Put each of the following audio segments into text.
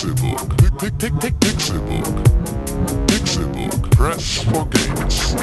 Pixelbook. Pick, pick, pick, Pixelbook. Pixelbook. Press for games.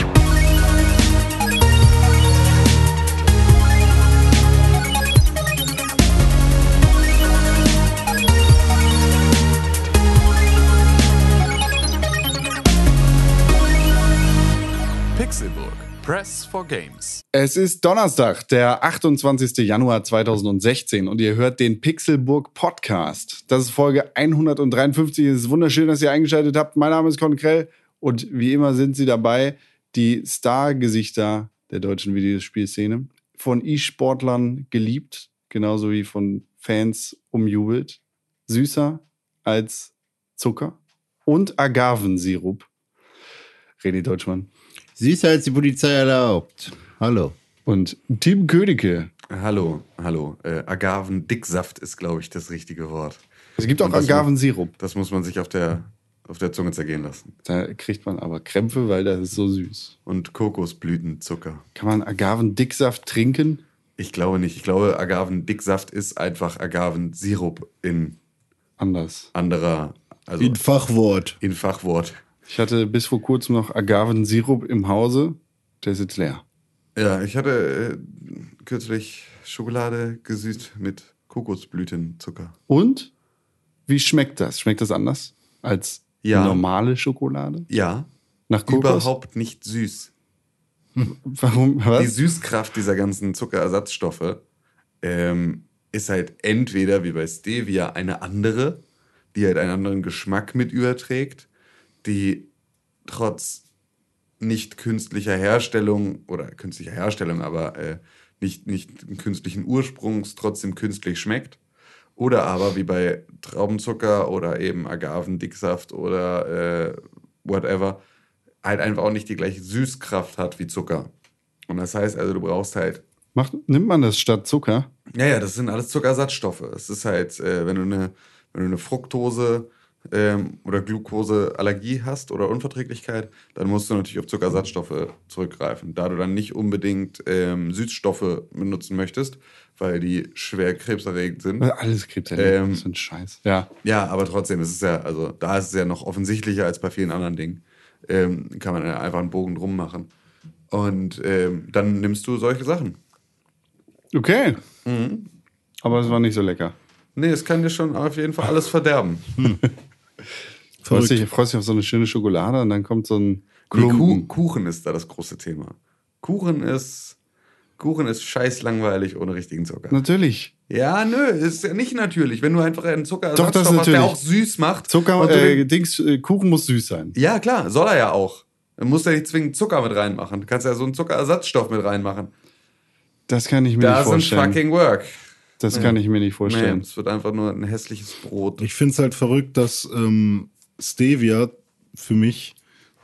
Pixelburg. Press for Games. Es ist Donnerstag, der 28. Januar 2016 und ihr hört den Pixelburg Podcast. Das ist Folge 153. Es ist wunderschön, dass ihr eingeschaltet habt. Mein Name ist Con Krell und wie immer sind sie dabei, die Stargesichter der deutschen Videospielszene. Von E-Sportlern geliebt, genauso wie von Fans umjubelt. Süßer als Zucker und Agavensirup. René Deutschmann. Süßer als die Polizei erlaubt. Hallo. Und Tim Königke. Hallo, hallo. Äh, Agavendicksaft ist, glaube ich, das richtige Wort. Es gibt auch Agavensirup. Das muss man sich auf der, auf der Zunge zergehen lassen. Da kriegt man aber Krämpfe, weil das ist so süß. Und Kokosblütenzucker. Kann man Agavendicksaft trinken? Ich glaube nicht. Ich glaube, Agavendicksaft ist einfach Agavensirup in Anders. anderer, also ein Fachwort. in Fachwort. Ich hatte bis vor kurzem noch Agavensirup im Hause. Der ist jetzt leer. Ja, ich hatte äh, kürzlich Schokolade gesüßt mit Kokosblütenzucker. Und? Wie schmeckt das? Schmeckt das anders als Ja. normale Schokolade? Ja, Nach Kokos? überhaupt nicht süß. Warum? Die Was? Süßkraft dieser ganzen Zuckerersatzstoffe ähm, ist halt entweder wie bei Stevia eine andere, die halt einen anderen Geschmack mit überträgt, die trotz nicht künstlicher Herstellung oder künstlicher Herstellung, aber äh, nicht, nicht künstlichen Ursprungs trotzdem künstlich schmeckt. Oder aber wie bei Traubenzucker oder eben Agavendicksaft oder äh, whatever, halt einfach auch nicht die gleiche Süßkraft hat wie Zucker. Und das heißt also, du brauchst halt Macht, nimmt man das statt Zucker? ja, ja, das sind alles Zuckerersatzstoffe. Es ist halt, äh, wenn du eine, wenn du eine Fructose ähm, oder Glukoseallergie hast oder Unverträglichkeit, dann musst du natürlich auf Zuckerersatzstoffe zurückgreifen. Da du dann nicht unbedingt ähm, Süßstoffe benutzen möchtest, weil die schwer krebserregend sind. Äh, Alles Krebserregend. Ähm, das ist ein Scheiß. Ja. Ja, aber trotzdem ist es ja, also da ist es ja noch offensichtlicher als bei vielen anderen Dingen. Ähm, kann man einfach einen Bogen drum machen. Und ähm, dann nimmst du solche Sachen. Okay. Mhm. Aber es war nicht so lecker. Nee, es kann dir schon auf jeden Fall alles verderben. Freust dich, freust dich auf so eine schöne Schokolade und dann kommt so ein Nee, Klumpen. Kuchen, Kuchen ist da das große Thema. Kuchen ist, Kuchen ist scheiß langweilig ohne richtigen Zucker. Natürlich. Ja, nö, ist ja nicht natürlich. Wenn du einfach einen Doch, das Zuckerersatzstoff hast, der auch süß macht. Zucker, äh, Dings, äh, Kuchen muss süß sein. ja, klar, soll er ja auch. Dann musst du ja nicht zwingend Zucker mit reinmachen. Du kannst ja so einen Zuckerersatzstoff mit reinmachen. Das kann ich mir Da nicht vorstellen. fucking work. Das kann ich mir nicht Nee, vorstellen. es wird einfach nur ein hässliches Brot. Ich finde es halt verrückt, dass ähm, Stevia für mich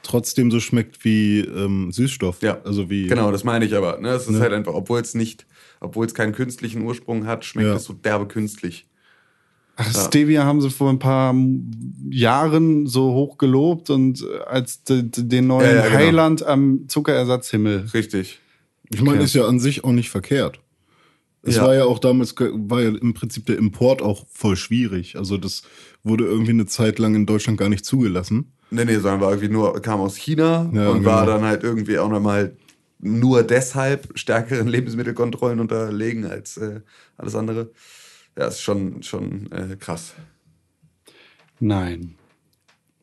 trotzdem so schmeckt wie ähm, Süßstoff. Ja, Also wie. Genau, das meine ich aber. Ne? Es ist Ne? halt einfach, obwohl es nicht, obwohl es keinen künstlichen Ursprung hat, schmeckt Ja. es so derbe künstlich. Ach, Stevia haben sie vor ein paar Jahren so hoch gelobt und äh, als de, de, den neuen Ja, ja, genau. Heiland am Zuckerersatzhimmel. Richtig. Ich meine, Okay. ist ja an sich auch nicht verkehrt. Es Ja. war ja auch damals, war ja im Prinzip der Import auch voll schwierig. Also das wurde irgendwie eine Zeit lang in Deutschland gar nicht zugelassen. Nee, nee, sondern war irgendwie nur, kam aus China Ja, und war genau. dann halt irgendwie auch nochmal nur deshalb stärkeren Lebensmittelkontrollen unterlegen als äh, alles andere. Ja, ist schon, schon äh, krass. Nein.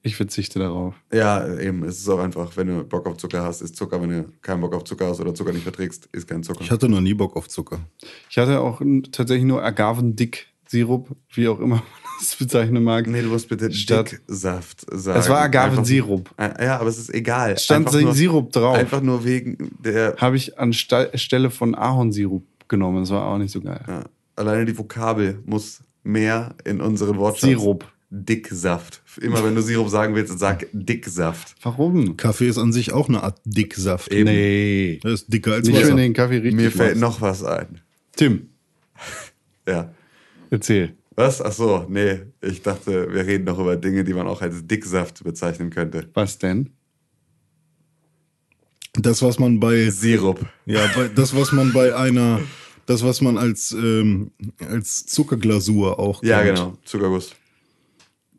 Ich verzichte darauf. Ja, eben, es ist auch einfach, wenn du Bock auf Zucker hast, ist Zucker. Wenn du keinen Bock auf Zucker hast oder Zucker nicht verträgst, ist kein Zucker. Ich hatte noch nie Bock auf Zucker. Ich hatte auch tatsächlich nur Agavendick-Sirup, wie auch immer man das bezeichnen mag. nee, du musst bitte Statt- Dicksaft sagen. Es war Agavensirup. Einfach- Ja, aber es ist egal. Stand Einfach nur- Sirup drauf. Einfach nur wegen der Habe ich anstelle von Ahornsirup genommen. Das war auch nicht so geil. Ja, alleine die Vokabel muss mehr in unseren Wortschatz. Sirup. Dicksaft. Immer wenn du Sirup sagen willst, sag Dicksaft. Warum? Kaffee ist an sich auch eine Art Dicksaft. Eben. Nee. Der ist dicker als Nicht, wenn Wasser. den Kaffee richtig Mir fällt machst. noch was ein. Tim, Ja. erzähl. Was? Ach so, nee. Ich dachte, wir reden noch über Dinge, die man auch als Dicksaft bezeichnen könnte. Was denn? Das, was man bei Sirup. Ja, bei, das, was man bei einer, das, was man als, ähm, als Zuckerglasur auch Ja, kennt. genau. Zuckerguss.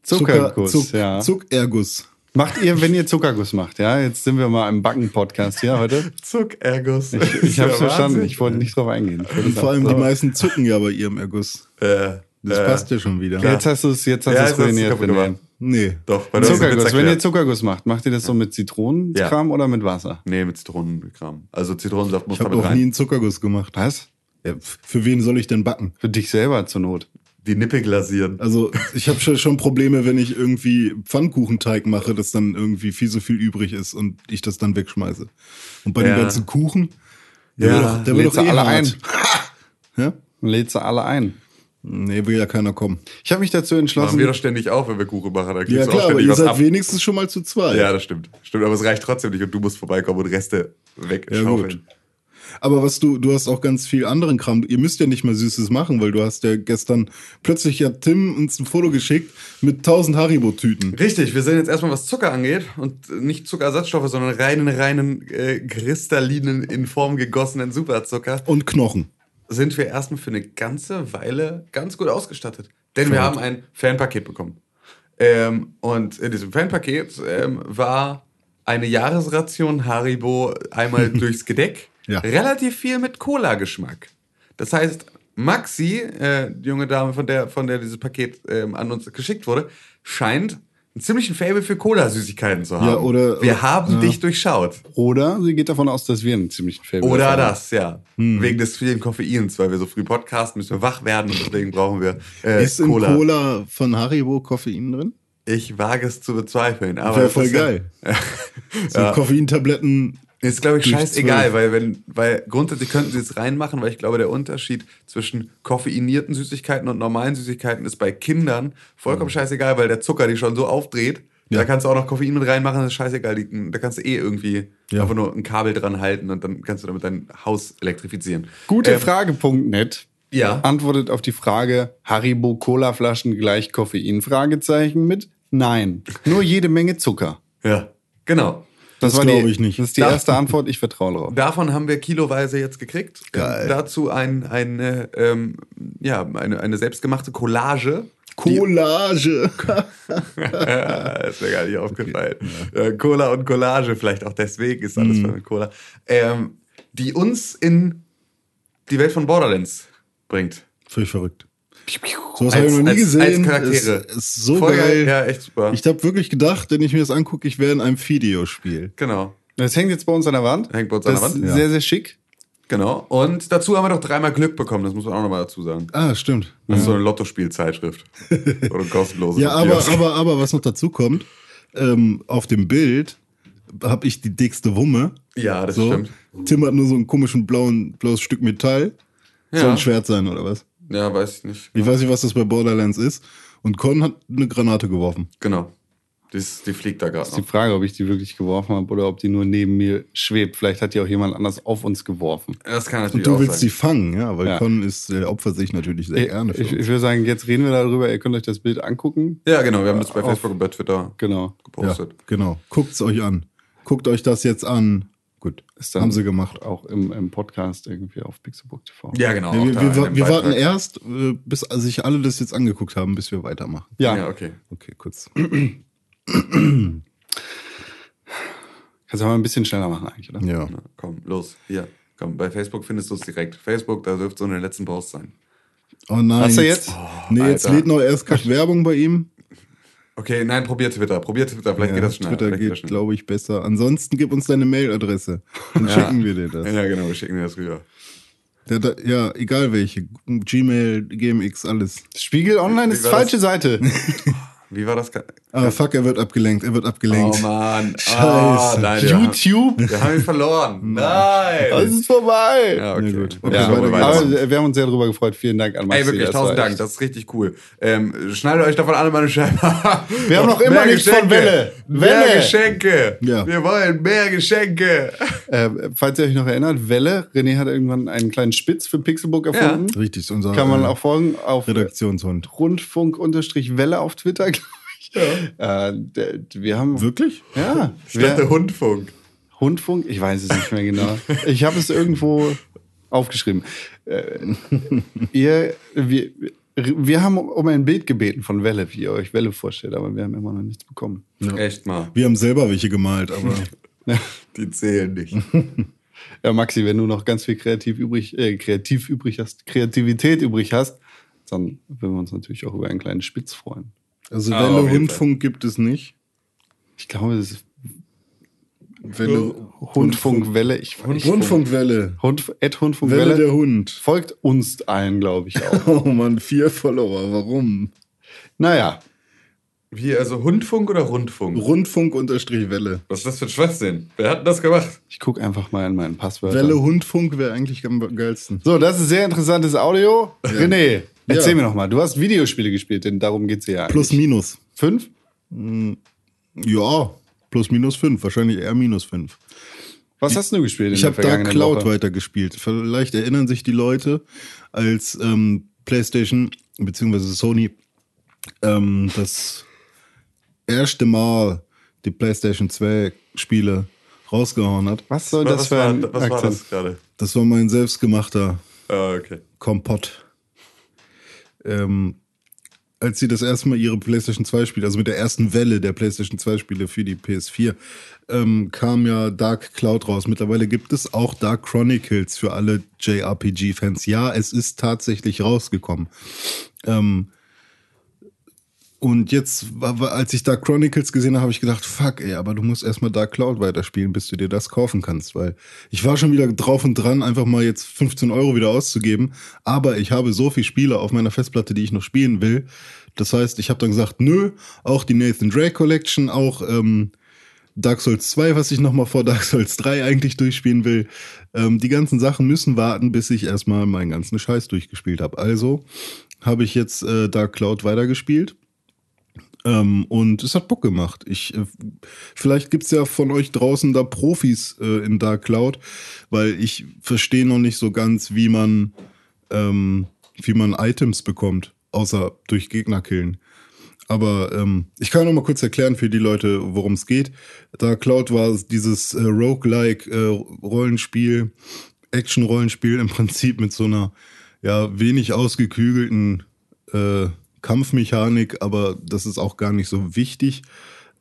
Zuckerguss, Zuck, ja. Zuckerguss. Macht ihr, wenn ihr Zuckerguss macht, ja? Jetzt sind wir mal im Backen-Podcast hier heute. Zuckerguss. Ich, ich habe verstanden, ich wollte nicht drauf eingehen. Ich Und vor allem sagen, die so. meisten zucken ja bei ihrem Erguss. Äh, Das äh, passt ja schon wieder. Jetzt hast du es jetzt hast Ja, du es ruiniert, gemacht. Nee. Doch, Zuckerguss, wenn ihr. Zuckerguss macht, macht ihr das so mit Zitronenkram oder mit Wasser? Nee, mit Zitronenkram. Also Zitronensaft muss Ich da habe mit noch nie rein. einen Zuckerguss gemacht. Was? Ja, für wen soll ich denn backen? Für dich selber zur Not. Die Nippel glasieren. Also ich habe schon, Probleme, wenn ich irgendwie Pfannkuchenteig mache, dass dann irgendwie viel so viel übrig ist und ich das dann wegschmeiße. Und bei Ja. den ganzen Kuchen, der Ja, wird doch, der wird doch eh alle hart. ein. Ja? Lädst du alle ein. Nee, will ja keiner kommen. Ich habe mich dazu Machen entschlossen. wir doch ständig auf, wenn wir Kuchen machen. Da kriegst Ja klar, aber ihr seid ab. wenigstens schon mal zu zweit. Ja, das stimmt. Stimmt, aber es reicht trotzdem nicht und du musst vorbeikommen und Reste Ja, wegschaufeln. Aber was du, du hast auch ganz viel anderen Kram. Ihr müsst ja nicht mal Süßes machen, weil du hast ja gestern plötzlich hat Tim uns ein Foto geschickt mit 1000 Haribo-Tüten. Richtig, wir sehen jetzt erstmal, was Zucker angeht und nicht Zuckerersatzstoffe, sondern reinen, reinen, äh, kristallinen, in Form gegossenen Superzucker, Und Knochen. sind wir erstmal für eine ganze Weile ganz gut ausgestattet. Denn wir haben ein Fanpaket bekommen. Ähm, und in diesem Fanpaket ähm, war eine Jahresration Haribo einmal durchs Gedeck. Ja. Relativ viel mit Cola-Geschmack. Das heißt, Maxi, äh, die junge Dame, von der, von der dieses Paket ähm, an uns geschickt wurde, scheint einen ziemlichen Fable für Cola-Süßigkeiten zu haben. Ja, oder- wir haben ja. dich durchschaut. Oder sie geht davon aus, dass wir einen ziemlichen Fable Oder haben. das, ja. Hm. Wegen des vielen Koffeins, weil wir so früh podcasten, müssen wir wach werden und deswegen brauchen wir äh, Ist in Cola. Cola. von Haribo Koffein drin? Ich wage es zu bezweifeln. Aber Wäre voll ist ja- geil. So Koffeintabletten. Ist, glaube ich, scheißegal, weil, wenn, weil grundsätzlich könnten sie es reinmachen, weil ich glaube, der Unterschied zwischen koffeinierten Süßigkeiten und normalen Süßigkeiten ist bei Kindern vollkommen scheißegal, weil der Zucker die schon so aufdreht. Ja. Da kannst du auch noch Koffein mit reinmachen, das ist scheißegal. Die, da kannst du eh irgendwie Ja. einfach nur ein Kabel dran halten und dann kannst du damit dein Haus elektrifizieren. Gute Ähm, Frage.net Ja. antwortet auf die Frage Haribo Cola-Flaschen gleich Koffein? Fragezeichen mit Nein. Nur jede Menge Zucker. Ja, genau. Das die- glaube ich nicht. Das ist die erste Antwort. Ich vertraue drauf. Davon haben wir kiloweise jetzt gekriegt. Geil. Ähm, dazu ein, eine, ähm, ja, eine, eine selbstgemachte Collage. Collage. ist mir gar nicht aufgefallen. Äh, Cola und Collage, vielleicht auch deswegen ist alles voll mit Cola. Ähm, die uns in die Welt von Borderlands bringt. Völlig verrückt. So was habe ich noch nie als, gesehen. Als Charaktere. Ist, ist so Voll geil. Ja, echt super. Ich habe wirklich gedacht, wenn ich mir das angucke, ich wäre in einem Videospiel. genau. Das hängt jetzt bei uns an der Wand. Hängt bei uns an das der Wand, ist ja. Sehr, sehr schick. Genau. Und dazu haben wir noch dreimal Glück bekommen, das muss man auch nochmal dazu sagen. Ah, stimmt. Das ist so eine Lottospielzeitschrift. Oder kostenlose. Ja, aber, aber, aber was noch dazu kommt, ähm, auf dem Bild habe ich die dickste Wumme. Ja, das so. stimmt. Tim hat nur so einen komischen blauen, blaues Stück Metall. Soll Ja. ein Schwert sein oder was? Ja, weiß ich nicht. Ich weiß nicht, was das bei Borderlands ist. Und Con hat eine Granate geworfen. Genau. Die, ist, die fliegt da gerade ist die. Frage, ob ich die wirklich geworfen habe oder ob die nur neben mir schwebt. Vielleicht hat die auch jemand anders auf uns geworfen. Das kann Und natürlich du auch willst sein. sie fangen, ja, weil Ja. Con ist, der opfert sich natürlich sehr gerne für ich, ich würde sagen, jetzt reden wir darüber. Ihr könnt euch das Bild angucken. Ja, genau. Wir haben das bei Auf- Facebook und bei Twitter Genau. Ja, gepostet. genau. Guckt's euch an. Guckt euch das jetzt an. Gut, Ist dann haben sie gemacht. Auch im, im Podcast irgendwie auf Pixelbook TV. Ja, genau. Ja, wir wir, wir warten erst, äh, bis sich alle das jetzt angeguckt haben, bis wir weitermachen. Ja. Ja, okay. Okay, kurz. Kannst du mal ein bisschen schneller machen eigentlich, oder? Ja. Na, komm, los. Hier. Komm, bei Facebook findest du es direkt. Facebook, da dürfte so in den letzten Post sein. Oh nein. Hast du jetzt? nee, jetzt Alter. lädt noch erst gerade Werbung bei ihm. Okay, nein, probier Twitter. Probier Twitter, vielleicht ja, geht das schneller. Twitter geht, glaube ich, besser. Ansonsten gib uns deine Mailadresse. Dann schicken wir dir das. Ja, genau, wir schicken dir das rüber. Ja, da, ja, egal welche. Gmail, GMX, alles. Spiegel Online ist falsche Seite. Wie war das? Ah, fuck, er wird abgelenkt, er wird abgelenkt. Oh Mann. Scheiße. Oh, nein, wir haben, YouTube. wir haben ihn verloren. Nein. Es ist vorbei. Ja, okay. Ja, gut. Okay, Ja, wir aber wir haben uns sehr darüber gefreut. Vielen Dank an Maxi. Ey, wirklich, das tausend Dank, das ist richtig cool. Ähm, schneidet euch davon alle meine Scheibe. Wir haben noch immer nichts von Welle. Mehr Welle. Geschenke. Ja. Wir wollen mehr Geschenke. Äh, falls ihr euch noch erinnert, Welle, René hat irgendwann einen kleinen Spitz für Pixelbook erfunden. Richtig, ist unser Kann man äh, auch folgen auf Redaktionshund. Rundfunk-Welle auf Twitter, ich. Äh, der, wir haben. Wirklich? Ja. Dachte Wir, Hundfunk. Hundfunk? Ich weiß es nicht mehr genau. Ich habe es irgendwo aufgeschrieben. Äh, ihr, wir, Wir haben um ein Bild gebeten von Welle, wie ihr euch Welle vorstellt, aber wir haben immer noch nichts bekommen. Echt mal. Wir haben selber welche gemalt, aber Die zählen nicht. Ja, Maxi, wenn du noch ganz viel kreativ übrig, äh, kreativ übrig hast, Kreativität übrig hast, dann würden wir uns natürlich auch über einen kleinen Spitz freuen. Also Ah, Welle Rundfunk gibt es nicht. Ich glaube, das ist Welle, Rundfunkwelle. Ich, ich, Rundfunkwelle. Hund, Ed Welle Rundfunkwelle. der Hund. Folgt uns allen, glaube ich auch. Oh Mann, vier Follower. Warum? naja, Wie, also Hundfunk oder Rundfunk? Rundfunk unterstrich Welle. Was ist das für ein Schwachsinn? Wer hat denn das gemacht? ich gucke einfach mal in meinen Passwörtern. Welle Hundfunk wäre eigentlich am geilsten. So, das ist sehr interessantes Audio. René, erzähl Ja. mir noch mal. Du hast Videospiele gespielt, denn darum geht's hier ja eigentlich. Plus minus. fünf? Ja, plus minus fünf. Wahrscheinlich eher minus fünf. Was hast du gespielt Ich habe vergangenen Cloud Woche? weitergespielt. Vielleicht erinnern sich die Leute, als ähm, PlayStation bzw. Sony ähm, das erste Mal die PlayStation 2 Spiele rausgehauen hat. Was soll das was für war, ein was war Akzent? das gerade? Das war mein selbstgemachter Ah, okay. Kompott. Ähm, als sie das erste Mal ihre PlayStation 2 Spiele, also mit der ersten Welle der PlayStation 2 Spiele für die PS4, ähm, kam ja Dark Cloud raus. Mittlerweile gibt es auch Dark Chronicles für alle JRPG-Fans. Ja, es ist tatsächlich rausgekommen. Ähm, und jetzt, als ich Dark Chronicles gesehen habe, habe ich gedacht, fuck, ey, aber du musst erstmal Dark Cloud weiterspielen, bis du dir das kaufen kannst, weil ich war schon wieder drauf und dran, einfach mal jetzt 15 Euro wieder auszugeben, aber ich habe so viele Spiele auf meiner Festplatte, die ich noch spielen will. Das heißt, ich habe dann gesagt, nö, auch die Nathan Drake Collection, auch ähm, Dark Souls 2, was ich nochmal vor Dark Souls 3 eigentlich durchspielen will. Ähm, die ganzen Sachen müssen warten, bis ich erstmal meinen ganzen Scheiß durchgespielt habe. Also habe ich jetzt äh, Dark Cloud weitergespielt. Ähm, und es hat Bock gemacht. Ich, äh, vielleicht gibt's ja von euch draußen da Profis äh, in Dark Cloud, weil ich verstehe noch nicht so ganz, wie man, ähm, wie man Items bekommt, außer durch Gegner killen. Aber ähm, ich kann noch mal kurz erklären für die Leute, worum es geht. Dark Cloud war dieses äh, Roguelike äh, Rollenspiel, Action-Rollenspiel im Prinzip mit so einer ja wenig ausgeklügelten äh, Kampfmechanik, aber das ist auch gar nicht so wichtig.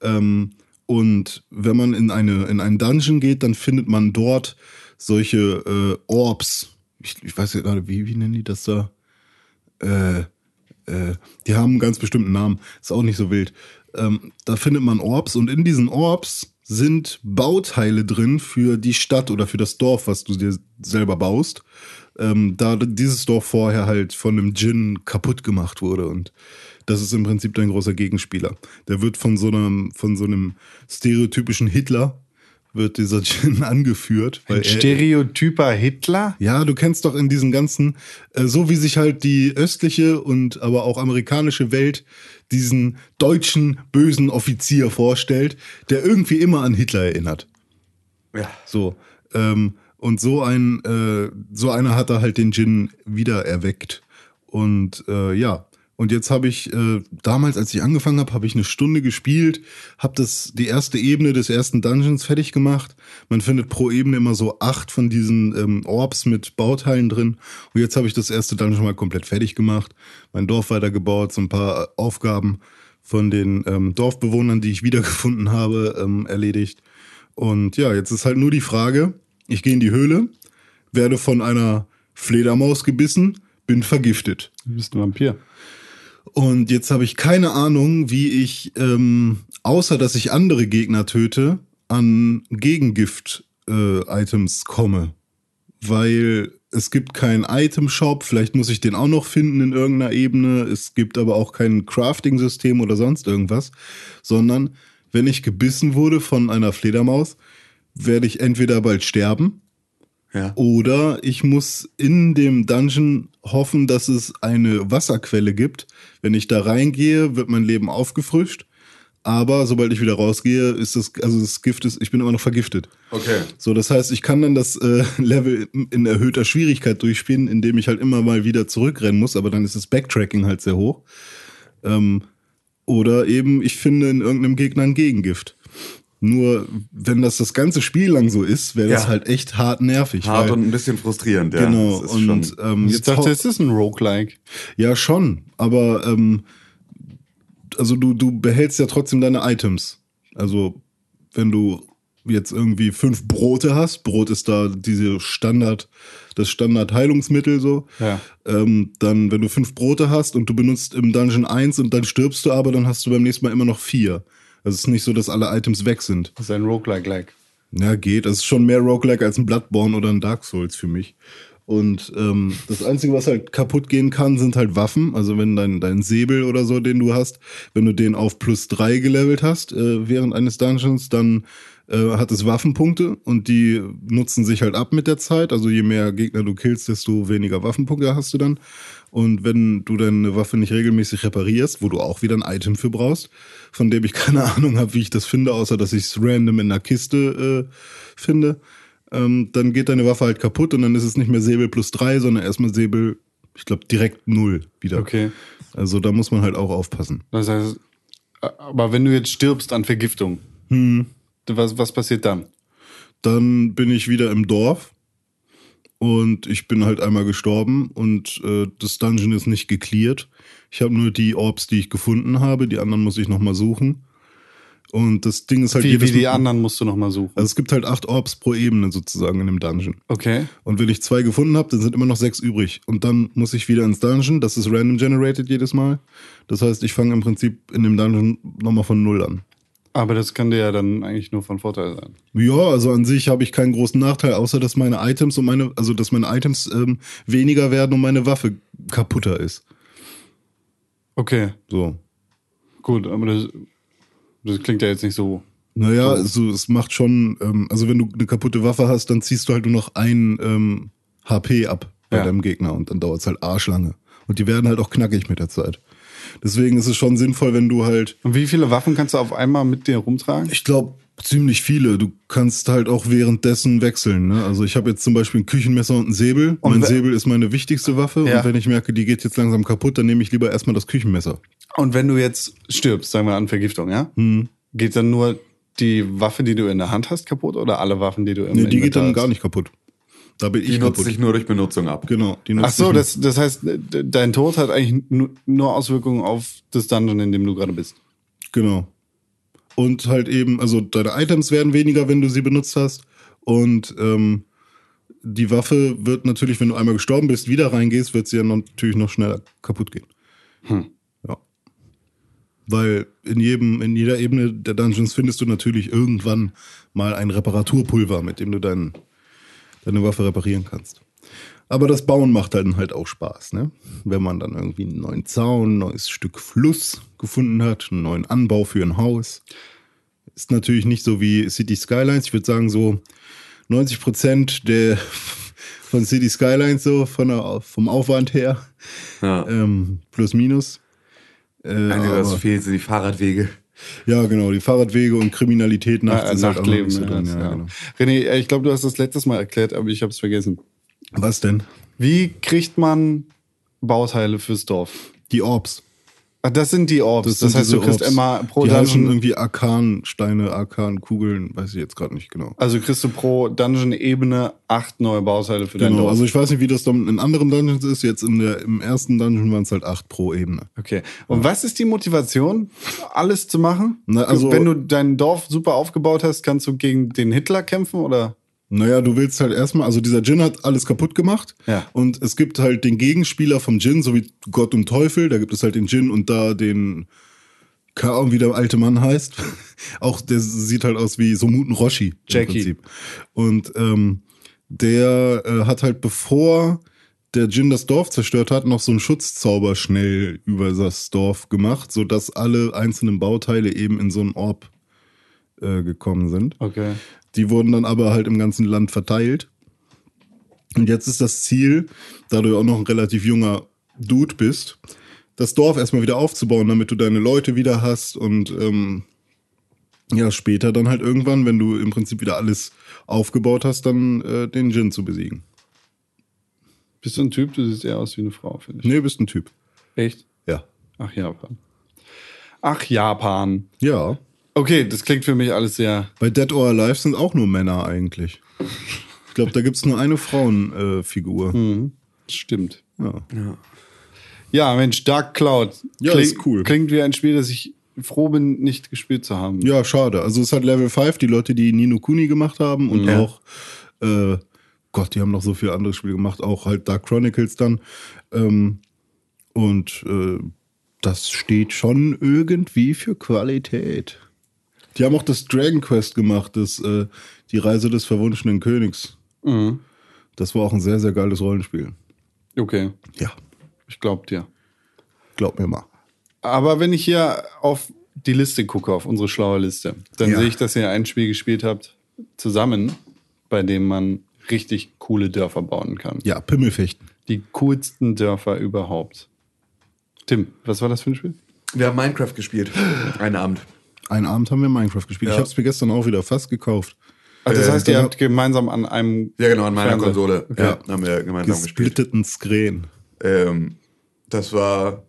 Ähm, und wenn man in eine in einen Dungeon geht, dann findet man dort solche äh, Orbs. Ich, ich weiß ja gerade, wie, wie nennen die das da? Äh, äh, die haben einen ganz bestimmten Namen. Ist auch nicht so wild. Ähm, da findet man Orbs und in diesen Orbs sind Bauteile drin für die Stadt oder für das Dorf, was du dir selber baust. Ähm, da dieses Dorf vorher halt von einem Djinn kaputt gemacht wurde und das ist im Prinzip dein großer Gegenspieler. Der wird von so einem, von so einem stereotypischen Hitler wird dieser Djinn angeführt. Ein er- stereotyper Hitler? ja, du kennst doch in diesen ganzen, äh, so wie sich halt die östliche und aber auch amerikanische Welt diesen deutschen bösen Offizier vorstellt, der irgendwie immer an Hitler erinnert. Ja. So. Ähm, und so ein, äh, so einer hat er halt den Djinn wieder erweckt. Und äh, ja. Und jetzt habe ich äh, damals, als ich angefangen habe, habe ich eine Stunde gespielt, habe das die erste Ebene des ersten Dungeons fertig gemacht. Man findet pro Ebene immer so acht von diesen ähm, Orbs mit Bauteilen drin. Und jetzt habe ich das erste Dungeon mal komplett fertig gemacht, mein Dorf weitergebaut, so ein paar Aufgaben von den ähm, Dorfbewohnern, die ich wiedergefunden habe, ähm, erledigt. Und ja, jetzt ist halt nur die Frage, ich gehe in die Höhle, werde von einer Fledermaus gebissen, bin vergiftet. Du bist ein Vampir. Und jetzt habe ich keine Ahnung, wie ich, ähm, außer dass ich andere Gegner töte, an Gegengift-Items komme. Weil es gibt keinen Item-Shop, vielleicht muss ich den auch noch finden in irgendeiner Ebene. Es gibt aber auch kein Crafting-System oder sonst irgendwas. Sondern wenn ich gebissen wurde von einer Fledermaus, werde ich entweder bald sterben Ja. oder ich muss in dem Dungeon hoffen, dass es eine Wasserquelle gibt. Wenn ich da reingehe, wird mein Leben aufgefrischt. Aber sobald ich wieder rausgehe, ist das, also das Gift ist, ich bin immer noch vergiftet. Okay. So, das heißt, ich kann dann das äh, Level in erhöhter Schwierigkeit durchspielen, indem ich halt immer mal wieder zurückrennen muss, aber dann ist das Backtracking halt sehr hoch. Ähm, oder eben, ich finde in irgendeinem Gegner ein Gegengift. Nur wenn das das ganze Spiel lang so ist, wäre das Ja. halt echt hart nervig. Hart weil, und ein bisschen frustrierend, ja. genau. Das ist Und schon, ähm, Ich jetzt dachte, es ist ein Roguelike. ja schon, aber ähm, also du du behältst ja trotzdem deine Items. Also wenn du jetzt irgendwie fünf Brote hast, Brot ist da diese Standard, das Standard Heilungsmittel so. Ja. Ähm, dann, wenn du fünf Brote hast und du benutzt im Dungeon eins und dann stirbst du aber, dann hast du beim nächsten Mal immer noch vier. Also es ist nicht so, dass alle Items weg sind. Das ist ein Roguelike-like. Ja, geht. Das ist schon mehr Roguelike als ein Bloodborne oder ein Dark Souls für mich. Und ähm, das Einzige, was halt kaputt gehen kann, sind halt Waffen. Also wenn dein, dein Säbel oder so, den du hast, wenn du den auf plus drei gelevelt hast äh, während eines Dungeons, dann äh, hat es Waffenpunkte und die nutzen sich halt ab mit der Zeit. Also je mehr Gegner du killst, desto weniger Waffenpunkte hast du dann. Und wenn du deine Waffe nicht regelmäßig reparierst, wo du auch wieder ein Item für brauchst, von dem ich keine Ahnung habe, wie ich das finde, außer dass ich es random in einer Kiste äh, finde, ähm, dann geht deine Waffe halt kaputt und dann ist es nicht mehr Säbel plus drei, sondern erstmal Säbel, ich glaube, direkt null wieder. Okay. Also da muss man halt auch aufpassen. Das heißt, aber wenn du jetzt stirbst an Vergiftung, was, was passiert dann? Dann bin ich wieder im Dorf und ich bin halt einmal gestorben und äh, das Dungeon ist nicht gecleared. Ich habe nur die Orbs, die ich gefunden habe, die anderen muss ich nochmal suchen. Und das Ding ist halt Wie, wie jedes die Mal- anderen musst du nochmal suchen. Also es gibt halt acht Orbs pro Ebene sozusagen in dem Dungeon. Okay. Und wenn ich zwei gefunden habe, dann sind immer noch sechs übrig. Und dann muss ich wieder ins Dungeon. Das ist random generated jedes Mal. Das heißt, ich fange im Prinzip in dem Dungeon nochmal von null an. Aber das kann dir ja dann eigentlich nur von Vorteil sein. Ja, also an sich habe ich keinen großen Nachteil, außer dass meine Items und meine, also dass meine Items ähm, weniger werden und meine Waffe kaputter ist. Okay, So. gut, aber das, das klingt ja jetzt nicht so. Naja, also es macht schon, ähm, also wenn du eine kaputte Waffe hast, dann ziehst du halt nur noch ein ähm, HP ab bei Ja. deinem Gegner und dann dauert es halt arschlange. Und die werden halt auch knackig mit der Zeit. Deswegen ist es schon sinnvoll, wenn du halt Und wie viele Waffen kannst du auf einmal mit dir rumtragen? Ich glaube, ziemlich viele. Du kannst halt auch währenddessen wechseln. Ne? Also ich habe jetzt zum Beispiel ein Küchenmesser und ein Säbel. Und mein Säbel ist meine wichtigste Waffe. Ja. Und wenn ich merke, die geht jetzt langsam kaputt, dann nehme ich lieber erstmal das Küchenmesser. Und wenn du jetzt stirbst, sagen wir an Vergiftung, ja? Geht dann nur die Waffe, die du in der Hand hast, kaputt oder alle Waffen, die du im Nee, die geht Inventar dann hast? gar nicht kaputt. Da bin die ich nutzt kaputt. sich nur durch Benutzung ab. Genau. Die nutzt Ach so, das, das heißt, de- dein Tod hat eigentlich nu- nur Auswirkungen auf das Dungeon, in dem du gerade bist. Genau. Und halt eben, also deine Items werden weniger, wenn du sie benutzt hast. Und ähm, die Waffe wird natürlich, wenn du einmal gestorben bist, wieder reingehst, wird sie ja natürlich noch schneller kaputt gehen. Ja. Weil in jedem, in jeder Ebene der Dungeons findest du natürlich irgendwann mal ein Reparaturpulver, mit dem du dein, deine Waffe reparieren kannst. Aber das Bauen macht dann halt auch Spaß, ne? Wenn man dann irgendwie einen neuen Zaun, ein neues Stück Fluss gefunden hat, einen neuen Anbau für ein Haus. Ist natürlich nicht so wie City Skylines. Ich würde sagen, so 90 Prozent der von City Skylines so von der, vom Aufwand her. Ja. Ähm, plus minus. Äh, Einzige, was fehlt, sind die Fahrradwege. Ja, genau, die Fahrradwege und Kriminalität nachts ist halt Nachtleben. so ne, das, Ja, ja. genau. René, äh, ich glaube, du hast das letztes Mal erklärt, aber ich habe es vergessen. Was denn? Wie kriegt man Bauteile fürs Dorf? Die Orbs. Ach, das sind die Orbs. Das, sind heißt, du kriegst Orbs. immer pro Die Dungeon. irgendwie Arkan-Steine, Arkan-Kugeln, weiß ich jetzt gerade nicht genau. Also kriegst du pro Dungeon-Ebene acht neue Bauteile für dein Genau, Dorf. also ich weiß nicht, wie das dann in anderen Dungeons ist. Jetzt in der, im ersten Dungeon waren es halt acht pro Ebene. Okay. Und was ist die Motivation, alles zu machen? Na, also- Wenn du dein Dorf super aufgebaut hast, kannst du gegen den Hitler kämpfen oder? Naja, du willst halt erstmal, also dieser Djinn hat alles kaputt gemacht. Ja. Und es gibt halt den Gegenspieler vom Djinn, so wie Gott und Teufel. Da gibt es halt den Djinn und da den, keine Ahnung, wie der alte Mann heißt. Auch der sieht halt aus wie Somuten Roshi. im Jackie. Prinzip. Und ähm, der äh, hat halt bevor der Djinn das Dorf zerstört hat, noch so einen Schutzzauber schnell über das Dorf gemacht, sodass alle einzelnen Bauteile eben in so einen Orb äh, gekommen sind. Okay. Die wurden dann aber halt im ganzen Land verteilt. Und jetzt ist das Ziel, da du ja auch noch ein relativ junger Dude bist, das Dorf erstmal wieder aufzubauen, damit du deine Leute wieder hast und ähm, ja, später dann halt irgendwann, wenn du im Prinzip wieder alles aufgebaut hast, dann äh, den Djinn zu besiegen. Bist du ein Typ? Du siehst eher aus wie eine Frau, finde ich. Nee, bist ein Typ. Echt? Ja. Ach, Japan. Ach, Japan. Ja. Okay, das klingt für mich alles sehr. Bei Dead or Alive sind auch nur Männer eigentlich. Ich glaube, da gibt es nur eine Frauenfigur. Äh, Figur. Stimmt. ja. Ja, Mensch, Dark Cloud. Ja, Kling- ist cool. Klingt wie ein Spiel, das ich froh bin, nicht gespielt zu haben. ja, schade. Also es hat Level 5, die Leute, die Nino Kuni gemacht haben und Ja. auch, äh, Gott, die haben noch so viele andere Spiele gemacht, auch halt Dark Chronicles dann. Ähm, und äh, das steht schon irgendwie für Qualität. Die haben auch das Dragon Quest gemacht, das, äh, die Reise des verwunschenen Königs. Mhm. Das war auch ein sehr, sehr geiles Rollenspiel. Okay, Ja, ich glaub dir. glaub mir mal. Aber wenn ich hier auf die Liste gucke, auf unsere schlaue Liste, dann Ja. sehe ich, dass ihr ein Spiel gespielt habt, zusammen, bei dem man richtig coole Dörfer bauen kann. Ja, Pimmelfechten. Die coolsten Dörfer überhaupt. Tim, was war das für ein Spiel? Wir haben Minecraft gespielt. Einen Abend. Einen Abend haben wir Minecraft gespielt. Ja. Ich habe es mir gestern auch wieder fast gekauft. Also das Äh, heißt, ihr dann habt gemeinsam an einem Ja, genau, an meiner Fernseher. Konsole. Okay. Ja, haben wir gemeinsam gespielt. Gesplitteten Screen. Ähm, das war.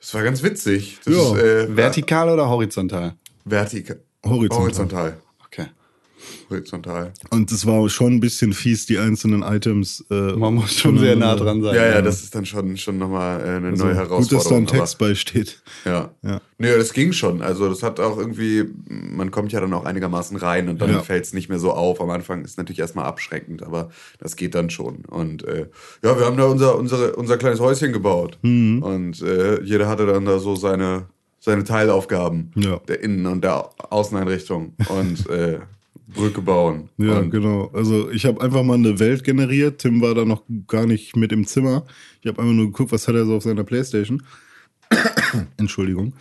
Das war ganz witzig. Das Ja. ist, äh, Vertikal oder horizontal? Vertikal. Horizontal. Horizontal. Horizontal. Und es war schon ein bisschen fies, die einzelnen Items. Äh, Man muss schon sehr nah dran sein. Ja, ja, das ist dann schon, schon nochmal äh, eine Also, neue gut, Herausforderung. dass da ein Text bei steht. Ja. Ja. Nö, das ging schon. Also das hat auch irgendwie, man kommt ja dann auch einigermaßen rein und dann Ja. fällt es nicht mehr so auf. Am Anfang ist natürlich erstmal abschreckend, aber das geht dann schon. Und äh, ja, wir haben da unser, unsere, unser kleines Häuschen gebaut. Mhm. Und äh, jeder hatte dann da so seine, seine Teilaufgaben Ja. der Innen- und der Außeneinrichtung und äh, Brücke bauen. Ja, und, genau. Also ich habe einfach mal eine Welt generiert. Tim war da noch gar nicht mit im Zimmer. Ich habe einfach nur geguckt, was hat er so auf seiner Playstation. Entschuldigung.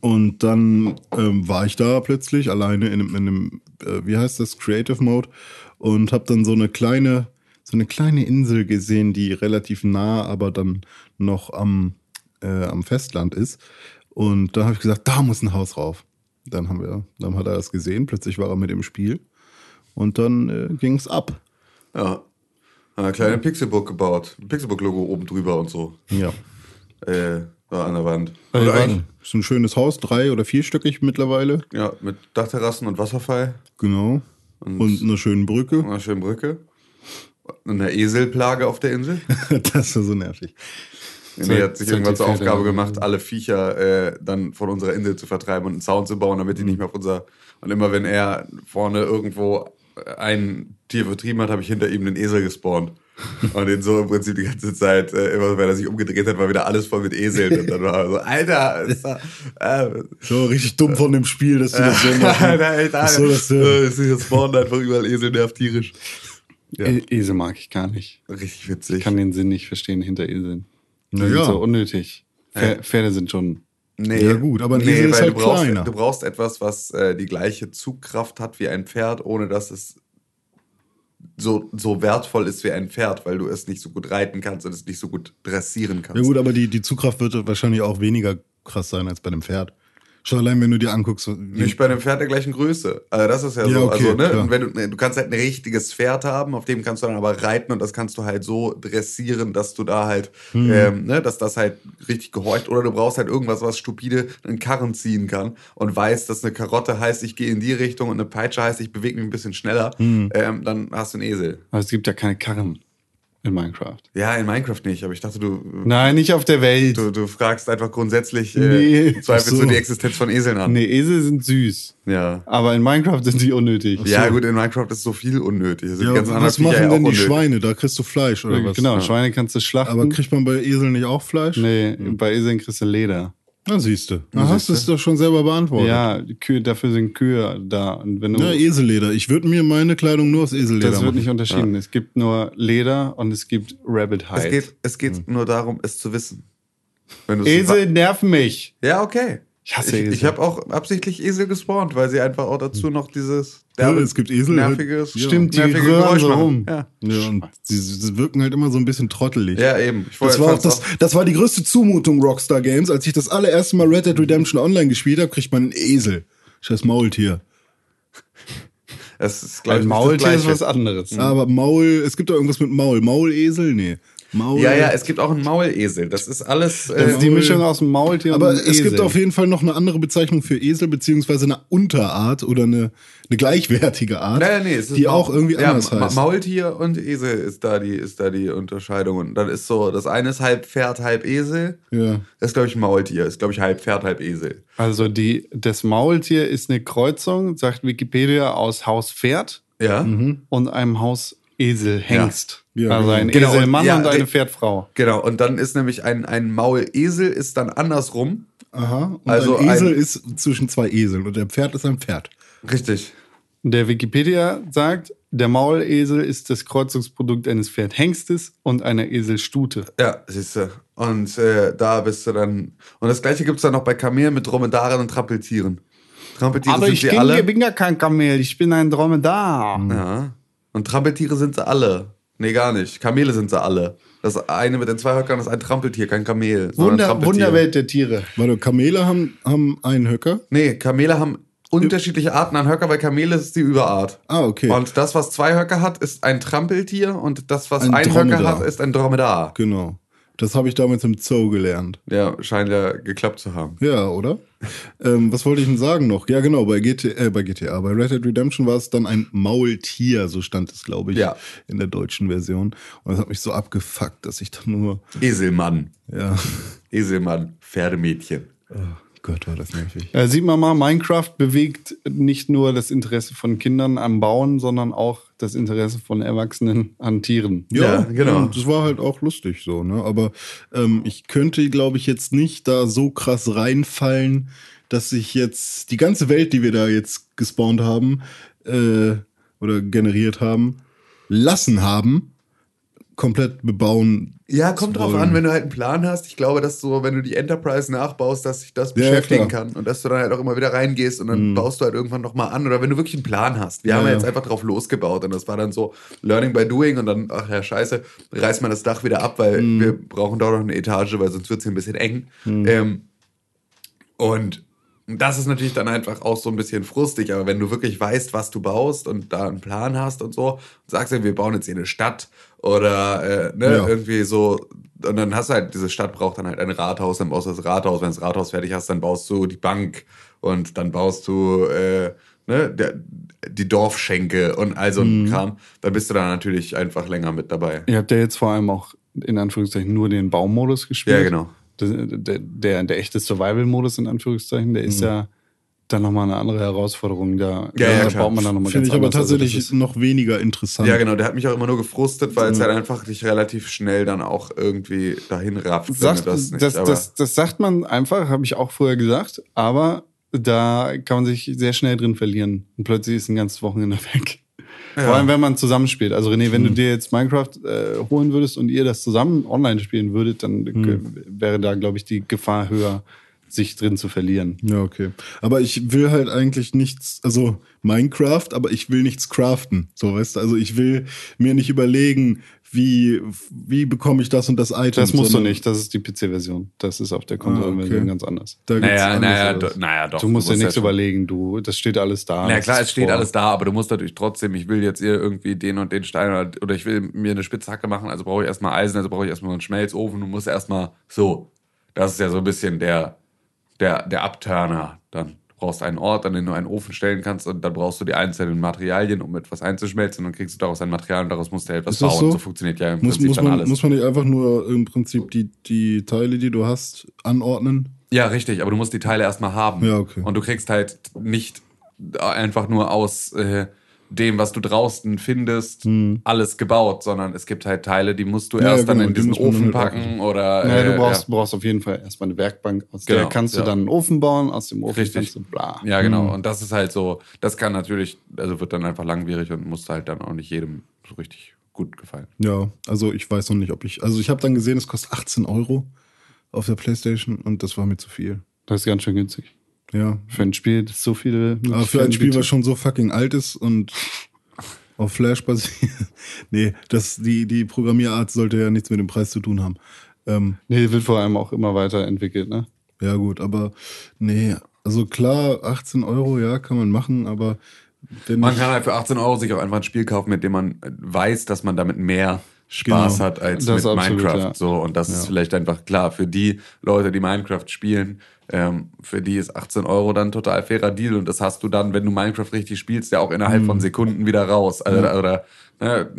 Und dann ähm, war ich da plötzlich alleine in einem, in einem äh, wie heißt das, Creative Mode und habe dann so eine kleine, so eine kleine Insel gesehen, die relativ nah, aber dann noch am, äh, am Festland ist. Und da habe ich gesagt, da muss ein Haus rauf. Dann haben wir, dann hat er das gesehen, plötzlich war er mit im Spiel und dann äh, ging's ab. ja. Eine kleine Pixelbook gebaut. Ein Pixelbook-Logo oben drüber und so. Ja. Äh, da an der Wand. Oder war- eigentlich- Ist ein schönes Haus, drei- oder vierstöckig mittlerweile. Ja, mit Dachterrassen und Wasserfall. Genau. Und- Und, einer schönen Brücke. Und einer schönen Brücke. Und eine Eselplage auf der Insel. das war so nervig. Nee, hat sich irgendwann zur Aufgabe gemacht, alle Viecher äh, dann von unserer Insel zu vertreiben und einen Zaun zu bauen, damit die nicht mehr auf unser. Und immer wenn er vorne irgendwo ein Tier vertrieben hat, habe ich hinter ihm den Esel gespawnt. Und den so im Prinzip die ganze Zeit, äh, immer wenn er sich umgedreht hat, war wieder alles voll mit Eseln. Und dann war er so, Alter, ist da, äh, So richtig dumm von dem Spiel, dass die das so machen. Alter, Alter, Was soll das denn? Äh, spawnen einfach überall Esel, nervt tierisch. Ja. E Esel mag ich gar nicht. Richtig witzig. Ich kann den Sinn nicht verstehen hinter Eseln. Die Na sind so unnötig. Pfer- Pferde sind schon. Nee, Ja, gut, aber ein Esel ist halt du brauchst, kleiner. Du brauchst etwas, was äh, die gleiche Zugkraft hat wie ein Pferd, ohne dass es so, so wertvoll ist wie ein Pferd, weil du es nicht so gut reiten kannst und es nicht so gut dressieren kannst. Ja gut, aber die, die Zugkraft wird wahrscheinlich auch weniger krass sein als bei einem Pferd. Schon allein, wenn du dir anguckst. Nicht bei einem Pferd der gleichen Größe. Also das ist ja, Ja, so. okay, also, ne? klar. Und wenn du, ne, du kannst halt ein richtiges Pferd haben, auf dem kannst du dann aber reiten und das kannst du halt so dressieren, dass du da halt, Hm. ähm, ne, dass das halt richtig gehorcht. Oder du brauchst halt irgendwas, was stupide einen Karren ziehen kann und weißt, dass eine Karotte heißt, ich gehe in die Richtung und eine Peitsche heißt, ich bewege mich ein bisschen schneller. Hm. Ähm, dann hast du einen Esel. Aber es gibt ja keine Karren in Minecraft. Ja, in Minecraft nicht, aber ich dachte, du, Nein, nicht auf der Welt. du, du fragst einfach grundsätzlich, Nee. äh, zweifelst Ach so. du die Existenz von Eseln an. Nee, Esel sind süß. Ja. Aber in Minecraft sind sie unnötig. Ja, gut, in Minecraft ist so viel unnötig. Die Ja, anderen was Viecher machen ja auch denn die unnötig. Schweine? Da kriegst du Fleisch oder was? Genau, Schweine kannst du schlachten. Aber kriegt man bei Eseln nicht auch Fleisch? nee, bei Eseln kriegst du Leder. Na siehst du. Da hast du es doch schon selber beantwortet. Ja, die Kühe, dafür sind Kühe da. Und wenn du, Ja, Eselleder. Ich würde mir meine Kleidung nur aus Eselleder das wird machen. nicht unterschieden. Es gibt nur Leder und es gibt Rabbit Hide. Es geht, es geht Hm. nur darum, es zu wissen. Esel nerven mich. Ja, okay. Ich hasse ich, Esel. Ich habe auch absichtlich Esel gespawnt, weil sie einfach auch dazu noch dieses Ja, es gibt Esel, nerviges, ja. Stimmt, die nervige röhren Geräusch so machen. rum. Ja. Ja, und sie, sie wirken halt immer so ein bisschen trottelig. ja, eben. Ich Das war, auch das, das war die größte Zumutung Rockstar Games. Als ich das allererste Mal Red Dead Redemption Online gespielt habe, kriegt man einen Esel. Scheiß Maultier. Es ist, glaub ich, Ein nicht das Maultier ist was anderes. Aber Maul, es gibt doch irgendwas mit Maul. Maulesel? Nee. Maul. Ja, ja, es gibt auch einen Maulesel. Das ist alles. Das ist Äh, die Mischung aus dem Maultier Aber und dem es Esel. gibt auf jeden Fall noch eine andere Bezeichnung für Esel, beziehungsweise eine Unterart oder eine, eine gleichwertige Art, naja, nee, es ist die Maul- auch irgendwie ja, anders Ma- heißt. Maultier und Esel ist da die, ist da die Unterscheidung. Und dann ist so, das eine ist halb Pferd, halb Esel. Ja. Das ist, glaube ich, ein Maultier. Ist, glaube ich, halb Pferd, halb Esel. Also die, das Maultier ist eine Kreuzung, sagt Wikipedia, aus Haus Pferd Ja. Und einem Haus Esel Hengst. Ja, also genau. ein Genau, und- Eselmann ja, und eine Pferdfrau. Genau. Und dann ist nämlich ein, ein Maulesel ist dann andersrum. Aha. Und Also ein Esel ein- ist zwischen zwei Eseln und der Pferd ist ein Pferd. Richtig. Der Wikipedia sagt, der Maulesel ist das Kreuzungsprodukt eines Pferdhengstes und einer Eselstute. Ja, siehst du. Und äh, da bist du dann. Und das gleiche gibt es dann noch bei Kamelen mit Dromedaren und Trampeltieren. Trampeltiere Aber sind ich bin, alle. bin ja kein Kamel, ich bin ein Dromedar. Ja. Und Trampeltiere sind sie alle. Nee, gar nicht. Kamele sind sie alle. Das eine mit den zwei Höckern ist ein Trampeltier, kein Kamel. Wunder, Trampeltier. Wunderwelt der Tiere. Warte, Kamele haben, haben einen Höcker. Nee, Kamele haben unterschiedliche Arten an Höcker, weil Kamele ist die Überart. Ah, okay. Und das, was zwei Höcker hat, ist ein Trampeltier und das, was Ein ein, Höcker hat, ist ein Dromedar. Genau. Das habe ich damals im Zoo gelernt. Der scheint ja geklappt zu haben. Ja, oder? ähm, was wollte ich denn sagen noch? Ja, genau, bei, GT, äh, bei GTA, bei Red Dead Redemption war es dann ein Maultier, so stand es, glaube ich, Ja. in der deutschen Version. Und das hat mich so abgefuckt, dass ich dann nur, Eselmann. ja, Eselmann. Pferdemädchen. oh Gott, war das nervig. Äh, sieht man mal, Minecraft bewegt nicht nur das Interesse von Kindern am Bauen, sondern auch das Interesse von Erwachsenen an Tieren. Ja, genau. Das war halt auch lustig so, ne? Aber ähm, ich könnte, glaube ich, jetzt nicht da so krass reinfallen, dass ich jetzt die ganze Welt, die wir da jetzt gespawnt haben äh, oder generiert haben, lassen haben, komplett bebauen. Ja, kommt drauf an, wenn du halt einen Plan hast. Ich glaube, dass so, wenn du die Enterprise nachbaust, dass sich das Ja, beschäftigen klar. kann und dass du dann halt auch immer wieder reingehst und dann baust du halt irgendwann nochmal an. Oder wenn du wirklich einen Plan hast. Wir Ja, haben ja jetzt einfach drauf losgebaut und das war dann so Learning by Doing und dann, ach ja, scheiße, reißt man das Dach wieder ab, weil Mhm. wir brauchen da noch eine Etage, weil sonst wird es hier ein bisschen eng. Ähm, und das ist natürlich dann einfach auch so ein bisschen frustig, aber wenn du wirklich weißt, was du baust und da einen Plan hast und so, und sagst du, wir bauen jetzt hier eine Stadt oder äh, ne, Ja. irgendwie so, und dann hast du halt, diese Stadt braucht dann halt ein Rathaus, dann baust du das Rathaus, wenn du das Rathaus fertig hast, dann baust du die Bank und dann baust du äh, ne, der, die Dorfschenke und all so ein Kram, dann bist du da natürlich einfach länger mit dabei. Ihr habt ja jetzt vor allem auch in Anführungszeichen nur den Baumodus gespielt. Ja, genau. Der, der, der echte Survival-Modus in Anführungszeichen, der ist ja dann nochmal eine andere Herausforderung. Da, Ja, ja, da klar. baut man dann nochmal Finde ich aber anders. Also tatsächlich ist- noch weniger interessant. Ja, genau, der hat mich auch immer nur gefrustet, weil es halt einfach dich relativ schnell dann auch irgendwie dahin rafft. Sagt, das, nicht, das, das, das sagt man einfach, habe ich auch vorher gesagt, aber da kann man sich sehr schnell drin verlieren. Und plötzlich ist ein ganzes Wochenende weg. Vor allem, wenn man zusammenspielt. Also René, wenn du dir jetzt Minecraft äh, holen würdest und ihr das zusammen online spielen würdet, dann äh, wäre da, glaube ich, die Gefahr höher, sich drin zu verlieren. Ja, okay. Aber ich will halt eigentlich nichts, also Minecraft, aber ich will nichts craften. So, weißt du, also ich will mir nicht überlegen, wie, wie bekomme ich das und das Item. Das musst du nicht, das ist die PC-Version. Das ist auf der Konsolenversion okay. ganz anders. Da Naja, anders naja, do, naja, doch. du musst dir ja nichts schon- überlegen, du, das steht alles da. Na das klar, es steht vor. alles da, aber du musst natürlich trotzdem, ich will jetzt hier irgendwie den und den Stein oder, oder ich will mir eine Spitzhacke machen, also brauche ich erstmal Eisen, also brauche ich erstmal einen Schmelzofen, du musst erstmal so. Das ist ja so ein bisschen der, der, der Abturner. Dann brauchst einen Ort, an den du einen Ofen stellen kannst und dann brauchst du die einzelnen Materialien, um etwas einzuschmelzen und dann kriegst du daraus ein Material und daraus musst du etwas bauen. so? So? funktioniert ja im Muss, Prinzip muss, dann man, alles. muss man nicht einfach nur im Prinzip die, die Teile, die du hast, anordnen? Ja, richtig, aber du musst die Teile erstmal haben. Ja, okay. Und du kriegst halt nicht einfach nur aus äh, dem, was du draußen findest, alles gebaut, sondern es gibt halt Teile, die musst du Hm. Ja, erst genau, dann in die diesen Ofen packen oder. Naja, äh, du brauchst, ja. brauchst auf jeden Fall erstmal eine Werkbank, aus der Genau, kannst du ja. dann einen Ofen bauen, aus dem Ofen Richtig. kannst du bla. Ja, genau. Hm. Und das ist halt so, das kann natürlich, also wird dann einfach langwierig und muss halt dann auch nicht jedem so richtig gut gefallen. Ja, also ich weiß noch nicht, ob ich. Also ich habe dann gesehen, es kostet 18 Euro auf der Playstation und das war mir zu viel. Das ist ganz schön günstig. Ja. Für ein Spiel, das so viele. Aber für ein Spiel, was schon so fucking alt ist und auf Flash basiert. nee, das, die, die Programmierart sollte ja nichts mit dem Preis zu tun haben. Ähm, Nee, wird vor allem auch immer weiterentwickelt, ne? ja, gut, aber nee, also klar, 18 Euro, ja, kann man machen, aber wenn Man kann halt für 18 Euro sich auch einfach ein Spiel kaufen, mit dem man weiß, dass man damit mehr Spaß Genau. hat als Das mit absolut, Minecraft. ja. So, und das ist vielleicht einfach klar. Für die Leute, die Minecraft spielen, ähm, für die ist 18 Euro dann total fairer Deal. Und das hast du dann, wenn du Minecraft richtig spielst, ja auch innerhalb Mhm. von Sekunden wieder raus. Also, Oder, ne,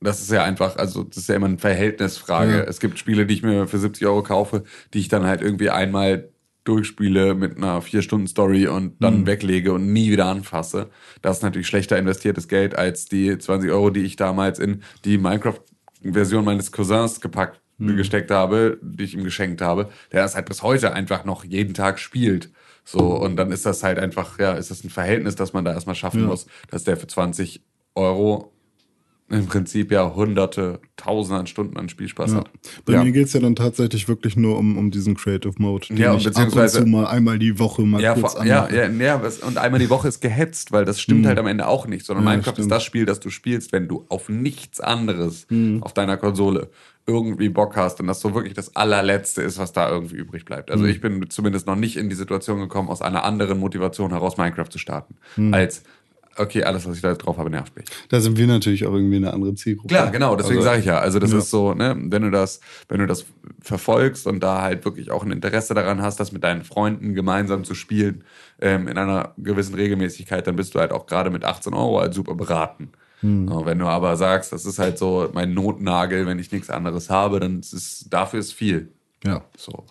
das ist ja einfach, also das ist ja immer eine Verhältnisfrage. Ja. Es gibt Spiele, die ich mir für 70 Euro kaufe, die ich dann halt irgendwie einmal durchspiele mit einer vier Stunden Story und dann Mhm. weglege und nie wieder anfasse. Das ist natürlich schlechter investiertes Geld als die 20 Euro, die ich damals in die Minecraft-Version meines Cousins gepackt Mhm. gesteckt habe, die ich ihm geschenkt habe, der das halt bis heute einfach noch jeden Tag spielt. So, und dann ist das halt einfach, ja, ist das ein Verhältnis, das man da erstmal schaffen Ja. muss, dass der für 20 Euro im Prinzip ja hunderte, tausende an Stunden an Spielspaß Ja. hat. Bei ja. mir geht's ja dann tatsächlich wirklich nur um, um diesen Creative Mode, den Ja, und ich ab und beziehungsweise- zu mal einmal die Woche mal Ja, kurz vor, ja, ja, ja, und einmal die Woche ist gehetzt, weil das stimmt halt am Ende auch nicht, sondern Ja, Minecraft stimmt. ist das Spiel, das du spielst, wenn du auf nichts anderes Mhm. auf deiner Konsole irgendwie Bock hast und das so wirklich das allerletzte ist, was da irgendwie übrig bleibt. Mhm. Also ich bin zumindest noch nicht in die Situation gekommen, aus einer anderen Motivation heraus Minecraft zu starten, Mhm. als okay, alles, was ich da drauf habe, nervt mich. Da sind wir natürlich auch irgendwie eine andere Zielgruppe. Klar, genau, deswegen Also, sage ich ja. Also das Ja. ist so, ne, wenn du das, wenn du das verfolgst und da halt wirklich auch ein Interesse daran hast, das mit deinen Freunden gemeinsam zu spielen, ähm, in einer gewissen Regelmäßigkeit, dann bist du halt auch gerade mit 18 Euro halt super beraten. So, wenn du aber sagst, das ist halt so mein Notnagel, wenn ich nichts anderes habe, dann ist dafür ist viel. Ja. So.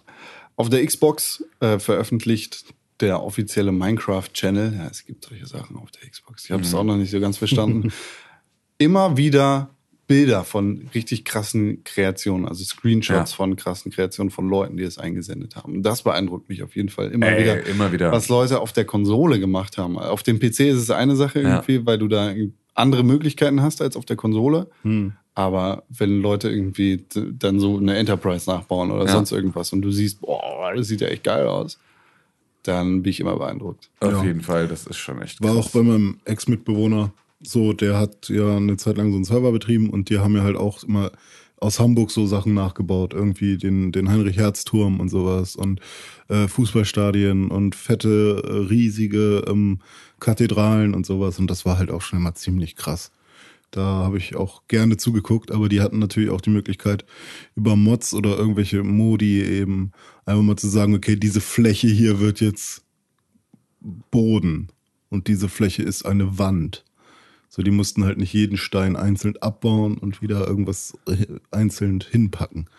Auf der Xbox äh, veröffentlicht der offizielle Minecraft-Channel, ja, es gibt solche Sachen auf der Xbox, ich habe es auch noch nicht so ganz verstanden, immer wieder Bilder von richtig krassen Kreationen, also Screenshots Ja. von krassen Kreationen von Leuten, die es eingesendet haben. Und das beeindruckt mich auf jeden Fall immer Ey, wieder. immer wieder. Was Leute auf der Konsole gemacht haben. Auf dem PC ist es eine Sache Ja. irgendwie, weil du da andere Möglichkeiten hast als auf der Konsole. Hm. Aber wenn Leute irgendwie dann so eine Enterprise nachbauen oder Ja. sonst irgendwas und du siehst, boah, das sieht ja echt geil aus, dann bin ich immer beeindruckt. Auf Ja. jeden Fall, das ist schon echt War krass. auch bei meinem Ex-Mitbewohner so, der hat ja eine Zeit lang so einen Server betrieben und die haben ja halt auch immer aus Hamburg so Sachen nachgebaut. Irgendwie den, den Heinrich-Herz-Turm und sowas und äh, Fußballstadien und fette, äh, riesige ähm, Kathedralen und sowas. Und das war halt auch schon immer ziemlich krass. Da habe ich auch gerne zugeguckt, aber die hatten natürlich auch die Möglichkeit, über Mods oder irgendwelche Modi eben einfach mal zu sagen, okay, diese Fläche hier wird jetzt Boden und diese Fläche ist eine Wand. So, die mussten halt nicht jeden Stein einzeln abbauen und wieder irgendwas einzeln hinpacken.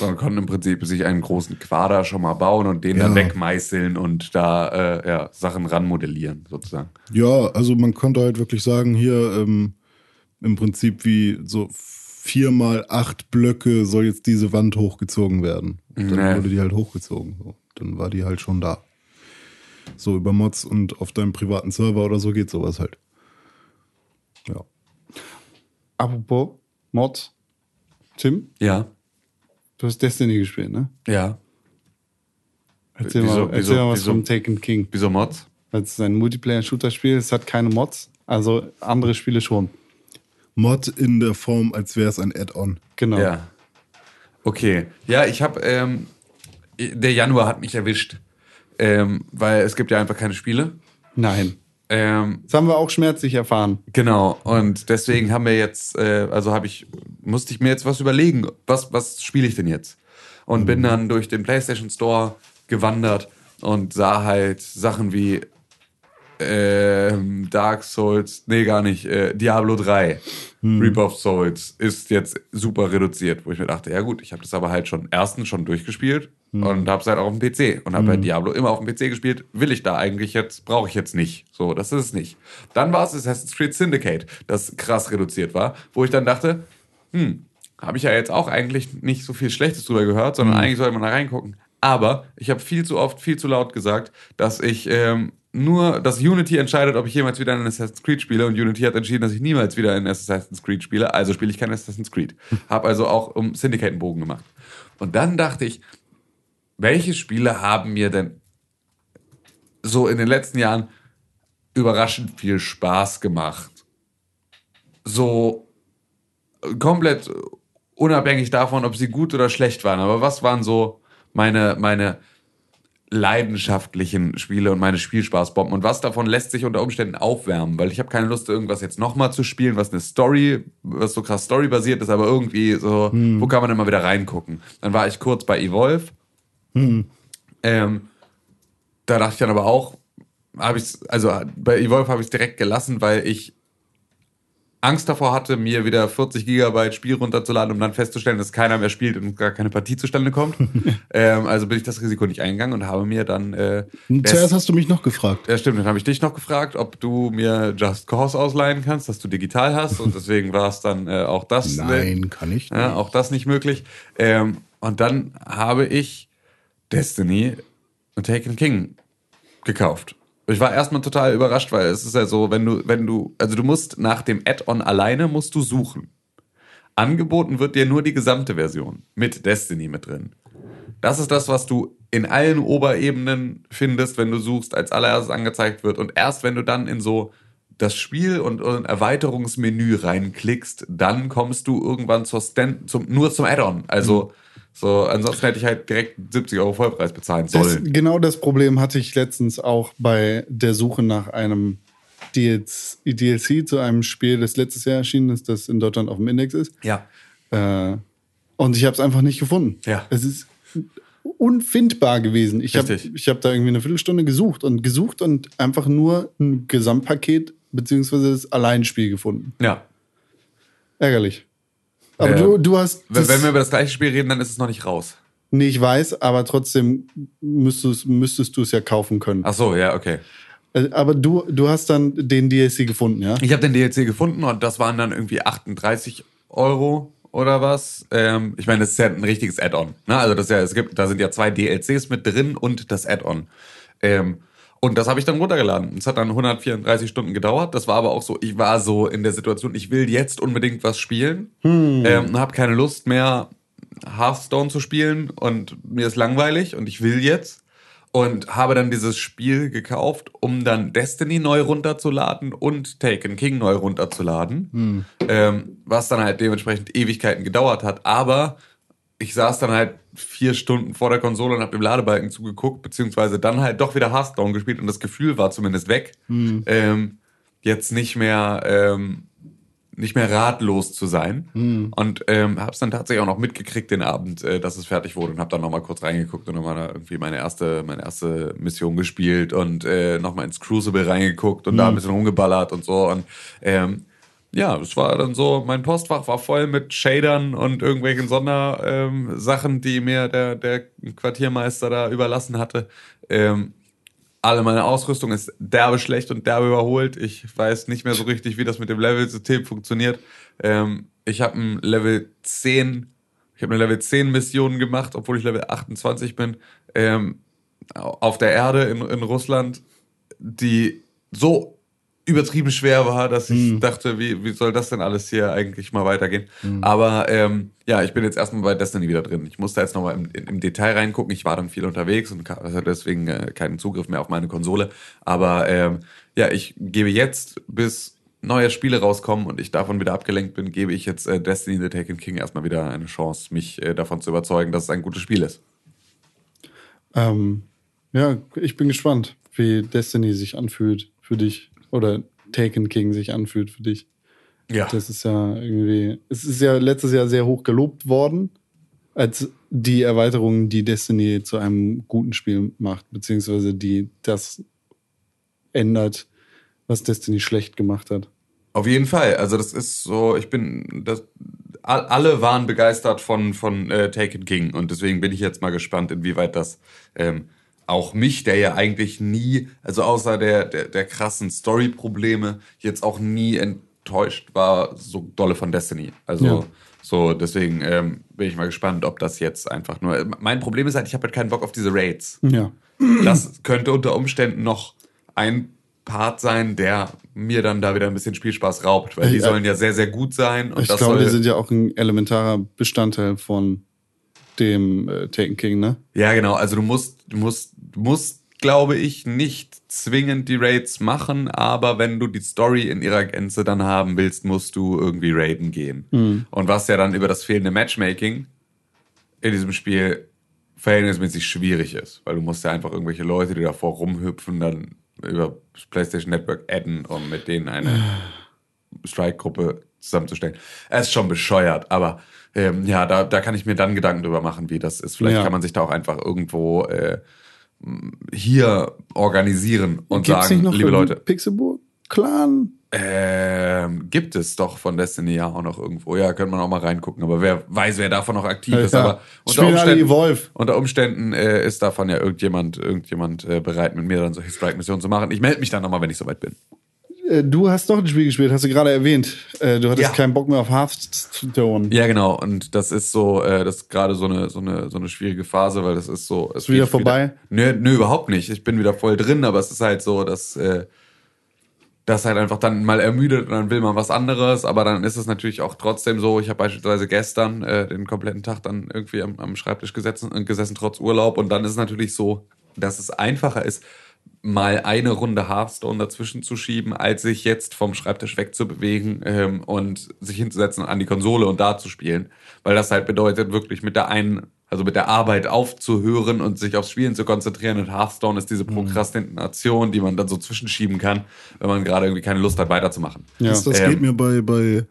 Man konnte im Prinzip sich einen großen Quader schon mal bauen und den dann Ja. wegmeißeln und da äh, ja, Sachen ranmodellieren, sozusagen. Ja, also man konnte halt wirklich sagen, hier ähm, im Prinzip wie so vier mal acht Blöcke soll jetzt diese Wand hochgezogen werden. Und dann Nee. wurde die halt hochgezogen. So. Dann war die halt schon da. So über Mods und auf deinem privaten Server oder so geht sowas halt. Ja. Apropos Mod, Tim, Ja. du hast Destiny gespielt, ne? Ja. Erzähl Wieso- mal, erzähl wieso- mal was wieso- vom Taken King. Wieso Mods? Das ist ein Multiplayer-Shooter-Spiel, es hat keine Mods, also andere Spiele schon. Mod in der Form, als wäre es ein Add-on. Genau. Ja. Okay. Ja, ich habe, ähm, der Januar hat mich erwischt. Ähm, weil es gibt ja einfach keine Spiele. Nein. Ähm, Das haben wir auch schmerzlich erfahren. Genau, und deswegen haben wir jetzt, äh, also habe ich, musste ich mir jetzt was überlegen, was, was spiele ich denn jetzt? Und bin dann durch den PlayStation Store gewandert und sah halt Sachen wie ähm, Dark Souls, nee, gar nicht, äh, Diablo 3, Reaper of Souls ist jetzt super reduziert, wo ich mir dachte, ja gut, ich habe das aber halt schon erstens schon durchgespielt und habe es halt auch auf dem PC und habe halt Diablo immer auf dem PC gespielt. Will ich da eigentlich jetzt, brauche ich jetzt nicht. So, das ist es nicht. Dann war es Assassin's Creed Syndicate, das krass reduziert war, wo ich dann dachte, hm, habe ich ja jetzt auch eigentlich nicht so viel Schlechtes drüber gehört, sondern eigentlich sollte man da reingucken. Aber ich habe viel zu oft, viel zu laut gesagt, dass ich ähm, nur, dass Unity entscheidet, ob ich jemals wieder ein Assassin's Creed spiele und Unity hat entschieden, dass ich niemals wieder ein Assassin's Creed spiele, also spiele ich kein Assassin's Creed. Habe also auch um Syndicate einen Bogen gemacht. Und dann dachte ich, welche Spiele haben mir denn so in den letzten Jahren überraschend viel Spaß gemacht? So komplett unabhängig davon, ob sie gut oder schlecht waren. Aber was waren so meine, meine leidenschaftlichen Spiele und meine Spielspaßbomben. Und was davon lässt sich unter Umständen aufwärmen, weil ich habe keine Lust, irgendwas jetzt nochmal zu spielen, was eine Story, was so krass storybasiert ist, aber irgendwie so, wo kann man immer wieder reingucken? Dann war ich kurz bei Evolve. Ähm, da dachte ich dann aber auch, habe ich also bei Evolve habe ich es direkt gelassen, weil ich Angst davor hatte, mir wieder 40 Gigabyte Spiel runterzuladen, um dann festzustellen, dass keiner mehr spielt und gar keine Partie zustande kommt. ähm, also bin ich das Risiko nicht eingegangen und habe mir dann äh, Zuerst hast du mich noch gefragt. ja, stimmt. Dann habe ich dich noch gefragt, ob du mir Just Cause ausleihen kannst, dass du digital hast. Und deswegen war es dann äh, auch das. Nein, kann ich nicht. Ja, auch das nicht möglich. Ähm, und dann habe ich Destiny und Taken King gekauft. Ich war erstmal total überrascht, weil es ist ja so, wenn du, wenn du, also du musst nach dem Add-on alleine musst du suchen. Angeboten wird dir nur die gesamte Version mit Destiny mit drin. Das ist das, was du in allen Oberebenen findest, wenn du suchst, als allererstes angezeigt wird. Und erst wenn du dann in so das Spiel und, und Erweiterungsmenü reinklickst, dann kommst du irgendwann zur Stand, zum, nur zum Add-on. Also so, ansonsten hätte ich halt direkt 70 Euro Vollpreis bezahlen Das, sollen. genau das Problem hatte ich letztens auch bei der Suche nach einem DLC, zu einem Spiel, das letztes Jahr erschienen ist, das in Deutschland auf dem Index ist. Ja. Äh, und ich habe es einfach nicht gefunden. Ja. Es ist unfindbar gewesen. Ich habe hab da irgendwie eine Viertelstunde gesucht und gesucht und einfach nur ein Gesamtpaket beziehungsweise das Alleinspiel gefunden. Ja. Ärgerlich. Aber Äh, du, du hast. Wenn, wenn wir über das gleiche Spiel reden, dann ist es noch nicht raus. nee, ich weiß, aber trotzdem müsstest, müsstest du es ja kaufen können. Ach so, ja, okay. Äh, Aber du, du hast dann den DLC gefunden, ja? Ich habe den DLC gefunden und das waren dann irgendwie 38 Euro oder was. Ähm, ich meine, das ist ja ein richtiges Add-on. Ne? Also das ist ja, es gibt, da sind ja zwei DLCs mit drin und das Add-on. Ähm, und das habe ich dann runtergeladen. Es hat dann 134 Stunden gedauert. Das war aber auch so, ich war so in der Situation, ich will jetzt unbedingt was spielen. Ähm, und habe keine Lust mehr, Hearthstone zu spielen und mir ist langweilig und ich will jetzt und habe dann dieses Spiel gekauft, um dann Destiny neu runterzuladen und Taken King neu runterzuladen, ähm, was dann halt dementsprechend Ewigkeiten gedauert hat. Aber ich saß dann halt vier Stunden vor der Konsole und habe dem Ladebalken zugeguckt, beziehungsweise dann halt doch wieder Hearthstone gespielt und das Gefühl war zumindest weg, ähm, jetzt nicht mehr ähm, nicht mehr ratlos zu sein. Und ähm, habe es dann tatsächlich auch noch mitgekriegt den Abend, äh, dass es fertig wurde und habe dann noch mal kurz reingeguckt und nochmal irgendwie meine erste, meine erste Mission gespielt und äh, nochmal ins Crucible reingeguckt und da ein bisschen rumgeballert und so. Und ähm, ja, es war dann so, mein Postfach war voll mit Shadern und irgendwelchen Sondersachen, ähm, die mir der, der Quartiermeister da überlassen hatte. Ähm, alle meine Ausrüstung ist derbe schlecht und derbe überholt. Ich weiß nicht mehr so richtig, wie das mit dem Level-System funktioniert. Ähm, ich habe ein Level 10, ich habe eine Level 10 Mission gemacht, obwohl ich Level 28 bin, ähm, auf der Erde in, in Russland, die so übertrieben schwer war, dass ich dachte, wie, wie soll das denn alles hier eigentlich mal weitergehen? Aber ähm, ja, ich bin jetzt erstmal bei Destiny wieder drin. Ich musste jetzt nochmal im, im Detail reingucken. Ich war dann viel unterwegs und hatte deswegen äh, keinen Zugriff mehr auf meine Konsole. Aber ähm, ja, ich gebe jetzt, bis neue Spiele rauskommen und ich davon wieder abgelenkt bin, gebe ich jetzt äh, Destiny The Taken King erstmal wieder eine Chance, mich äh, davon zu überzeugen, dass es ein gutes Spiel ist. Ähm, ja, ich bin gespannt, wie Destiny sich anfühlt für dich. Oder Taken King sich anfühlt für dich. Ja. Das ist ja irgendwie. Es ist ja letztes Jahr sehr hoch gelobt worden, als die Erweiterung, die Destiny zu einem guten Spiel macht, beziehungsweise die das ändert, was Destiny schlecht gemacht hat. Auf jeden Fall. Also das ist so, ich bin, das, all- alle waren begeistert von, von äh, Taken King und deswegen bin ich jetzt mal gespannt, inwieweit das ähm, auch mich, der ja eigentlich nie, also außer der, der, der krassen Story-Probleme, jetzt auch nie enttäuscht war, so dolle von Destiny. Also Ja. so, deswegen ähm, bin ich mal gespannt, ob das jetzt einfach nur. Mein Problem ist halt, ich habe halt keinen Bock auf diese Raids Ja. das könnte unter Umständen noch ein Part sein, der mir dann da wieder ein bisschen Spielspaß raubt, weil die Ich- sollen ja sehr, sehr gut sein. Und Ich das glaube, soll, die sind ja auch ein elementarer Bestandteil von dem äh, Taken King, ne? ja, genau. Also du musst, du musst, du musst, glaube ich, nicht zwingend die Raids machen, aber wenn du die Story in ihrer Gänze dann haben willst, musst du irgendwie raiden gehen. Und was ja dann über das fehlende Matchmaking in diesem Spiel verhältnismäßig schwierig ist, weil du musst ja einfach irgendwelche Leute, die davor rumhüpfen, dann über das PlayStation Network adden, um mit denen eine Strike-Gruppe zusammenzustellen. Es ist schon bescheuert, aber ähm, ja, da, da kann ich mir dann Gedanken drüber machen, wie das ist. Vielleicht Ja. kann man sich da auch einfach irgendwo äh, hier organisieren und Gibt's sagen, liebe Leute, Pixelburg Clan? ähm, gibt es doch von Destiny ja auch noch irgendwo. Ja, könnte man auch mal reingucken. Aber wer weiß, wer davon noch aktiv ist. Ja. Aber unter Umständen, unter Umständen äh, ist davon ja irgendjemand, irgendjemand äh, bereit, mit mir dann solche Strike-Missionen zu machen. Ich melde mich dann nochmal, wenn ich soweit bin. Äh, Du hast doch ein Spiel gespielt, hast du gerade erwähnt. Äh, Du hattest Ja. keinen Bock mehr auf Hearthstone. Ja, genau. Und das ist so, äh, das ist gerade so eine, so eine, so eine schwierige Phase, weil das ist so. Es Ist wieder vorbei? nö, nö, überhaupt nicht. Ich bin wieder voll drin, aber es ist halt so, dass äh, das halt einfach dann mal ermüdet und dann will man was anderes. Aber dann ist es natürlich auch trotzdem so. Ich habe beispielsweise gestern äh, den kompletten Tag dann irgendwie am, am Schreibtisch gesessen, gesessen trotz Urlaub. Und dann ist es natürlich so, dass es einfacher ist, mal eine Runde Hearthstone dazwischen zu schieben, als sich jetzt vom Schreibtisch wegzubewegen ähm, und sich hinzusetzen an die Konsole und da zu spielen. Weil das halt bedeutet, wirklich mit der einen, also mit der Arbeit aufzuhören und sich aufs Spielen zu konzentrieren. Und Hearthstone ist diese Prokrastination, die man dann so zwischenschieben kann, wenn man gerade irgendwie keine Lust hat, weiterzumachen. Ja. Das, das Ähm. geht mir bei, bei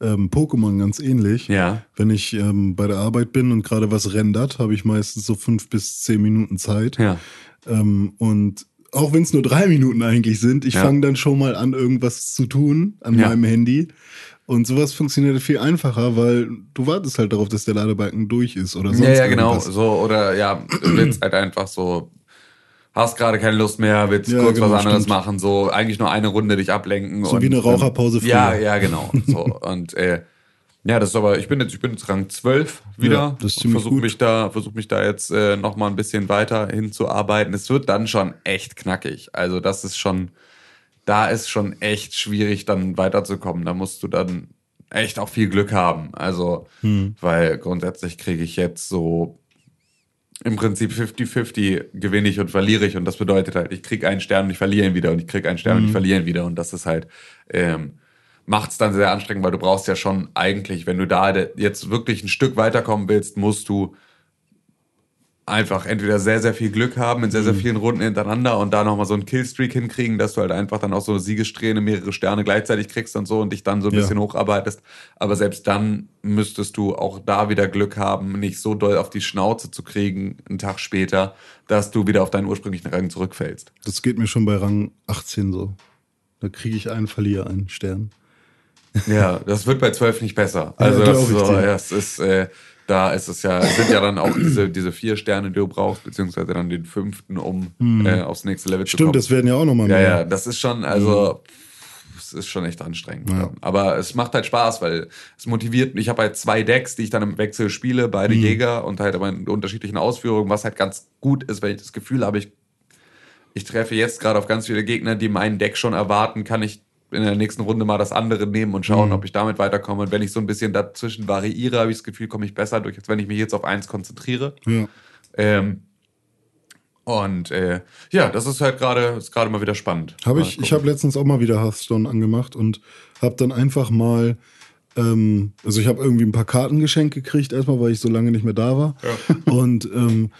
ähm, Pokémon ganz ähnlich. Ja. Wenn ich ähm, bei der Arbeit bin und gerade was rendert, habe ich meistens so fünf bis zehn Minuten Zeit. Ja. Ähm, und auch wenn es nur drei Minuten eigentlich sind, ich Ja. fange dann schon mal an, irgendwas zu tun an Ja. meinem Handy. Und sowas funktioniert viel einfacher, weil du wartest halt darauf, dass der Ladebalken durch ist oder sonst Ja, ja, genau. irgendwas. So, oder ja, du willst halt einfach so, hast gerade keine Lust mehr, willst Ja, kurz genau, was anderes stimmt. machen, so eigentlich nur eine Runde dich ablenken. So und, wie eine Raucherpause früher. Ja, ja, genau. So, und äh, ja, das ist aber, ich bin jetzt, ich bin jetzt Rang 12 wieder. Ja, das ist ziemlich versuch gut. mich da, versuch mich da jetzt äh, noch mal ein bisschen weiter hinzuarbeiten. Es wird dann schon echt knackig. Also das ist schon, da ist schon echt schwierig, dann weiterzukommen. Da musst du dann echt auch viel Glück haben. Also, Hm. weil grundsätzlich kriege ich jetzt so im Prinzip 50-50 gewinne ich und verliere ich. Und das bedeutet halt, ich kriege einen Stern und ich verliere ihn wieder und ich kriege einen Stern und ich verliere ihn wieder. Und das ist halt, ähm, macht es dann sehr anstrengend, weil du brauchst ja schon eigentlich, wenn du da jetzt wirklich ein Stück weiterkommen willst, musst du einfach entweder sehr, sehr viel Glück haben in sehr, sehr vielen Runden hintereinander und da nochmal so einen Killstreak hinkriegen, dass du halt einfach dann auch so Siegesträhne, mehrere Sterne gleichzeitig kriegst und so und dich dann so ein Ja. bisschen hocharbeitest. Aber selbst dann müsstest du auch da wieder Glück haben, nicht so doll auf die Schnauze zu kriegen, einen Tag später, dass du wieder auf deinen ursprünglichen Rang zurückfällst. Das geht mir schon bei Rang 18 so. Da kriege ich einen, verliere einen Stern. Ja, das wird bei 12 nicht besser. Also Ja, das so, ja, es ist, äh, da ist es ja, es sind ja dann auch diese, diese vier Sterne, die du brauchst, beziehungsweise dann den fünften, um äh, aufs nächste Level zu kommen. Stimmt, das werden ja auch nochmal Ja, mehr. ja, das ist schon, also, pff, es ist schon echt anstrengend. Ja. Aber es macht halt Spaß, weil es motiviert mich. Ich habe halt zwei Decks, die ich dann im Wechsel spiele, beide Jäger und halt aber in unterschiedlichen Ausführungen, was halt ganz gut ist, weil ich das Gefühl habe, ich, ich treffe jetzt gerade auf ganz viele Gegner, die mein Deck schon erwarten, kann ich in der nächsten Runde mal das andere nehmen und schauen, ob ich damit weiterkomme. Und wenn ich so ein bisschen dazwischen variiere, habe ich das Gefühl, komme ich besser durch, als wenn ich mich jetzt auf eins konzentriere. Ja. Ähm, und äh, ja, das ist halt gerade ist gerade mal wieder spannend. Habe ich, ich habe letztens auch mal wieder Hearthstone angemacht und habe dann einfach mal, ähm, also ich habe irgendwie ein paar Karten geschenkt gekriegt, erstmal, weil ich so lange nicht mehr da war. Und ähm,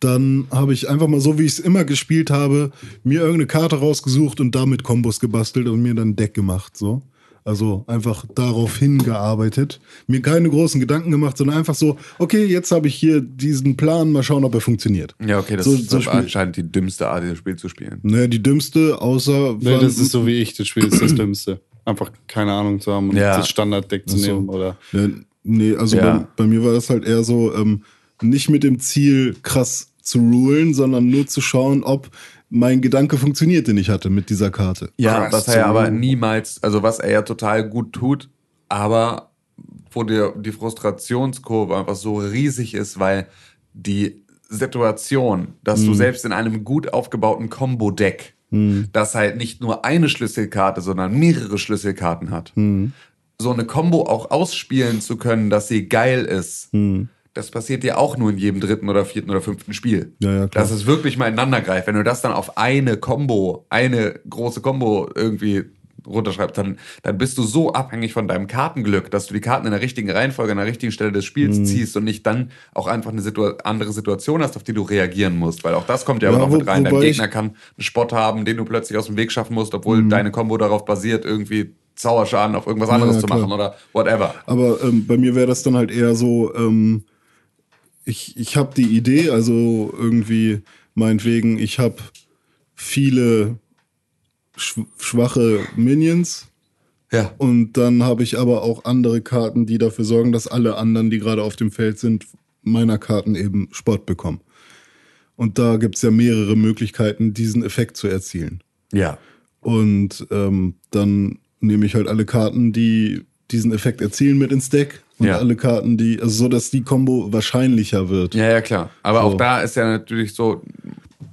dann habe ich einfach mal so, wie ich es immer gespielt habe, mir irgendeine Karte rausgesucht und damit Kombos gebastelt und mir dann ein Deck gemacht. So. Also einfach darauf hingearbeitet. Mir keine großen Gedanken gemacht, sondern einfach so, okay, jetzt habe ich hier diesen Plan, mal schauen, ob er funktioniert. Ja, okay, das So- ist so anscheinend die dümmste Art, dieses Spiel zu spielen. Ne, die dümmste, außer. Nee, das ist so wie ich, das Spiel ist das Dümmste. Einfach keine Ahnung zu haben und Ja. das Standarddeck zu so. nehmen. Oder Ja, nee, also Ja. bei, bei mir war das halt eher so, ähm, nicht mit dem Ziel, krass zu rulen, sondern nur zu schauen, ob mein Gedanke funktioniert, den ich hatte mit dieser Karte. Ja, Krass, was er ja aber niemals, also was er ja total gut tut, aber wo dir die Frustrationskurve einfach so riesig ist, weil die Situation, dass Mhm. du selbst in einem gut aufgebauten Combo-Deck, Mhm. das halt nicht nur eine Schlüsselkarte, sondern mehrere Schlüsselkarten hat, Mhm. so eine Combo auch ausspielen zu können, dass sie geil ist. Mhm. Das passiert dir auch nur in jedem dritten oder vierten oder fünften Spiel. Ja, ja, klar. Dass es wirklich mal ineinander greift. Wenn du das dann auf eine Combo, eine große Combo irgendwie runterschreibst, dann, dann bist du so abhängig von deinem Kartenglück, dass du die Karten in der richtigen Reihenfolge, an der richtigen Stelle des Spiels Mhm. ziehst und nicht dann auch einfach eine Situ andere Situation hast, auf die du reagieren musst. Weil auch das kommt ja, Ja, aber noch wo- mit rein. Dein Gegner Mhm. kann einen Spot haben, den du plötzlich aus dem Weg schaffen musst, obwohl deine Combo darauf basiert, irgendwie Zauberschaden auf irgendwas anderes ja, zu klar. machen oder whatever. Aber ähm, bei mir wäre das dann halt eher so, ähm, ich, ich habe die Idee, also irgendwie meinetwegen, ich habe viele schw schwache Minions Ja. und dann habe ich aber auch andere Karten, die dafür sorgen, dass alle anderen, die gerade auf dem Feld sind, meiner Karten eben Sport bekommen. Und da gibt's ja mehrere Möglichkeiten, diesen Effekt zu erzielen. Ja. Und ähm, dann nehme ich halt alle Karten, die diesen Effekt erzielen, mit ins Deck. Und Ja. alle Karten, die, also so, dass die Combo wahrscheinlicher wird. Ja, ja, klar. Aber So. auch da ist ja natürlich so,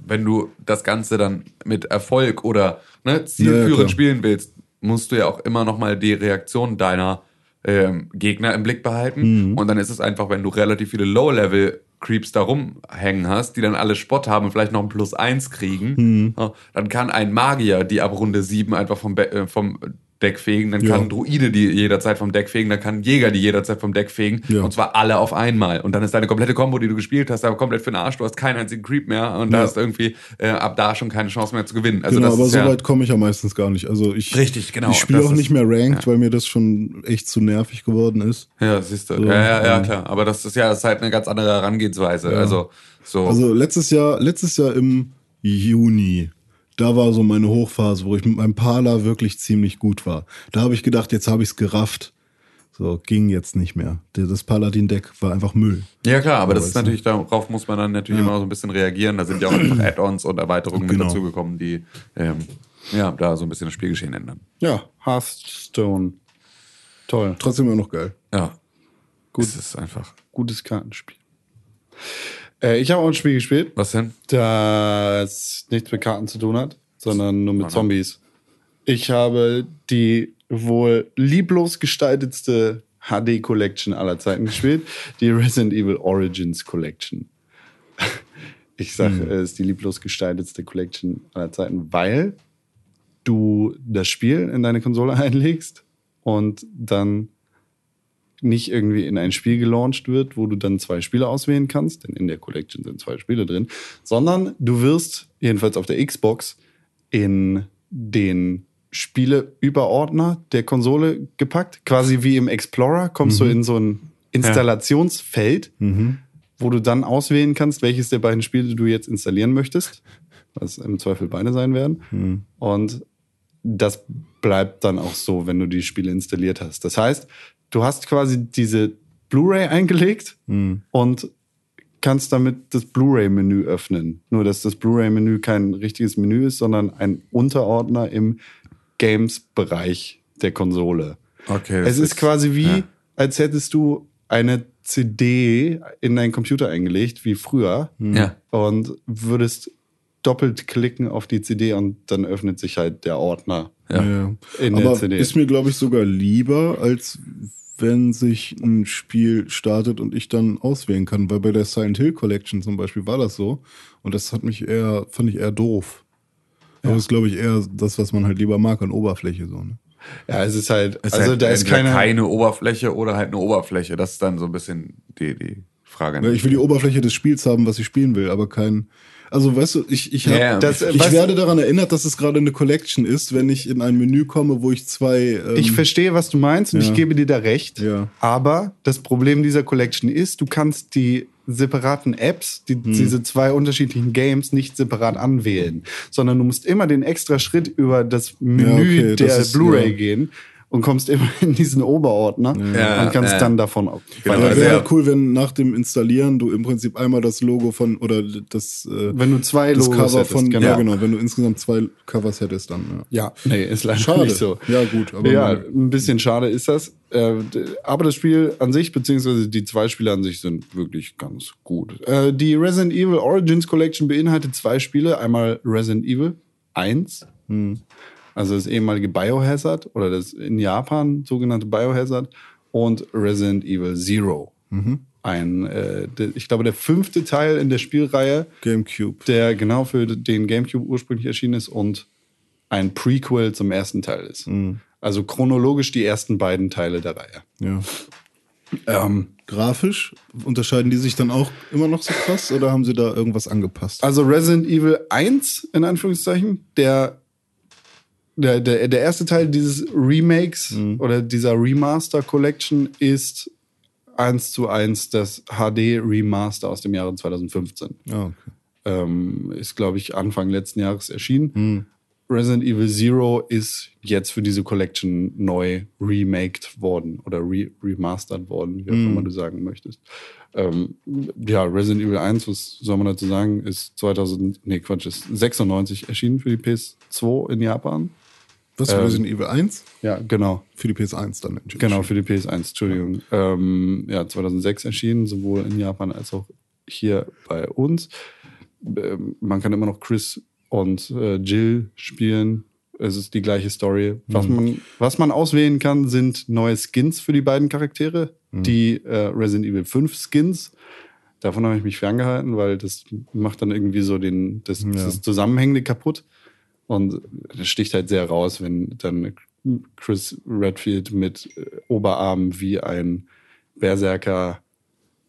wenn du das Ganze dann mit Erfolg oder ne, Ja, ja, zielführend klar. spielen willst, musst du ja auch immer noch mal die Reaktion deiner ähm, Gegner im Blick behalten. Mhm. Und dann ist es einfach, wenn du relativ viele Low-Level-Creeps da rumhängen hast, die dann alle Spot haben und vielleicht noch ein Plus 1 kriegen, ja, dann kann ein Magier die ab Runde 7 einfach vom, Be äh, vom Deck fegen, dann Ja. kann Druide die jederzeit vom Deck fegen, dann kann Jäger die jederzeit vom Deck fegen Ja. und zwar alle auf einmal. Und dann ist deine komplette Combo, die du gespielt hast, aber komplett für den Arsch. Du hast keinen einzigen Creep mehr und da Ja. hast du irgendwie äh, ab da schon keine Chance mehr zu gewinnen. Also genau, aber ist so weit komme ich ja meistens gar nicht. Also ich, Richtig, genau. Ich spiele auch ist- nicht mehr Ranked, weil mir das schon echt zu nervig geworden ist. ja, siehst du. So, ja, ja, ja, ähm, klar. Aber das ist ja das ist halt eine ganz andere Herangehensweise. Also so. Also letztes Jahr, letztes Jahr im Juni, da war so meine Hochphase, wo ich mit meinem Parler wirklich ziemlich gut war. Da habe ich gedacht, jetzt habe ich es gerafft. So, ging jetzt nicht mehr. Das Paladin-Deck war einfach Müll. ja klar, aber das ist natürlich, darauf muss man dann natürlich immer so ein bisschen reagieren. Da sind ja auch einfach Add-ons und Erweiterungen Genau. mit dazugekommen, die ähm, ja, da so ein bisschen das Spielgeschehen ändern. Ja, Hearthstone. Toll. Trotzdem immer noch geil. Ja. Gut. Es ist einfach. Gutes Kartenspiel. Äh, ich habe auch ein Spiel gespielt, Was denn? das nichts mit Karten zu tun hat, sondern nur mit Zombies. Ich habe die wohl lieblos gestaltetste HD Collection aller Zeiten gespielt, die Resident Evil Origins Collection. Ich sage, es ist die lieblos gestaltetste Collection aller Zeiten, weil du das Spiel in deine Konsole einlegst und dann nicht irgendwie in ein Spiel gelauncht wird, wo du dann zwei Spiele auswählen kannst, denn in der Collection sind zwei Spiele drin, sondern du wirst, jedenfalls auf der Xbox, in den Spieleüberordner der Konsole gepackt. Quasi wie im Explorer kommst du in so ein Installationsfeld, wo du dann auswählen kannst, welches der beiden Spiele du jetzt installieren möchtest, was im Zweifel beide sein werden. Und das bleibt dann auch so, wenn du die Spiele installiert hast. Das heißt, du hast quasi diese Blu-ray eingelegt und kannst damit das Blu-ray-Menü öffnen. Nur, dass das Blu-ray-Menü kein richtiges Menü ist, sondern ein Unterordner im Games-Bereich der Konsole. Okay. Es das ist quasi wie, ja. als hättest du eine CD in deinen Computer eingelegt, wie früher, Ja. und würdest doppelt klicken auf die CD und dann öffnet sich halt der Ordner. Ja. In der Aber CD. ist mir, glaube ich, sogar lieber, als wenn sich ein Spiel startet und ich dann auswählen kann. Weil bei der Silent Hill Collection zum Beispiel war das so. Und das hat mich eher, fand ich eher doof. Aber das ist, glaube ich, eher das, was man halt lieber mag an Oberfläche so. Ne? Ja, es ist halt, Es also halt da ist keine, keine Oberfläche oder halt eine Oberfläche. Das ist dann so ein bisschen die, die Frage. Weil ich will die Oberfläche des Spiels haben, was ich spielen will, aber kein. Also weißt du, ich, ich, hab, Ja, das, ich weißt- werde daran erinnert, dass es gerade eine Collection ist, wenn ich in ein Menü komme, wo ich zwei. Ähm, Ich verstehe, was du meinst und Ja. ich gebe dir da recht. Ja. Aber das Problem dieser Collection ist, du kannst die separaten Apps, die, Hm. diese zwei unterschiedlichen Games nicht separat anwählen, sondern du musst immer den extra Schritt über das Menü okay, das der Blu-ray ja. gehen und kommst immer in diesen Oberordner Ja, und kannst ja. dann davon auch Genau, aber also wäre ja. halt cool, wenn nach dem Installieren du im Prinzip einmal das Logo von oder das, äh, Wenn du zwei das Logos Cover hättest, von genau. ja genau, wenn du insgesamt zwei Covers hättest dann. Ja. Ja, nee, ist leider Schade. nicht so. Ja gut, aber ja, mal- ein bisschen schade ist das. Äh, Aber das Spiel an sich, beziehungsweise die zwei Spiele an sich sind wirklich ganz gut. Äh, Die Resident Evil Origins Collection beinhaltet zwei Spiele. Einmal Resident Evil 1, also das ehemalige Biohazard oder das in Japan sogenannte Biohazard und Resident Evil Zero. Ein, äh, ich glaube, der fünfte Teil in der Spielreihe, GameCube. der genau für den GameCube ursprünglich erschienen ist und ein Prequel zum ersten Teil ist. Mhm. Also chronologisch die ersten beiden Teile der Reihe. Ja. Ähm, Grafisch unterscheiden die sich dann auch immer noch so krass oder haben sie da irgendwas angepasst? also Resident Evil 1, in Anführungszeichen, der, der, der, der erste Teil dieses Remakes oder dieser Remaster Collection ist eins zu eins das HD Remaster aus dem Jahre 2015. Ja, okay. ähm, ist, glaube ich, Anfang letzten Jahres erschienen. Resident Evil Zero ist jetzt für diese Collection neu remaked worden oder re remastered worden, wie auch immer du sagen möchtest. Ähm, ja, Resident Evil 1, was soll man dazu sagen, ist 2000, nee, Quatsch, ist 96 erschienen für die PS2 in Japan. Was für Resident Evil 1? Ja, genau. Für die PS1 dann. Genau, für die PS1, Entschuldigung. Ähm, ja, 2006 erschienen, sowohl in Japan als auch hier bei uns. Ähm, man kann immer noch Chris und äh, Jill spielen. Es ist die gleiche Story. Was, man, was man auswählen kann, sind neue Skins für die beiden Charaktere. Die äh, Resident Evil 5 Skins. Davon habe ich mich ferngehalten, weil das macht dann irgendwie so den, das, das Zusammenhängende kaputt. Und das sticht halt sehr raus, wenn dann Chris Redfield mit äh, Oberarmen wie ein Berserker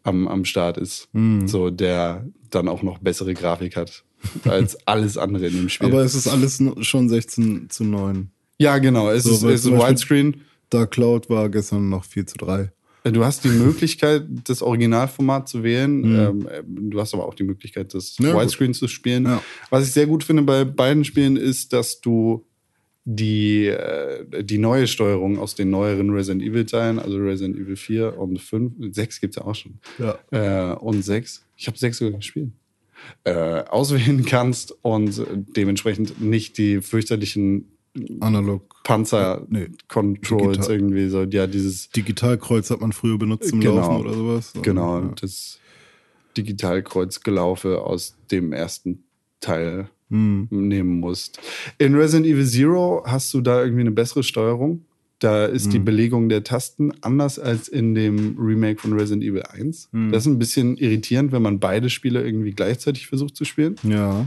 am, am Start ist. So, der dann auch noch bessere Grafik hat als alles andere in dem Spiel. Aber es ist alles schon 16 zu 9. ja, genau. Es So, ist, ist Widescreen. Da Cloud war gestern noch 4 zu 3. Du hast die Möglichkeit, das Originalformat zu wählen. Ähm, du hast aber auch die Möglichkeit, das Ja. Widescreen zu spielen. Ja. Was ich sehr gut finde bei beiden Spielen ist, dass du die, äh, die neue Steuerung aus den neueren Resident Evil Teilen, also Resident Evil 4 und 5, 6 gibt's ja auch schon. Ja. Äh, und 6, ich habe 6 sogar gespielt, äh, auswählen kannst und dementsprechend nicht die fürchterlichen Analog. Panzer-Controls digital. irgendwie so, ja, dieses Digitalkreuz hat man früher benutzt zum Genau. Laufen oder sowas. Genau, Ja. das Digitalkreuzgelaufe aus dem ersten Teil Hm. nehmen musst. In Resident Evil Zero hast du da irgendwie eine bessere Steuerung. Da ist Hm. die Belegung der Tasten anders als in dem Remake von Resident Evil 1. Hm. Das ist ein bisschen irritierend, wenn man beide Spiele irgendwie gleichzeitig versucht zu spielen. Ja.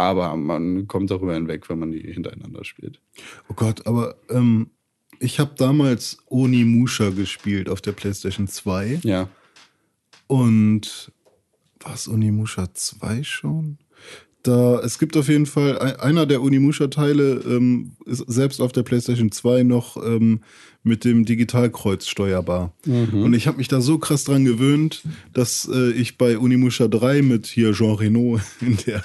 Aber man kommt darüber hinweg, wenn man die hintereinander spielt. Oh Gott, aber ähm, ich habe damals Onimusha gespielt auf der PlayStation 2. Ja. Und war es Onimusha 2 schon? Da, es gibt auf jeden Fall, ein- einer der Onimusha-Teile ähm, ist selbst auf der PlayStation 2 noch ähm, mit dem Digitalkreuz steuerbar. Und ich habe mich da so krass dran gewöhnt, dass äh, ich bei Onimusha 3 mit hier Jean Reno in der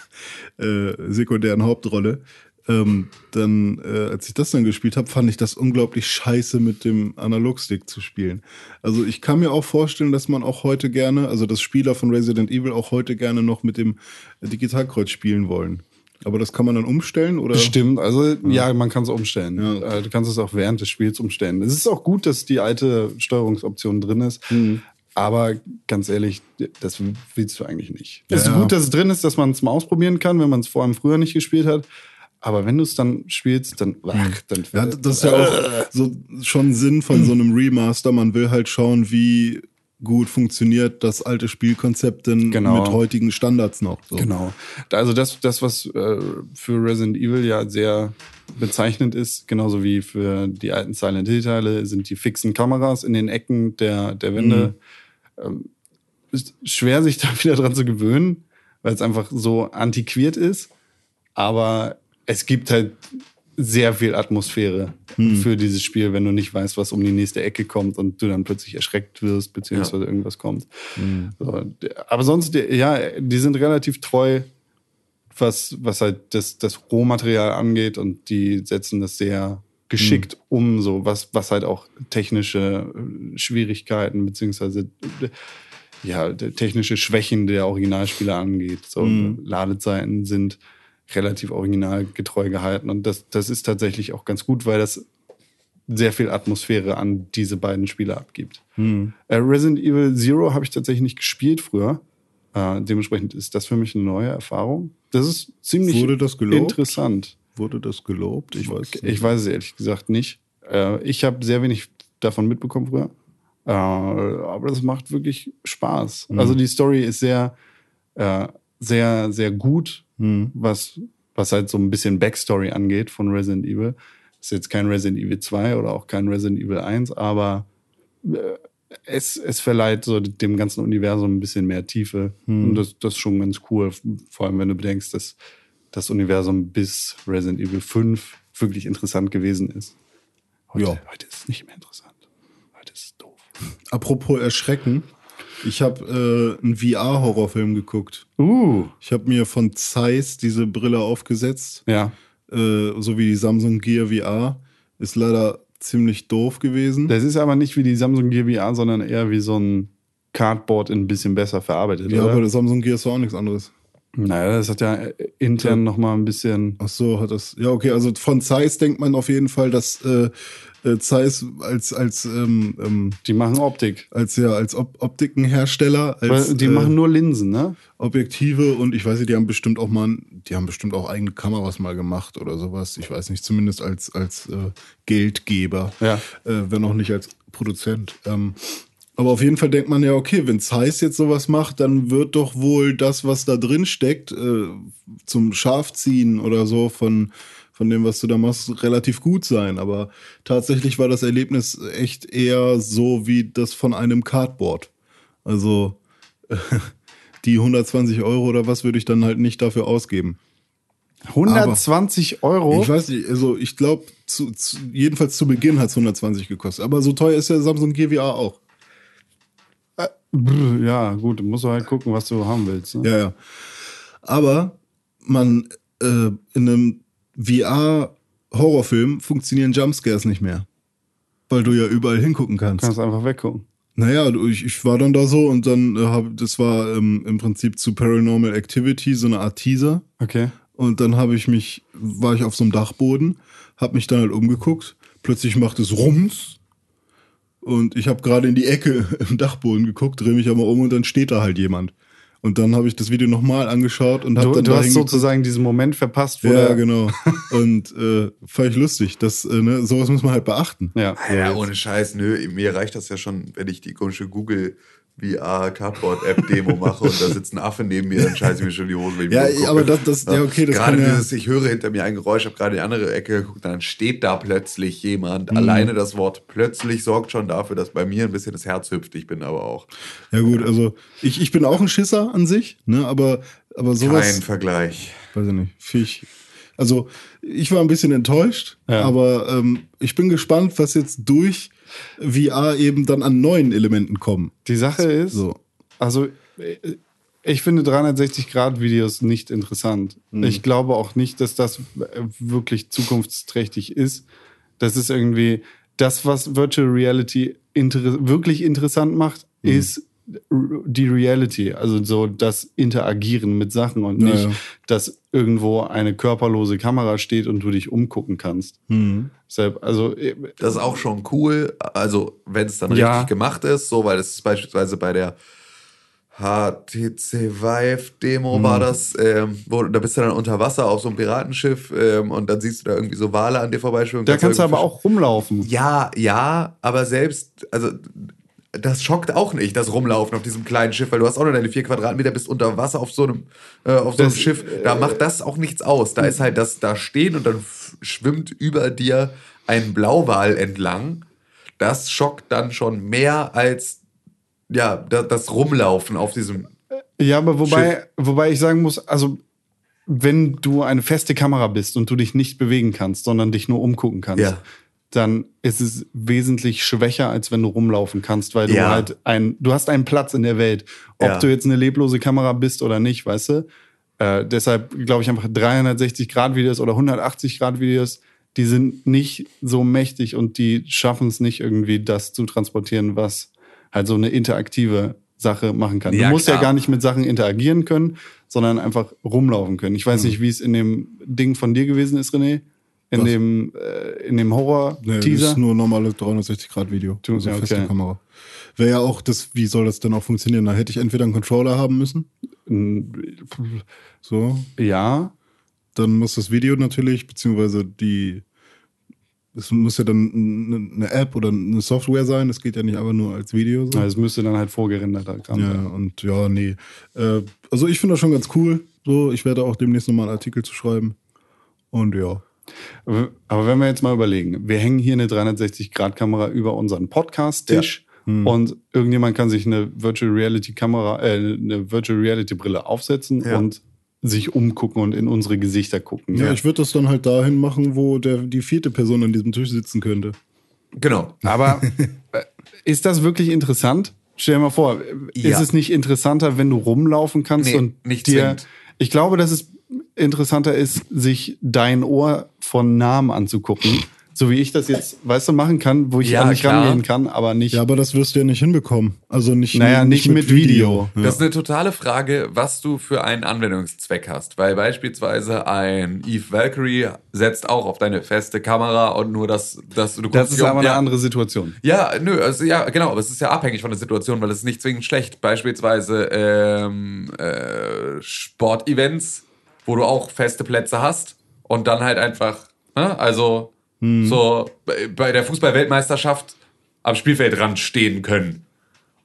äh, sekundären Hauptrolle, ähm, dann, äh, als ich das dann gespielt habe, fand ich das unglaublich scheiße mit dem Analogstick zu spielen. Also ich kann mir auch vorstellen, dass man auch heute gerne, also dass Spieler von Resident Evil auch heute gerne noch mit dem Digitalkreuz spielen wollen. Aber das kann man dann umstellen oder? Stimmt, also ja, man kann es umstellen. Ja. Äh, Du kannst es auch während des Spiels umstellen. Es ist auch gut, dass die alte Steuerungsoption drin ist. Mhm. Aber ganz ehrlich, das willst du eigentlich nicht. Es ist Ja. gut, dass es drin ist, dass man es mal ausprobieren kann, wenn man es vor allem früher nicht gespielt hat. Aber wenn du es dann spielst, dann, ach, dann Mhm. Ja, das ist ja auch so schon Sinn von so einem Remaster. Man will halt schauen, wie gut funktioniert das alte Spielkonzept denn Genau. mit heutigen Standards noch. So. Genau. Also das, das was äh, für Resident Evil ja sehr bezeichnend ist, genauso wie für die alten Silent Hill Teile, sind die fixen Kameras in den Ecken der, der Wände. Ähm, ist schwer, sich da wieder dran zu gewöhnen, weil es einfach so antiquiert ist. Aber es gibt halt sehr viel Atmosphäre für dieses Spiel, wenn du nicht weißt, was um die nächste Ecke kommt und du dann plötzlich erschreckt wirst, beziehungsweise irgendwas kommt. So, d- aber sonst, ja, die sind relativ treu, was, was halt das, das Rohmaterial angeht und die setzen das sehr geschickt um, so was, was halt auch technische äh, Schwierigkeiten beziehungsweise äh, ja, technische Schwächen der Originalspiele angeht. So Ladezeiten sind relativ originalgetreu gehalten und das, das ist tatsächlich auch ganz gut, weil das sehr viel Atmosphäre an diese beiden Spiele abgibt. Äh, Resident Evil Zero habe ich tatsächlich nicht gespielt früher. Äh, dementsprechend ist das für mich eine neue Erfahrung. Das ist ziemlich Wurde das gelobt? interessant. Wurde das gelobt? Ich weiß Ich weiß es ehrlich gesagt nicht. Äh, ich habe sehr wenig davon mitbekommen früher. Äh, aber das macht wirklich Spaß. Mhm. Also die Story ist sehr, äh, sehr, sehr gut, Mhm. was was halt so ein bisschen Backstory angeht von Resident Evil. Ist jetzt kein Resident Evil 2 oder auch kein Resident Evil 1, aber äh, es, es verleiht so dem ganzen Universum ein bisschen mehr Tiefe. Und das, das ist schon ganz cool. Vor allem, wenn du bedenkst, dass das Universum bis Resident Evil 5 wirklich interessant gewesen ist. Heute, Ja. heute ist es nicht mehr interessant. Heute ist es doof. Apropos Erschrecken. Ich habe äh, einen VR-Horrorfilm geguckt. Uh, Ich habe mir von Zeiss diese Brille aufgesetzt, ja. äh, so wie die Samsung Gear VR. Ist leider ziemlich doof gewesen. Das ist aber nicht wie die Samsung Gear VR, sondern eher wie so ein Cardboard in ein bisschen besser verarbeitet. ja, oder? aber der Samsung Gear ist doch auch nichts anderes. Naja, das hat ja intern noch mal ein bisschen. Ach so, hat das. Ja, okay, also von Zeiss denkt man auf jeden Fall, dass äh, äh, Zeiss als als ähm, ähm, Die machen Optik. als ja als Op Optikenhersteller, als Weil die äh, machen nur Linsen, ne? Objektive und ich weiß nicht, die haben bestimmt auch mal, die haben bestimmt auch eigene Kameras mal gemacht oder sowas. Ich weiß nicht, zumindest als als äh, Geldgeber, Ja. äh, wenn auch nicht als Produzent. Ähm, aber auf jeden Fall denkt man ja, okay, wenn Zeiss jetzt sowas macht, dann wird doch wohl das, was da drin steckt, äh, zum Scharfziehen oder so von, von dem, was du da machst, relativ gut sein. Aber tatsächlich war das Erlebnis echt eher so wie das von einem Cardboard. Also die 120 Euro oder was würde ich dann halt nicht dafür ausgeben. 120 Euro. Ich weiß nicht, also ich glaube, jedenfalls zu Beginn hat es 120 gekostet. Aber so teuer ist der Samsung VR auch. Ja, gut, du musst halt gucken, was du haben willst. Ne? Ja, ja. Aber man äh, in einem VR-Horrorfilm funktionieren Jumpscares nicht mehr. Weil du ja überall hingucken kannst. Kannst einfach weggucken. Naja, du- ich, ich war dann da so und dann äh, hab, das war ähm, im Prinzip zu Paranormal Activity, so eine Art Teaser. Okay. Und dann habe ich mich, war ich auf so einem Dachboden, habe mich dann halt umgeguckt. Plötzlich macht es Rums. Und ich habe gerade in die Ecke im Dachboden geguckt, drehe mich aber um und dann steht da halt jemand. Und dann habe ich das Video nochmal angeschaut und habe Du, dann du hast sozusagen diesen Moment verpasst, wo Ja, der- genau. Und äh, fand ich lustig. Das, äh, ne, sowas muss man halt beachten. Ja. Ja, ohne Scheiß, nö, mir reicht das ja schon, wenn ich die komische Google VR Cardboard App Demo mache und da sitzt ein Affe neben mir, dann scheiße ich mir schon die Hose, wenn ich Ja, mir umgucke. aber das- das- ja, okay, das Gerade kann ja- dieses, ich höre hinter mir ein Geräusch, habe gerade in die andere Ecke geguckt, dann steht da plötzlich jemand. Mhm. Alleine das Wort plötzlich sorgt schon dafür, dass bei mir ein bisschen das Herz hüpft. Ich bin aber auch Ja gut, also ich, ich bin auch ein Schisser an sich, ne, aber, aber sowas, kein Vergleich. weiß ich nicht, Fisch. Also ich war ein bisschen enttäuscht, Ja. aber ähm, ich bin gespannt, was jetzt durch VR eben dann an neuen Elementen kommen. Die Sache ist, So. also ich finde 360-Grad-Videos nicht interessant. Ich glaube auch nicht, dass das wirklich zukunftsträchtig ist. Das ist irgendwie das, was Virtual Reality inter wirklich interessant macht, ist r- die Reality, also so das Interagieren mit Sachen und Ja, nicht, ja. dass irgendwo eine körperlose Kamera steht und du dich umgucken kannst. Deshalb, also äh, Das ist auch schon cool, also wenn es dann Ja. richtig gemacht ist, so, weil das ist beispielsweise bei der HTC Vive Demo war das, ähm, wo, da bist du dann unter Wasser auf so einem Piratenschiff ähm, und dann siehst du da irgendwie so Wale an dir vorbeischwimmen. da kannst du aber auch rumlaufen. Ja, ja, aber selbst, also das schockt auch nicht, das Rumlaufen auf diesem kleinen Schiff, weil du hast auch nur deine vier Quadratmeter, bist unter Wasser auf so einem, äh, auf so einem Das, Schiff. Da macht das auch nichts aus. Da ist halt das da stehen und dann schwimmt über dir ein Blauwal entlang. Das schockt dann schon mehr als ja, das, das Rumlaufen auf diesem. Ja, aber wobei, wobei ich sagen muss, also wenn du eine feste Kamera bist und du dich nicht bewegen kannst, sondern dich nur umgucken kannst, Ja. Dann ist es wesentlich schwächer, als wenn du rumlaufen kannst, weil du Ja. halt ein, du hast einen Platz in der Welt. Ob Ja. du jetzt eine leblose Kamera bist oder nicht, weißt du? Äh, deshalb glaube ich einfach 360 Grad Videos oder 180 Grad Videos, die sind nicht so mächtig und die schaffen es nicht irgendwie, das zu transportieren, was halt so eine interaktive Sache machen kann. Ja, du musst klar. ja gar nicht mit Sachen interagieren können, sondern einfach rumlaufen können. Ich weiß nicht, wie es in dem Ding von dir gewesen ist, René. In Was? dem, äh, in dem Nee, das Horror-Teaser. ist nur ein normales 360-Grad-Video. Du- Also ja, feste. Kamera. Wäre ja auch das, wie soll das denn auch funktionieren? Da hätte ich entweder einen Controller haben müssen, so, ja, dann muss das Video natürlich, beziehungsweise die, es muss ja dann eine- App oder eine Software sein, das geht ja nicht einfach nur als Video. So. es müsste dann halt vorgerenderter Kram Ja, und ja, nee. Äh, also ich finde das schon ganz cool. So, ich werde auch demnächst nochmal einen Artikel zu schreiben. Und ja. Aber wenn wir jetzt mal überlegen, wir hängen hier eine 360-Grad-Kamera über unseren Podcast-Tisch und irgendjemand kann sich eine Virtual Reality-Kamera, äh, eine Virtual Reality-Brille aufsetzen Ja. und sich umgucken und in unsere Gesichter gucken. Ja, ich würde das dann halt dahin machen, wo der, die vierte Person an diesem Tisch sitzen könnte. Genau. Aber äh, ist das wirklich interessant? Stell dir mal vor, Ja. ist es nicht interessanter, wenn du rumlaufen kannst Nee, und nicht dir. zwingend. Ich glaube, dass es interessanter ist, sich dein Ohr von Namen anzugucken. So wie ich das jetzt, weißt du, machen kann, wo ich Ja, an mich klar. rangehen kann, aber nicht. Ja, aber das wirst du ja nicht hinbekommen. Also nicht, Naja, nicht mit Video. Ja. Das ist eine totale Frage, was du für einen Anwendungszweck hast. Weil beispielsweise ein Eve Valkyrie setzt auch auf deine feste Kamera und nur das, dass du das guckst, ist ja, aber eine ja, andere Situation. Ja, nö, also ja, genau, aber es ist ja abhängig von der Situation, weil es ist nicht zwingend schlecht. Beispielsweise ähm, äh, Sportevents, wo du auch feste Plätze hast und dann halt einfach, ne, also so bei- bei der Fußball-Weltmeisterschaft am Spielfeldrand stehen können.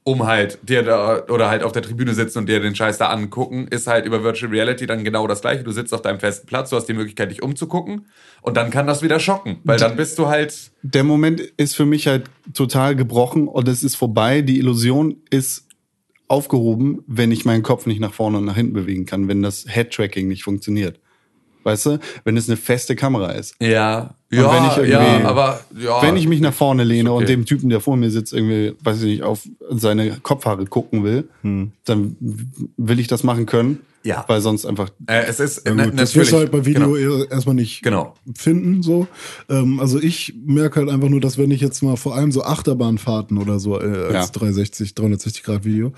Um halt dir da oder halt auf der Tribüne sitzen und dir den Scheiß da angucken, ist halt über Virtual Reality dann genau das gleiche. Du sitzt auf deinem festen Platz, du hast die Möglichkeit, dich umzugucken und dann kann das wieder schocken, weil dann bist du halt Der Moment ist für mich halt total gebrochen und es ist vorbei. Die Illusion ist aufgehoben, wenn ich meinen Kopf nicht nach vorne und nach hinten bewegen kann, wenn das Head-Tracking nicht funktioniert. Weißt du, wenn es eine feste Kamera ist. Ja, Und ja, wenn ich irgendwie- ja, aber ja. Wenn ich mich nach vorne lehne okay. und dem Typen, der vor mir sitzt, irgendwie, weiß ich nicht, auf seine Kopfhaare gucken will, dann will ich das machen können. Ja. Weil sonst einfach. äh, es ist Ja, na- gut, das wirst du halt bei Video Genau. erstmal nicht Genau. finden. So. Ähm, also ich merke halt einfach nur, dass wenn ich jetzt mal vor allem so Achterbahnfahrten oder so äh, als Ja. 360, 360 Grad Video,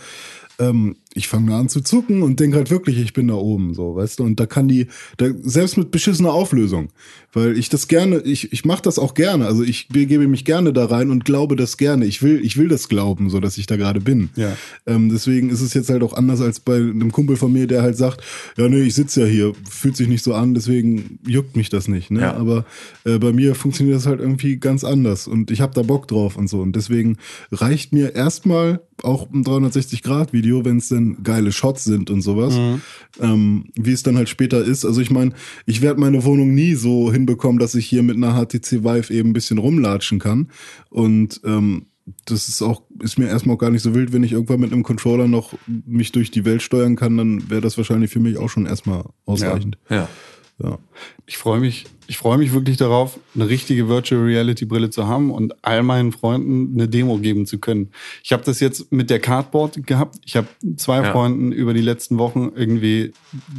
ähm, ich fange da an zu zucken und denke halt wirklich, ich bin da oben, so, weißt du? Und da kann die, da, selbst mit beschissener Auflösung, weil ich das gerne, ich, ich mache das auch gerne, also ich begebe mich gerne da rein und glaube das gerne. Ich will, ich will das glauben, so dass ich da gerade bin. Ja. Ähm, deswegen ist es jetzt halt auch anders als bei einem Kumpel von mir, der halt sagt, ja, nee, ich sitze ja hier, fühlt sich nicht so an, deswegen juckt mich das nicht. Ne? Ja. Aber äh, bei mir funktioniert das halt irgendwie ganz anders und ich habe da Bock drauf und so. Und deswegen reicht mir erstmal auch ein 360-Grad-Video, wenn es denn geile Shots sind und sowas, ähm, wie es dann halt später ist. Also ich meine, ich werde meine Wohnung nie so hinbekommen, dass ich hier mit einer HTC Vive eben ein bisschen rumlatschen kann. Und ähm, das ist auch, ist mir erstmal auch gar nicht so wild, wenn ich irgendwann mit einem Controller noch mich durch die Welt steuern kann, dann wäre das wahrscheinlich für mich auch schon erstmal ausreichend. Ja. Ja. Ich freue mich, ich freue mich wirklich darauf, eine richtige Virtual Reality Brille zu haben und all meinen Freunden eine Demo geben zu können. Ich habe das jetzt mit der Cardboard gehabt. Ich habe zwei Ja. Freunden über die letzten Wochen irgendwie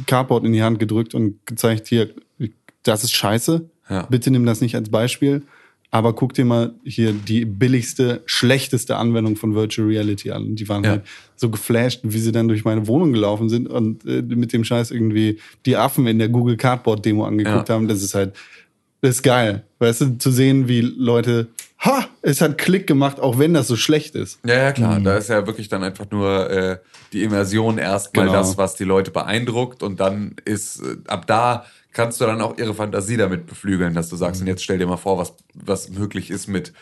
Cardboard in die Hand gedrückt und gezeigt, hier, das ist scheiße. Ja. Bitte nimm das nicht als Beispiel. Aber guck dir mal hier die billigste, schlechteste Anwendung von Virtual Reality an. Die waren Ja. halt so geflasht, wie sie dann durch meine Wohnung gelaufen sind und äh, mit dem Scheiß irgendwie die Affen in der Google Cardboard Demo angeguckt Ja. haben. Das ist halt, das ist geil. Weißt du, zu sehen, wie Leute, ha, es hat Klick gemacht, auch wenn das so schlecht ist. Ja, ja, klar. Da ist ja wirklich dann einfach nur äh, die Immersion erstmal Genau. das, was die Leute beeindruckt. Und dann ist, äh, ab da kannst du dann auch ihre Fantasie damit beflügeln, dass du sagst, und jetzt stell dir mal vor, was, was möglich ist mit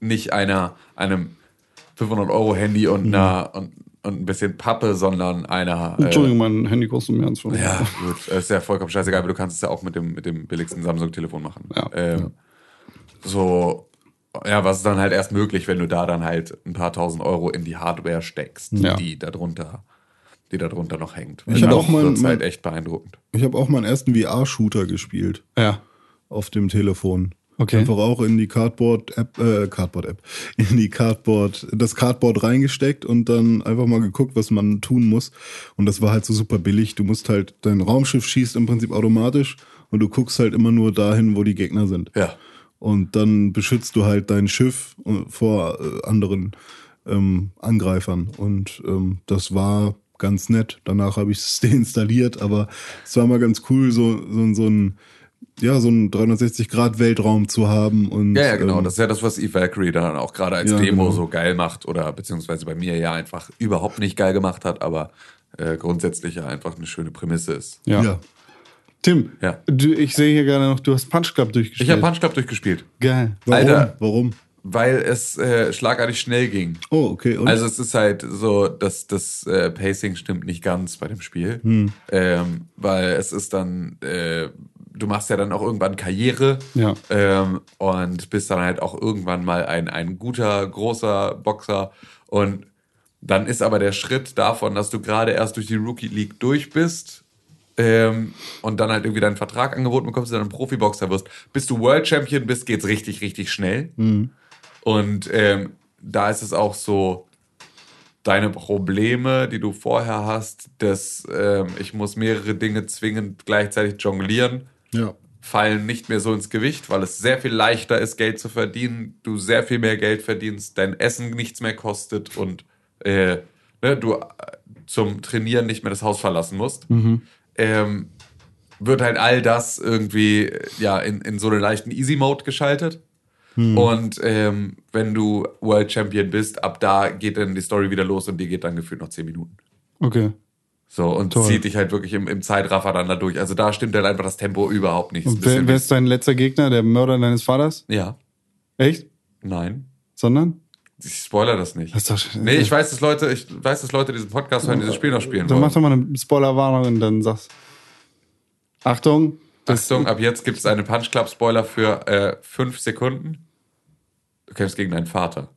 nicht einer, einem 500-Euro-Handy und, einer, und, und ein bisschen Pappe, sondern einer. Äh, Entschuldigung, mein Handy kostet mehr als 500 Ja, gut. Ist ja vollkommen scheißegal, aber du kannst es ja auch mit dem, mit dem billigsten Samsung-Telefon machen. Ja. Ähm, So, ja, was ist dann halt erst möglich, wenn du da dann halt ein paar tausend Euro in die Hardware steckst, Ja. die darunter, die darunter noch hängt. Ich hab auch mein- halt mein- echt beeindruckend. Ich habe auch meinen ersten VR-Shooter gespielt Ja. auf dem Telefon. Okay. Einfach auch in die Cardboard-App, äh, Cardboard-App, in die Cardboard, das Cardboard reingesteckt und dann einfach mal geguckt, was man tun muss. Und das war halt so super billig. Du musst halt, dein Raumschiff schießt im Prinzip automatisch und du guckst halt immer nur dahin, wo die Gegner sind. Ja. Und dann beschützt du halt dein Schiff äh, vor äh, anderen ähm, Angreifern. Und ähm, das war ganz nett. Danach habe ich es deinstalliert, aber es war mal ganz cool, so, so, so ein ja, so ein 360-Grad-Weltraum zu haben. Und, Ja, ja, genau. ähm, Das ist ja das, was Eve Valkyrie dann auch gerade als Ja, Demo genau. so geil macht oder beziehungsweise bei mir ja einfach überhaupt nicht geil gemacht hat, aber äh, grundsätzlich ja einfach eine schöne Prämisse ist. Ja. ja. Tim, Ja. du, ich sehe hier gerade noch, du hast Punch Club durchgespielt. Ich habe Punch Club durchgespielt, Geil. Warum? Alter. Warum? Weil es äh, schlagartig schnell ging. Oh, okay. Und? Also es ist halt so, dass das äh, Pacing stimmt nicht ganz bei dem Spiel, Hm. ähm, weil es ist dann, äh, du machst ja dann auch irgendwann Karriere Ja. ähm, und bist dann halt auch irgendwann mal ein, ein guter, großer Boxer. Und dann ist aber der Schritt davon, dass du gerade erst durch die Rookie League durch bist ähm, und dann halt irgendwie deinen Vertrag angeboten bekommst und dann ein Profiboxer wirst, bis du World Champion bist, geht's richtig, richtig schnell. Und ähm, da ist es auch so, deine Probleme, die du vorher hast, dass ähm, ich muss mehrere Dinge zwingend gleichzeitig jonglieren, Ja. fallen nicht mehr so ins Gewicht, weil es sehr viel leichter ist, Geld zu verdienen, du sehr viel mehr Geld verdienst, dein Essen nichts mehr kostet und äh, ne, du äh, zum Trainieren nicht mehr das Haus verlassen musst. Ähm, wird halt all das irgendwie äh, ja in, in so einen leichten Easy-Mode geschaltet. Und ähm, wenn du World Champion bist, ab da geht dann die Story wieder los und die geht dann gefühlt noch 10 Minuten. Okay. So, und Toll. zieht dich halt wirklich im, im Zeitraffer dann da durch. Also da stimmt halt einfach das Tempo überhaupt nicht. Und wer, wer ist dein letzter Gegner? Der Mörder deines Vaters? ja, Echt? nein. Sondern? Ich spoiler das nicht. Das doch- nee, ich weiß, dass Leute, ich weiß, dass Leute diesen Podcast hören, dieses Spiel noch spielen Dann wollen. mach doch mal eine Spoilerwarnung und dann sagst Achtung. Achtung, ab jetzt gibt es eine Punch Club Spoiler für äh, fünf Sekunden. Du kämpfst gegen deinen Vater.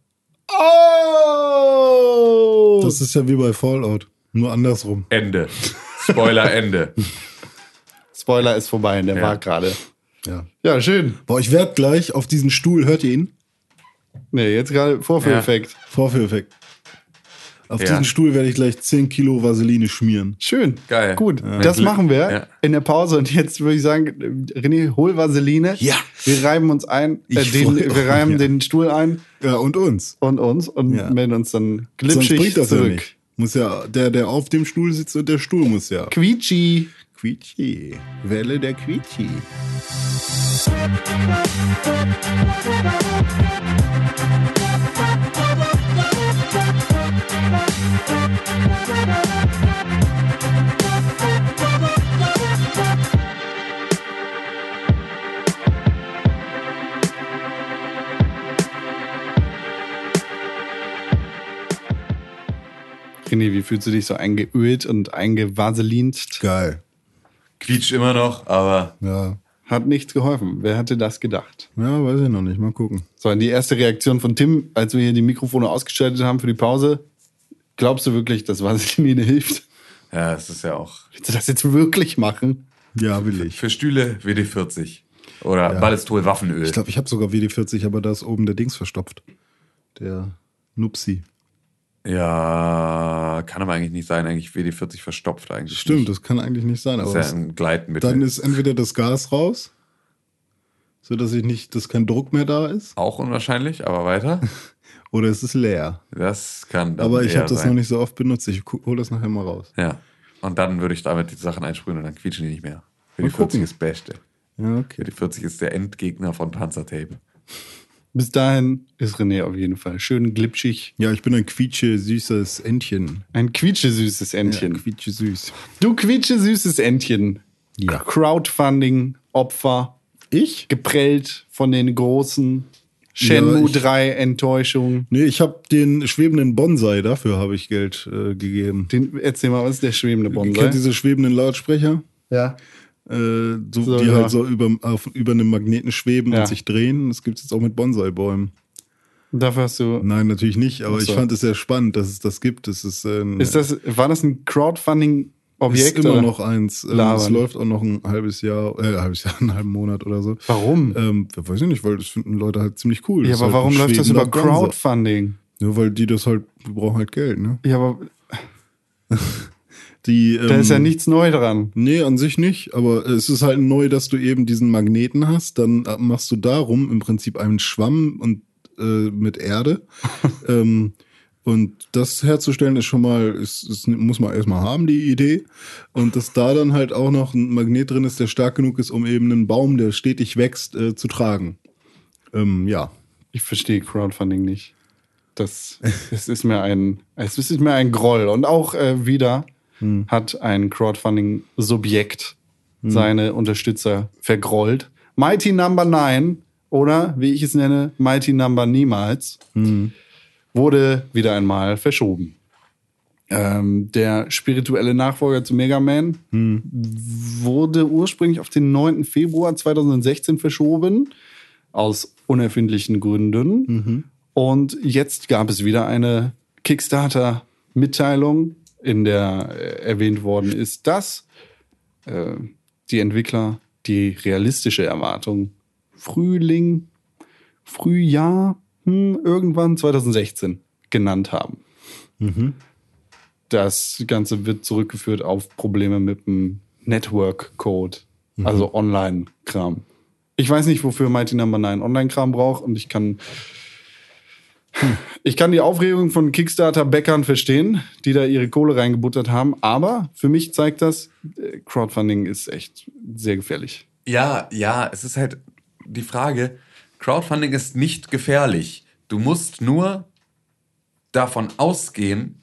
Oh! Das ist ja wie bei Fallout. Nur andersrum. Ende. Spoiler Ende. Spoiler ist vorbei, der Ja. war gerade. Ja. Ja, schön. Boah, ich werd gleich auf diesen Stuhl, hört ihr ihn? Nee, jetzt gerade Vorführeffekt. Vorführeffekt. Auf Ja. diesen Stuhl werde ich gleich 10 Kilo Vaseline schmieren. Schön. Geil. Gut, Ja. das machen wir Ja. in der Pause. Und jetzt würde ich sagen, René, hol Vaseline. Ja. Wir reiben uns ein, äh, Ich den, wir reiben ja. den Stuhl ein Ja, und uns. und uns und Ja. melden uns dann glitschig bringt das ja zurück. nicht. Muss ja, der, der auf dem Stuhl sitzt und der Stuhl muss ja. Quietschi. Quietschi. Welle der Quietschi. René, wie fühlst du dich so eingeölt und eingevaselinst? Geil. Quietscht immer noch, aber Ja. Hat nichts geholfen. Wer hätte das gedacht? Ja, weiß ich noch nicht. Mal gucken. So, die erste Reaktion von Tim, als wir hier die Mikrofone ausgeschaltet haben für die Pause. Glaubst du wirklich, dass Vaseline hilft? ja, es ist ja auch Willst du das jetzt wirklich machen? Ja, will ich. für Stühle WD-40 oder Ja. Ballistol Waffenöl. Ich glaube, ich habe sogar WD-40, aber da ist oben der Dings verstopft. Der Nupsi. ja, kann aber eigentlich nicht sein. Eigentlich WD-40 verstopft eigentlich. Stimmt, nicht. das kann eigentlich nicht sein. Das Aber ist ja ein Gleitmittel. dann ist entweder das Gas raus, so dass ich nicht, dass kein Druck mehr da ist, auch unwahrscheinlich, aber weiter. oder es ist leer. Das kann dann Aber ich habe das sein. noch nicht so oft benutzt. Ich gu- hol das nachher mal raus. Ja. Und dann würde ich damit die Sachen einsprühen und dann quietschen die nicht mehr. Mal WD-40 gucken. ist Beste. Ja, okay. WD-40 ist der Endgegner von Panzertape. Bis dahin ist René auf jeden Fall schön glitschig. Ja, ich bin ein quietsche süßes Entchen. Ein quietschesüßes Entchen. Ja, quietsche süß. Du quietschesüßes Entchen. Ja. Crowdfunding, Opfer, Ich? geprellt von den großen Shenmue Ja, ich- 3 Enttäuschungen. Nee, ich habe den schwebenden Bonsai, dafür habe ich Geld äh, gegeben. Den, erzähl mal, was ist der schwebende Kennt Bonsai? diese schwebenden Lautsprecher? Ja. Äh, so, So, die ja. halt so über, auf, über einem Magneten schweben Ja. und sich drehen. Das gibt es jetzt auch mit Bonsai-Bäumen. Dafür hast du. Nein, natürlich nicht, aber so. ich fand es sehr spannend, dass es das gibt. Das ist, äh, ein, Ist das, war das ein Crowdfunding-Objekt? ist immer oder? noch eins. Ähm, Labern. es läuft auch noch ein halbes Jahr, äh, halbes Jahr, einen halben Monat oder so. Warum? Ähm, weiß ich nicht, weil das finden Leute halt ziemlich cool. ja, aber halt warum ein läuft das über. Crowdfunding? Nur weil die das halt, die brauchen halt Geld, ne? Ja, aber Die, da ist ja ähm, nichts neu dran. Nee, an sich nicht, aber es ist halt neu, dass du eben diesen Magneten hast. Dann machst du darum im Prinzip einen Schwamm und äh, mit Erde. ähm, und das herzustellen ist schon mal, ist, ist, muss man erstmal haben, die Idee. Und dass da dann halt auch noch ein Magnet drin ist, der stark genug ist, um eben einen Baum, der stetig wächst, äh, zu tragen. Ähm, ja. Ich verstehe Crowdfunding nicht. Das, es ist mir ein, es ist mir ein Groll. Und auch äh, wieder hat ein Crowdfunding-Subjekt seine Unterstützer vergrollt. Mighty Number 9 oder wie ich es nenne, Mighty Number Niemals wurde wieder einmal verschoben. Ähm, der spirituelle Nachfolger zu Mega Man wurde ursprünglich auf den 9. Februar 2016 verschoben, aus unerfindlichen Gründen. Und jetzt gab es wieder eine Kickstarter-Mitteilung, in der äh, erwähnt worden ist, dass äh, die Entwickler die realistische Erwartung Frühling, Frühjahr, hm, irgendwann 2016 genannt haben. Das Ganze wird zurückgeführt auf Probleme mit dem Network-Code, also Online-Kram. Ich weiß nicht, wofür Mighty Number 9 Online-Kram braucht und ich kann, ich kann die Aufregung von Kickstarter-Bäckern verstehen, die da ihre Kohle reingebuttert haben, aber für mich zeigt das, äh, Crowdfunding ist echt sehr gefährlich. Ja, ja, es ist halt die Frage, Crowdfunding ist nicht gefährlich. Du musst nur davon ausgehen,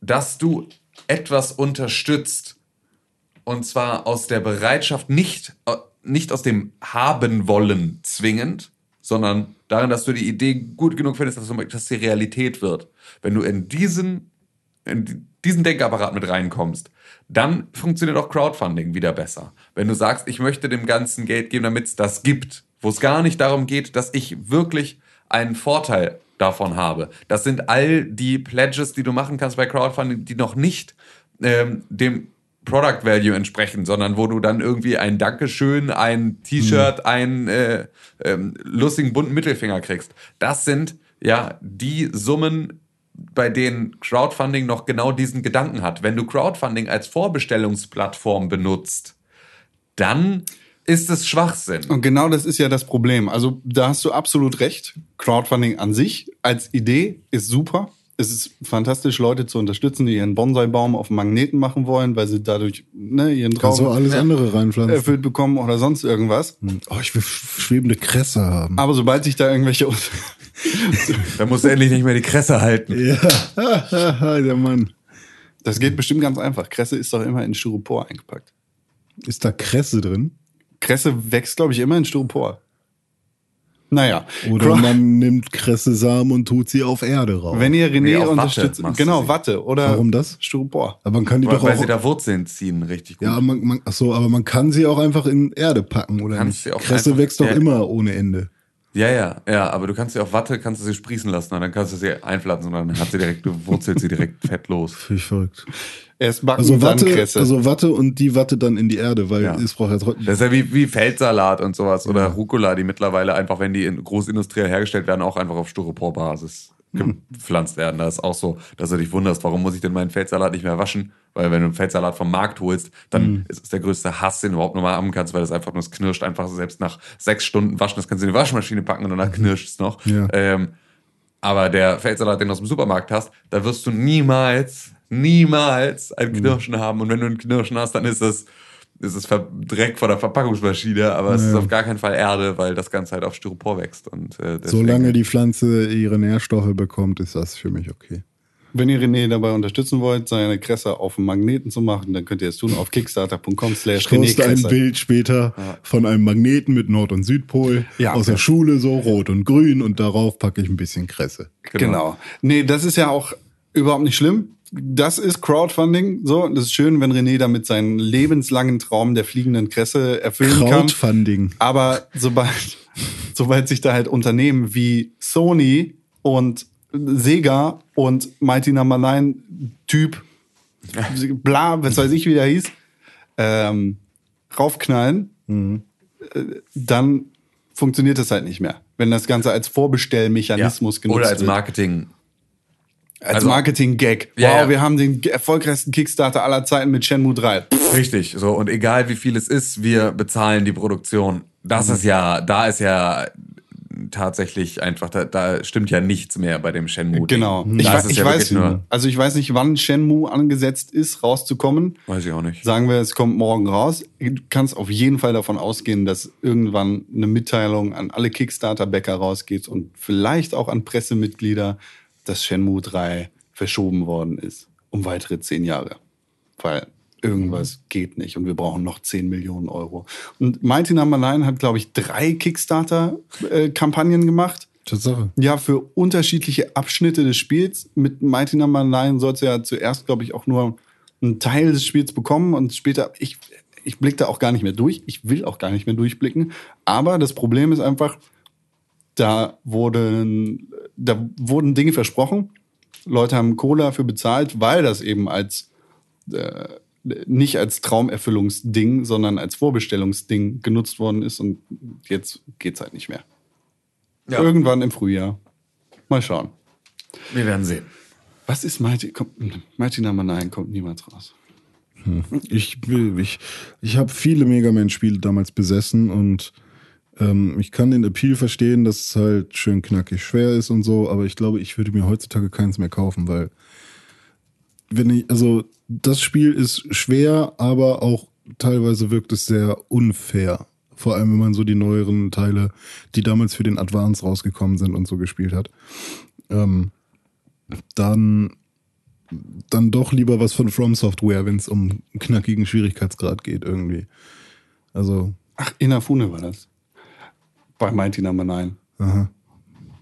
dass du etwas unterstützt. Und zwar aus der Bereitschaft, nicht, äh, nicht aus dem Haben wollen zwingend, sondern darin, dass du die Idee gut genug findest, dass, dass sie Realität wird. Wenn du in diesen, in diesen Denkapparat mit reinkommst, dann funktioniert auch Crowdfunding wieder besser. Wenn du sagst, ich möchte dem Ganzen Geld geben, damit es das gibt, wo es gar nicht darum geht, dass ich wirklich einen Vorteil davon habe. Das sind all die Pledges, die du machen kannst bei Crowdfunding, die noch nicht ähm, dem Product Value entsprechen, sondern wo du dann irgendwie ein Dankeschön, ein T-Shirt, einen äh, ähm, lustigen bunten Mittelfinger kriegst. Das sind ja die Summen, bei denen Crowdfunding noch genau diesen Gedanken hat. Wenn du Crowdfunding als Vorbestellungsplattform benutzt, dann ist es Schwachsinn. Und genau das ist ja das Problem. Also da hast du absolut recht. Crowdfunding an sich als Idee ist super. Es ist fantastisch, Leute zu unterstützen, die ihren Bonsai-Baum auf Magneten machen wollen, weil sie dadurch ne, ihren Traum alles andere reinpflanzen. erfüllt bekommen oder sonst irgendwas. Oh, ich will schwebende Kresse haben. Aber sobald sich da irgendwelche Da musst du endlich nicht mehr die Kresse halten. Ja, der Mann. Das geht bestimmt ganz einfach. Kresse ist doch immer in Styropor eingepackt. Ist da Kresse drin? Kresse wächst, glaube ich, immer in Styropor. Naja. Oder Cro- man nimmt Kresse-Samen und tut sie auf Erde rauf. wenn ihr Nee, René Watte unterstützt, genau. Watte oder Warum das? Styropor. aber man kann die Weil, doch weil auch. sie da Wurzeln ziehen, richtig gut. ja, man, man, ach so, aber man kann sie auch einfach in Erde packen, oder Kannst nicht? sie auch Kresse einfach- wächst doch ja. immer ohne Ende. Ja, ja, ja, aber du kannst sie auf Watte, kannst du sie sprießen lassen und dann kannst du sie einpflanzen und dann hat sie direkt, du wurzelt sie direkt fett los. Finde ich verrückt. Erst backen, Also dann Watte, Kresse. also Watte und die Watte dann in die Erde, weil Ja. es braucht ja trotzdem. Das ist ja wie, wie Feldsalat und sowas oder Rucola, die mittlerweile einfach, wenn die in großindustriell hergestellt werden, auch einfach auf Styroporbasis gepflanzt werden. Da ist auch so, dass du dich wunderst, warum muss ich denn meinen Feldsalat nicht mehr waschen? Weil wenn du einen Feldsalat vom Markt holst, dann ist es der größte Hass, den du überhaupt nur mal haben kannst, weil das einfach nur, es knirscht einfach so selbst nach sechs Stunden waschen, das kannst du in die Waschmaschine packen und danach knirscht es noch. Ja. Ähm, aber der Feldsalat, den du aus dem Supermarkt hast, da wirst du niemals, niemals ein Knirschen haben. Und wenn du ein Knirschen hast, dann ist es, ist es Dreck von der Verpackungsmaschine, aber es ist auf gar keinen Fall Erde, weil das Ganze halt auf Styropor wächst. Und, äh, Solange die Pflanze ihre Nährstoffe bekommt, ist das für mich okay. Wenn ihr René dabei unterstützen wollt, seine Kresse auf dem Magneten zu machen, dann könnt ihr es tun auf kickstarter.com slash Ich poste ein René Bild später von einem Magneten mit Nord- und Südpol Ja. aus der Schule, so rot und grün und darauf packe ich ein bisschen Kresse. Genau. Nee, das ist ja auch überhaupt nicht schlimm. Das ist Crowdfunding. So, das ist schön, wenn René damit seinen lebenslangen Traum der fliegenden Kresse erfüllen kann. Crowdfunding. Aber sobald, sobald sich da halt Unternehmen wie Sony und Sega und Mighty Number 9 Typ, bla, was weiß ich, wie der hieß, ähm, raufknallen, äh, dann funktioniert das halt nicht mehr. Wenn das Ganze als ja. Vorbestellmechanismus genutzt Oder als wird. Als Also- Marketing-Gag. Wow, Ja, ja. wir haben den erfolgreichsten Kickstarter aller Zeiten mit Shenmue 3. Pff, Richtig, so. Und egal wie viel es ist, wir bezahlen die Produktion. Das ist ja, da ist ja tatsächlich einfach, da, da stimmt ja nichts mehr bei dem Shenmue. Genau. Ich weiß, ich ja weiß, also ich weiß nicht, wann Shenmue angesetzt ist, rauszukommen. weiß ich auch nicht. Sagen wir, es kommt morgen raus. Du kannst auf jeden Fall davon ausgehen, dass irgendwann eine Mitteilung an alle Kickstarter-Bäcker rausgeht und vielleicht auch an Pressemitglieder, dass Shenmue 3 verschoben worden ist. Um weitere zehn Jahre. Weil irgendwas geht nicht und wir brauchen noch 10 Millionen Euro. Und Mighty Number 9 hat, glaube ich, drei Kickstarter-Kampagnen gemacht. Tatsache. Ja, für unterschiedliche Abschnitte des Spiels. Mit Mighty Number 9 sollst du ja zuerst, glaube ich, auch nur einen Teil des Spiels bekommen und später, ich, ich blicke da auch gar nicht mehr durch. Ich will auch gar nicht mehr durchblicken. Aber das Problem ist einfach, da wurden, da wurden Dinge versprochen. Leute haben Cola dafür bezahlt, weil das eben als äh, nicht als Traumerfüllungsding, sondern als Vorbestellungsding genutzt worden ist und jetzt geht's halt nicht mehr. Ja. Irgendwann im Frühjahr. Mal schauen. Wir werden sehen. Was ist Mighty? Kommt, Mighty Number 9 kommt niemals raus. Ich, will- ich, ich habe viele Mega Man-Spiele damals besessen und ähm, ich kann den Appeal verstehen, dass es halt schön knackig schwer ist und so, aber ich glaube, ich würde mir heutzutage keins mehr kaufen, weil wenn ich, also das Spiel ist schwer, aber auch teilweise wirkt es sehr unfair. Vor allem, wenn man so die neueren Teile, die damals für den Advance rausgekommen sind und so gespielt hat. Ähm, dann dann doch lieber was von From Software, wenn es um knackigen Schwierigkeitsgrad geht irgendwie. Also, Ach, Inafune war das. Bei Mighty Number 9. aha.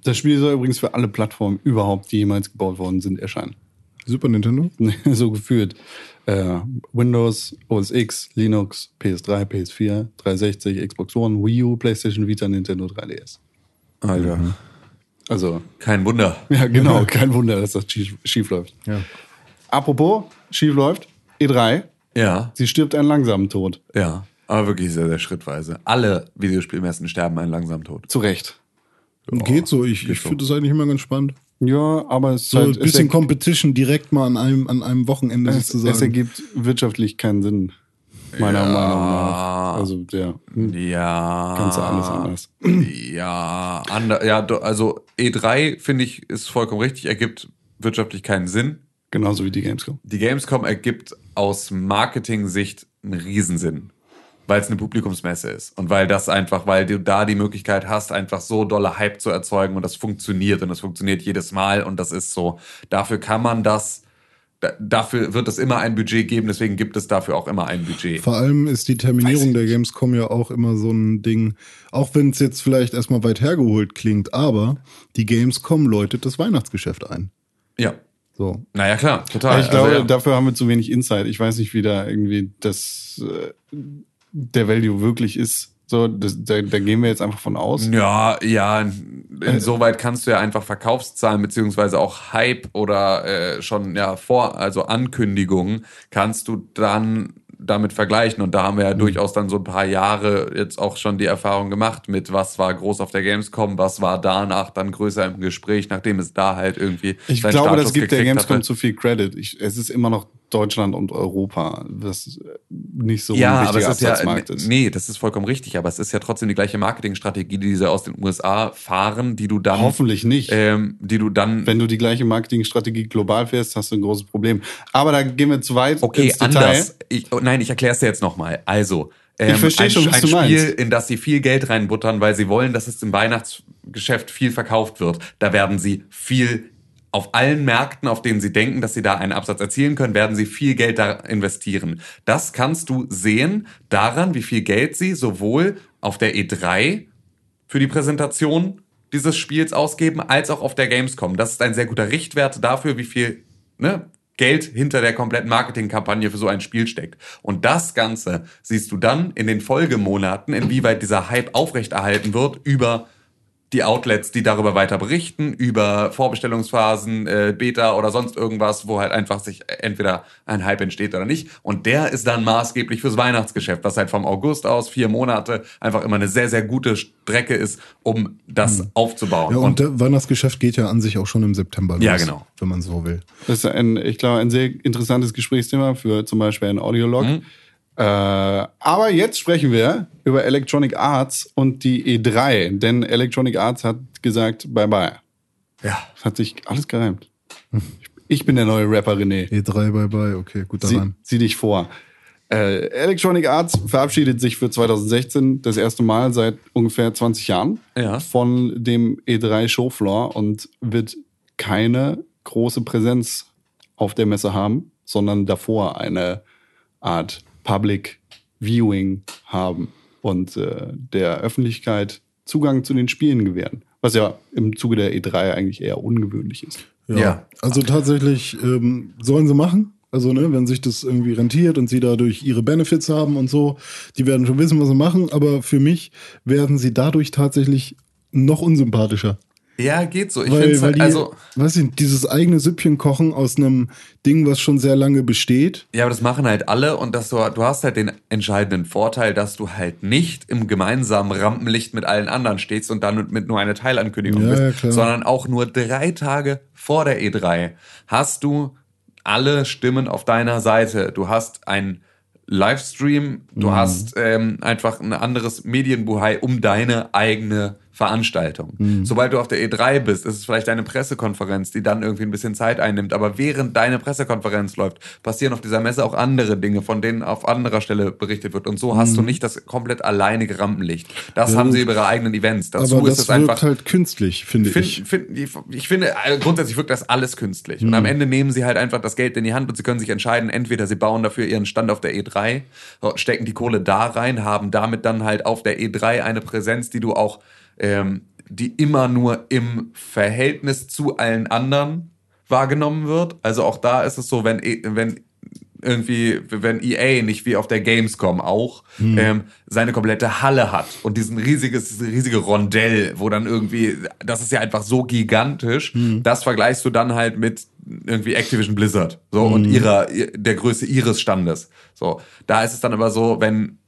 Das Spiel soll übrigens für alle Plattformen überhaupt, die jemals gebaut worden sind, erscheinen. Super Nintendo? so gefühlt. Äh, Windows, OS X, Linux, PS3, PS4, 360, Xbox One, Wii U, PlayStation Vita, Nintendo 3DS. Alter. Also, Kein Wunder. ja, genau, kein Wunder, dass das schief, schief läuft. Ja. Apropos, schief läuft, E3, Ja, sie stirbt einen langsamen Tod. ja. Aber wirklich sehr, sehr schrittweise. Alle Videospielmessen sterben einen langsamen Tod. Zu Recht. geht so, ich, ich so. finde das eigentlich immer ganz spannend. Ja, aber es, ist So halt, ein bisschen es, Competition direkt mal an einem, an einem Wochenende es, sozusagen. es ergibt wirtschaftlich keinen Sinn. Meiner Meinung nach. Also der Ja. ganze alles anders. Ja, ander, ja, also E3 finde ich ist vollkommen richtig, ergibt wirtschaftlich keinen Sinn. Genauso wie die Gamescom. Die Gamescom ergibt aus Marketing-Sicht einen Riesensinn, weil es eine Publikumsmesse ist und weil das einfach, weil du da die Möglichkeit hast, einfach so dolle Hype zu erzeugen und das funktioniert und das funktioniert jedes Mal und das ist so. Dafür kann man das, da, dafür wird es immer ein Budget geben, deswegen gibt es dafür auch immer ein Budget. Vor allem ist die Terminierung der Gamescom ja auch immer so ein Ding, auch wenn es jetzt vielleicht erstmal weit hergeholt klingt, aber die Gamescom läutet das Weihnachtsgeschäft ein. Ja. So. Naja, klar, total. ich glaube, Also, ja. dafür haben wir zu wenig Insight. Ich weiß nicht, wie da irgendwie das äh, der Value wirklich ist. So, das, da, da gehen wir jetzt einfach von aus. Ja, ja, insoweit kannst du ja einfach Verkaufszahlen beziehungsweise auch Hype oder äh, schon ja vor, also Ankündigungen kannst du dann damit vergleichen und da haben wir ja durchaus dann so ein paar Jahre jetzt auch schon die Erfahrung gemacht mit was war groß auf der Gamescom, was war danach dann größer im Gespräch, nachdem es da halt irgendwie Ich glaube, das Status gibt der Gamescom hatte. zu viel Credit. Ich, es ist immer noch Deutschland und Europa, das äh, nicht so ja, ein aber es ist ja, Absatzmarkt ist. nee, das ist vollkommen richtig, aber es ist ja trotzdem die gleiche Marketingstrategie, die sie aus den USA fahren, die du dann, Hoffentlich nicht. ähm, die du dann Wenn du die gleiche Marketingstrategie global fährst, hast du ein großes Problem. Aber da gehen wir zu weit Okay, ins Detail. anders. Ich, oh, nein, ich erkläre es dir jetzt nochmal. Also, ähm, Ich verstehe ein, schon, was ein du Spiel, meinst. in das sie viel Geld reinbuttern, weil sie wollen, dass es im Weihnachtsgeschäft viel verkauft wird. Da werden sie viel auf allen Märkten, auf denen sie denken, dass sie da einen Absatz erzielen können, werden sie viel Geld da investieren. Das kannst du sehen daran, wie viel Geld sie sowohl auf der E3 für die Präsentation dieses Spiels ausgeben, als auch auf der Gamescom. Das ist ein sehr guter Richtwert dafür, wie viel ne, Geld hinter der kompletten Marketingkampagne für so ein Spiel steckt. Und das Ganze siehst du dann in den Folgemonaten, inwieweit dieser Hype aufrechterhalten wird über die Outlets, die darüber weiter berichten, über Vorbestellungsphasen, äh, Beta oder sonst irgendwas, wo halt einfach sich entweder ein Hype entsteht oder nicht. Und der ist dann maßgeblich fürs Weihnachtsgeschäft, was halt vom August aus vier Monate einfach immer eine sehr, sehr gute Strecke ist, um das aufzubauen. Ja, und, der Weihnachtsgeschäft geht ja an sich auch schon im September los. Ja, genau. Wenn man so will. Das ist ein, ich glaube, ein sehr interessantes Gesprächsthema für zum Beispiel ein Audiolog. Mhm. Äh, aber jetzt sprechen wir über Electronic Arts und die E3, denn Electronic Arts hat gesagt, bye bye. ja. Es hat sich alles gereimt. Ich bin der neue Rapper René. E3 bye bye, okay, gut Sieh, daran. sieh dich vor. Äh, Electronic Arts verabschiedet sich für 2016 das erste Mal seit ungefähr 20 Jahren Ja. von dem E3 Showfloor und wird keine große Präsenz auf der Messe haben, sondern davor eine Art Public Viewing haben und äh, der Öffentlichkeit Zugang zu den Spielen gewähren. Was ja im Zuge der E3 eigentlich eher ungewöhnlich ist. Ja. Ja. Also tatsächlich ähm, sollen sie machen. Also, ne, wenn sich das irgendwie rentiert und sie dadurch ihre Benefits haben und so, die werden schon wissen, was sie machen, aber für mich werden sie dadurch tatsächlich noch unsympathischer. Ja, geht so. Ich weil, finde weil halt, die, also. weiß ich, nicht, dieses eigene Süppchen kochen aus einem Ding, was schon sehr lange besteht. Ja, aber das machen halt alle und dass du, du hast halt den entscheidenden Vorteil, dass du halt nicht im gemeinsamen Rampenlicht mit allen anderen stehst und dann mit nur einer Teilankündigung Ja, bist, ja, sondern auch nur drei Tage vor der E3 hast du alle Stimmen auf deiner Seite. Du hast ein Livestream, Mhm. du hast ähm, einfach ein anderes Medienbuhai um deine eigene Veranstaltung. Mhm. Sobald du auf der E3 bist, ist es vielleicht eine Pressekonferenz, die dann irgendwie ein bisschen Zeit einnimmt. Aber während deine Pressekonferenz läuft, passieren auf dieser Messe auch andere Dinge, von denen auf anderer Stelle berichtet wird. Und so hast du nicht das komplett alleinige Rampenlicht. Das Mhm. Ja, haben sie über ihre eigenen Events. Dazu Also aber ist das wirkt einfach. halt künstlich, finde Find, ich. find, ich, finde, äh, grundsätzlich wirkt das alles künstlich. Und am Ende nehmen sie halt einfach das Geld in die Hand und sie können sich entscheiden, entweder sie bauen dafür ihren Stand auf der E3, stecken die Kohle da rein, haben damit dann halt auf der E3 eine Präsenz, die du auch, ähm, die immer nur im Verhältnis zu allen anderen wahrgenommen wird. Also auch da ist es so, wenn, E- wenn irgendwie, wenn EA nicht wie auf der Gamescom auch ähm, seine komplette Halle hat und diesen riesiges, diese riesige Rondell, wo dann irgendwie, das ist ja einfach so gigantisch, das vergleichst du dann halt mit irgendwie Activision Blizzard so und ihrer ihr- der Größe ihres Standes. So, da ist es dann aber so, wenn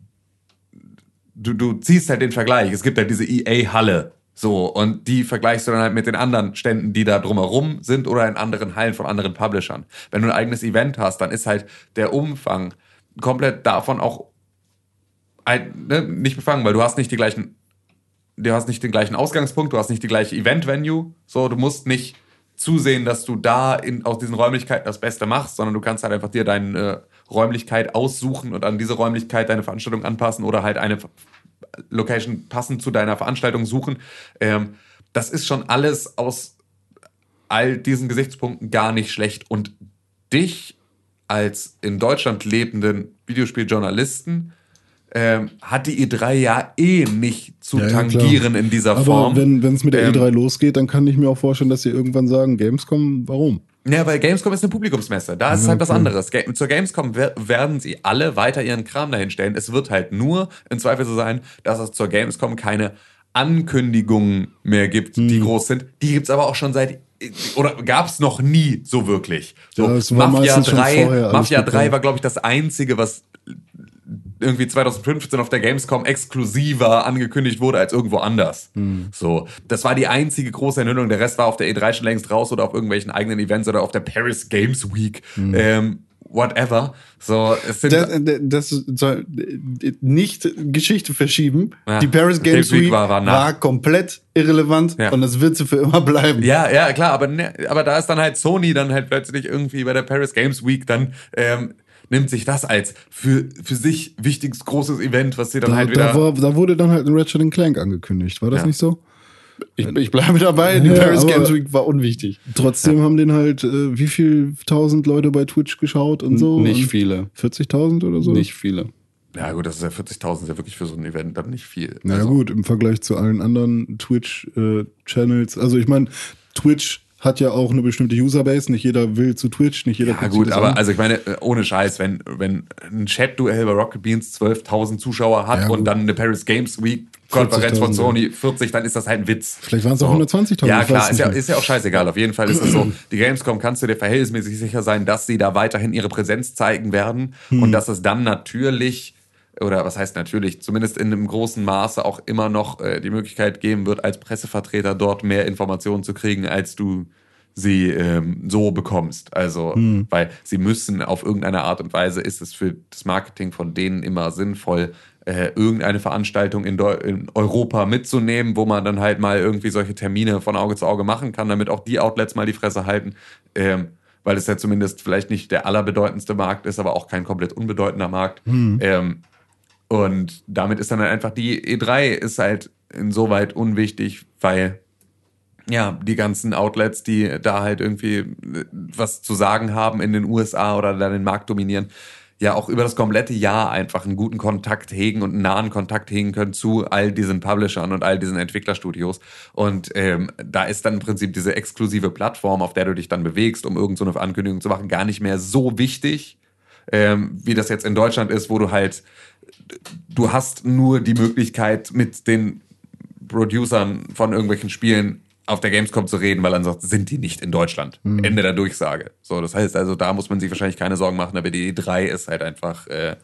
du, du ziehst halt den Vergleich. Es gibt halt diese EA-Halle. So, und die vergleichst du dann halt mit den anderen Ständen, die da drumherum sind oder in anderen Hallen von anderen Publishern. Wenn du ein eigenes Event hast, dann ist halt der Umfang komplett davon auch ein, ne, nicht befangen, weil du hast nicht die gleichen, du hast nicht den gleichen Ausgangspunkt, du hast nicht die gleiche Event-Venue. So, du musst nicht zusehen, dass du da in, aus diesen Räumlichkeiten das Beste machst, sondern du kannst halt einfach dir deine äh, Räumlichkeit aussuchen und an diese Räumlichkeit deine Veranstaltung anpassen oder halt eine Location passend zu deiner Veranstaltung suchen. Ähm, das ist schon alles aus all diesen Gesichtspunkten gar nicht schlecht. Und dich als in Deutschland lebenden Videospieljournalisten ähm, hat die E3 ja eh nicht zu Ja, ja, tangieren klar. in dieser Aber Form. wenn es mit der Ähm, E3 losgeht, dann kann ich mir auch vorstellen, dass sie irgendwann sagen, Gamescom, warum? Ja, weil Gamescom ist eine Publikumsmesse. Da ist es Ja, halt was okay. anderes. Ga- Zur Gamescom wer- werden sie alle weiter ihren Kram dahin stellen. Es wird halt nur im Zweifel so sein, dass es zur Gamescom keine Ankündigungen mehr gibt, die Hm. groß sind. Die gibt's aber auch schon seit oder gab's noch nie so wirklich. So, Ja, Mafia meistens schon 3, vorher alles Mafia bekannt. 3 war glaube ich das einzige, was irgendwie 2015 auf der Gamescom exklusiver angekündigt wurde als irgendwo anders. Hm. So, das war die einzige große Enthüllung. Der Rest war auf der E3 schon längst raus oder auf irgendwelchen eigenen Events oder auf der Paris Games Week. Hm. Ähm, whatever. So, es sind Das, das soll nicht Geschichte verschieben. Ja. Die Paris Games Week war, war nach. komplett irrelevant Ja. und das wird sie für immer bleiben. ja, ja, klar, aber, ne, aber da ist dann halt Sony dann halt plötzlich irgendwie bei der Paris Games Week dann ähm, nimmt sich das als für, für sich wichtigstes großes Event, was sie dann Da, halt wieder. da, war, da wurde dann halt ein Ratchet Clank angekündigt, war das Ja. nicht so? Ich, ich bleibe dabei, die Ja, Paris aber- Games Week war unwichtig. Trotzdem haben den halt äh, wie viel tausend Leute bei Twitch geschaut und so? Nicht und viele. 40.000 oder so? Nicht viele. ja gut, das ist ja 40.000 ist ja wirklich für so ein Event dann nicht viel. Na ja, Also, gut, im Vergleich zu allen anderen Twitch-Channels. also ich meine, Twitch hat ja auch eine bestimmte Userbase. Nicht jeder will zu Twitch, nicht jeder Ja gut, aber an. also ich meine, äh, ohne Scheiß, wenn, wenn ein Chat-Duell bei Rocket Beans 12.000 Zuschauer hat Ja, und dann eine Paris Games Week Konferenz von 40.000, Sony 40, dann ist das halt ein Witz. Vielleicht waren es auch 120.000, Ja klar, ist ja, ist ja auch scheißegal. Auf jeden Fall ist es so, die Gamescom kannst du dir verhältnismäßig sicher sein, dass sie da weiterhin ihre Präsenz zeigen werden Hm. und dass es dann natürlich oder was heißt natürlich, zumindest in einem großen Maße auch immer noch äh, die Möglichkeit geben wird, als Pressevertreter dort mehr Informationen zu kriegen, als du sie ähm, so bekommst. Also, weil sie müssen auf irgendeine Art und Weise ist es für das Marketing von denen immer sinnvoll, äh, irgendeine Veranstaltung in, Deu in Europa mitzunehmen, wo man dann halt mal irgendwie solche Termine von Auge zu Auge machen kann, damit auch die Outlets mal die Fresse halten. Ähm, weil es ja zumindest vielleicht nicht der allerbedeutendste Markt ist, aber auch kein komplett unbedeutender Markt. Ähm, und damit ist dann halt einfach die E3 ist halt insoweit unwichtig, weil ja, die ganzen Outlets, die da halt irgendwie äh, was zu sagen haben in den USA oder da den Markt dominieren, ja auch über das komplette Jahr einfach einen guten Kontakt hegen und einen nahen Kontakt hegen können zu all diesen Publishern und all diesen Entwicklerstudios. Und ähm, da ist dann im Prinzip diese exklusive Plattform, auf der du dich dann bewegst, um irgendeine so Ankündigung zu machen, gar nicht mehr so wichtig, ähm, wie das jetzt in Deutschland ist, wo du halt, du hast nur die Möglichkeit mit den Producern von irgendwelchen Spielen auf der Gamescom zu reden, weil ansonsten sind die nicht in Deutschland. Ende der Durchsage. So, das heißt also, da muss man sich wahrscheinlich keine Sorgen machen, aber die E3 ist halt einfach äh,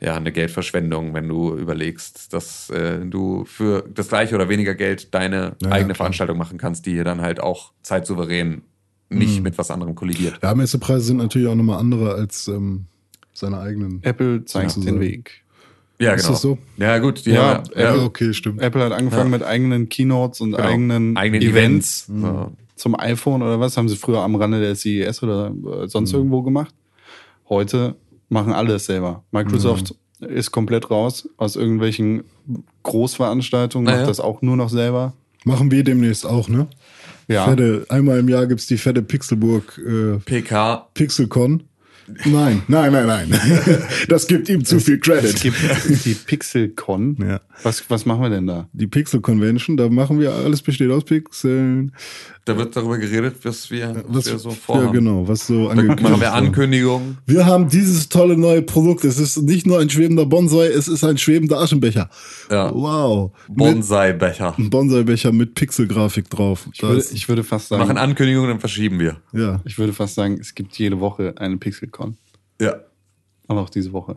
ja eine Geldverschwendung, wenn du überlegst, dass äh, du für das gleiche oder weniger Geld deine Ja, eigene klar. Veranstaltung machen kannst, die dann halt auch zeitsouverän nicht mit was anderem kollidiert. Ja, Messepreise sind natürlich auch nochmal andere als ähm, seine eigenen. Apple zeigt den Weg. Ja, Ist genau. das so? Ja, gut. Die Ja, haben, Ja, ja, okay, stimmt. Apple hat angefangen mit eigenen Keynotes und genau. eigenen, eigenen Events. Events. So. zum iPhone oder was, haben sie früher am Rande der CES oder äh, sonst irgendwo gemacht. Heute machen alle es selber. Microsoft ist komplett raus aus irgendwelchen Großveranstaltungen, macht das auch nur noch selber. Machen wir demnächst auch, ne? Ja. Fette, einmal im Jahr gibt's die fette Pixelburg äh, PK. Pixelcon. Nein, nein, nein, nein. Das gibt ihm zu viel Es Credit. gibt die PixelCon. Ja. Was, was machen wir denn da? Die Pixel Convention, da machen wir alles besteht aus Pixeln. Da wird darüber geredet, was wir, was wir so ja, vorhaben. genau, was so angekündigt machen wir. Ankündigungen. Wir haben dieses tolle neue Produkt. Es ist nicht nur ein schwebender Bonsai, es ist ein schwebender Aschenbecher. Ja. Wow. Bonsai-Becher. einem Bonsai-Becher mit Pixelgrafik drauf. Ich würde, ich würde fast Wir sagen, machen Ankündigungen, dann verschieben wir. ja. ich würde fast sagen, es gibt jede Woche eine PixelCon. Ja. Und auch diese Woche.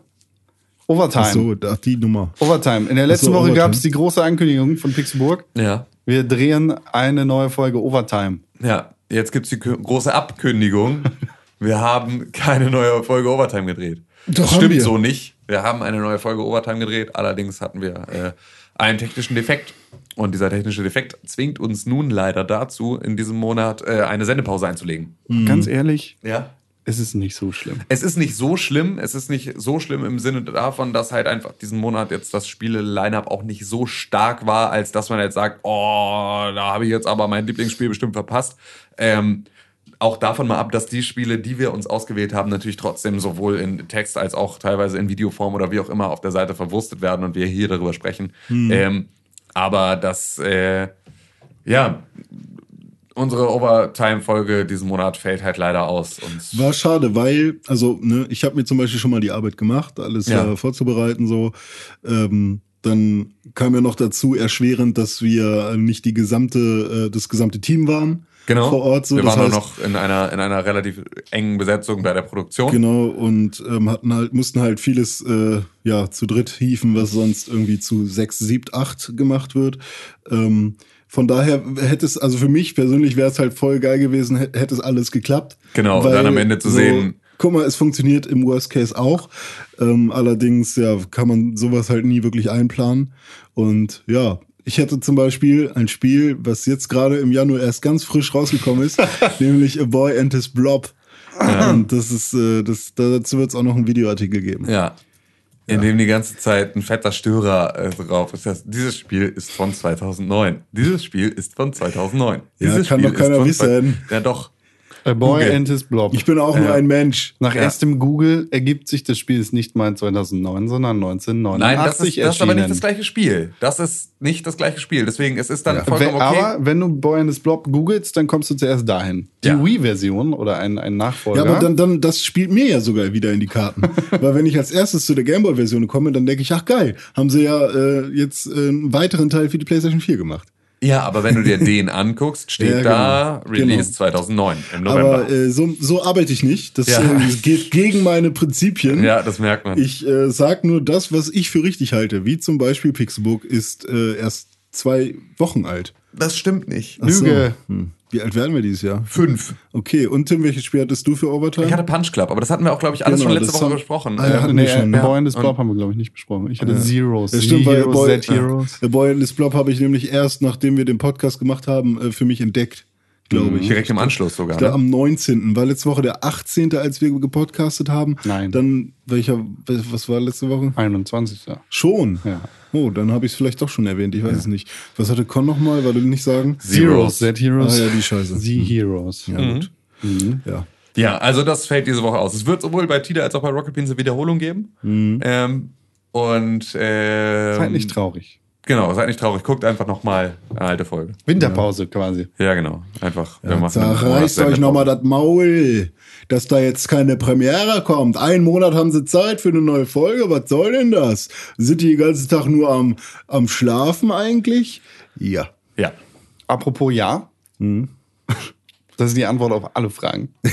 Overtime. Ach so, ach, die Nummer. Overtime. In der letzten so, Woche gab es die große Ankündigung von Pixelburg. Ja. Wir drehen eine neue Folge Overtime. Ja. Jetzt gibt's die kü- große Abkündigung. Wir haben keine neue Folge Overtime gedreht. Doch, das stimmt so nicht. Wir haben eine neue Folge Overtime gedreht. Allerdings hatten wir äh, einen technischen Defekt. Und dieser technische Defekt zwingt uns nun leider dazu, in diesem Monat äh, eine Sendepause einzulegen. Ganz ehrlich, Ja. Es ist nicht so schlimm. Es ist nicht so schlimm. Es ist nicht so schlimm im Sinne davon, dass halt einfach diesen Monat jetzt das Spiele-Line-Up auch nicht so stark war, als dass man jetzt sagt, oh, da habe ich jetzt aber mein Lieblingsspiel bestimmt verpasst. Ähm, auch davon mal ab, dass die Spiele, die wir uns ausgewählt haben, natürlich trotzdem sowohl in Text als auch teilweise in Videoform oder wie auch immer auf der Seite verwurstet werden und wir hier darüber sprechen. Ähm, aber das, äh, ja, unsere Overtime-Folge diesen Monat fällt halt leider aus. Und War schade, weil, also, ne, ich habe mir zum Beispiel schon mal die Arbeit gemacht, alles Ja. äh, vorzubereiten, so. Ähm, dann kam ja noch dazu erschwerend, dass wir nicht die gesamte, äh, das gesamte Team waren Genau. vor Ort. So. wir das waren heißt, nur noch in einer, in einer relativ engen Besetzung bei der Produktion. Genau, und ähm, hatten halt, mussten halt vieles äh, ja, zu dritt hieven, was sonst irgendwie zu sechs, sieben, acht gemacht wird. Ähm, von daher hätte es, also für mich persönlich wäre es halt voll geil gewesen, hätte es alles geklappt. Genau, und dann am Ende zu sehen- Guck mal, es funktioniert im Worst Case auch. Ähm, allerdings, ja, kann man sowas halt nie wirklich einplanen. Und ja, ich hätte zum Beispiel ein Spiel, was jetzt gerade im Januar erst ganz frisch rausgekommen ist, nämlich A Boy and His Blob. Und das ist, äh, das, dazu wird es auch noch einen Videoartikel geben. Ja. In dem die ganze Zeit ein fetter Störer äh, drauf ist. Das, dieses Spiel ist von 2009. Dieses Spiel ist von 2009. Ja, Dieses kann Spiel doch keiner ist von zwei- wissen. Ja, doch. A Boy Google. and his Blob. Ich bin auch nur Ja. ein Mensch. Nach Ja. erstem Google ergibt sich, das Spiel ist nicht mal 2009, sondern 1989 Nein, das ist, das ist aber nicht das gleiche Spiel. Das ist nicht das gleiche Spiel. Deswegen, es ist dann Ja. vollkommen okay. Aber wenn du Boy and his Blob googelst, dann kommst du zuerst dahin. Die Ja. Wii-Version oder ein, ein Nachfolger. Ja, aber dann, dann, das spielt mir ja sogar wieder in die Karten. Weil wenn ich als erstes zu der Gameboy-Version komme, dann denke ich, ach geil, haben sie ja äh, jetzt äh, einen weiteren Teil für die PlayStation 4 gemacht. Ja, aber wenn du dir den anguckst, steht Ja, da genau. Release Genau. 2009 im November. Aber äh, so, so arbeite ich nicht. Das Ja. äh, geht gegen meine Prinzipien. ja, das merkt man. Ich äh, sag nur das, was ich für richtig halte. Wie zum Beispiel Pixelbook ist äh, erst zwei Wochen alt. das stimmt nicht. Ach so. Lüge. Hm. Wie alt werden wir dieses Jahr? Fünf. Okay, und Tim, welches Spiel hattest du für Overtime? Ich hatte Punch Club, aber das hatten wir auch, glaube ich, alles Genau, schon letzte Woche haben- besprochen. Ah, ja, hatten nee, wir schon, ja. Boy and his Und- Blob haben wir, glaube ich, nicht besprochen. Ich hatte Zeros. Das stimmt, Heroes, Boy, Z Heroes. ja, Boy and His Blob habe ich nämlich erst, nachdem wir den Podcast gemacht haben, äh, für mich entdeckt, glaube ich. Direkt im Anschluss sogar. Ich glaube, Ne? am 19. war letzte Woche der 18., als wir gepodcastet haben. Nein. Dann, welcher, was war letzte Woche? 21. Schon. Ja. Oh, dann habe ich es vielleicht doch schon erwähnt, ich weiß es nicht. Was hatte Con nochmal, weil du nicht sagen? Zeros. Z Heroes. Ah ja, die Scheiße. Z Heroes. Ja, gut. Ja. Ja, also das fällt diese Woche aus. Es wird sowohl bei Tida als auch bei Rocket Beans eine Wiederholung geben. Ähm, und ähm, Seid nicht traurig. Genau, seid nicht traurig. Guckt einfach nochmal eine alte Folge. Winterpause quasi. Ja, genau. Einfach. wir machen Da eine reißt euch nochmal das Maul, dass da jetzt keine Premiere kommt. Einen Monat haben sie Zeit für eine neue Folge. Was soll denn das? Sind die den ganzen Tag nur am, am Schlafen eigentlich? Ja. Ja. Apropos ja. Das ist die Antwort auf alle Fragen.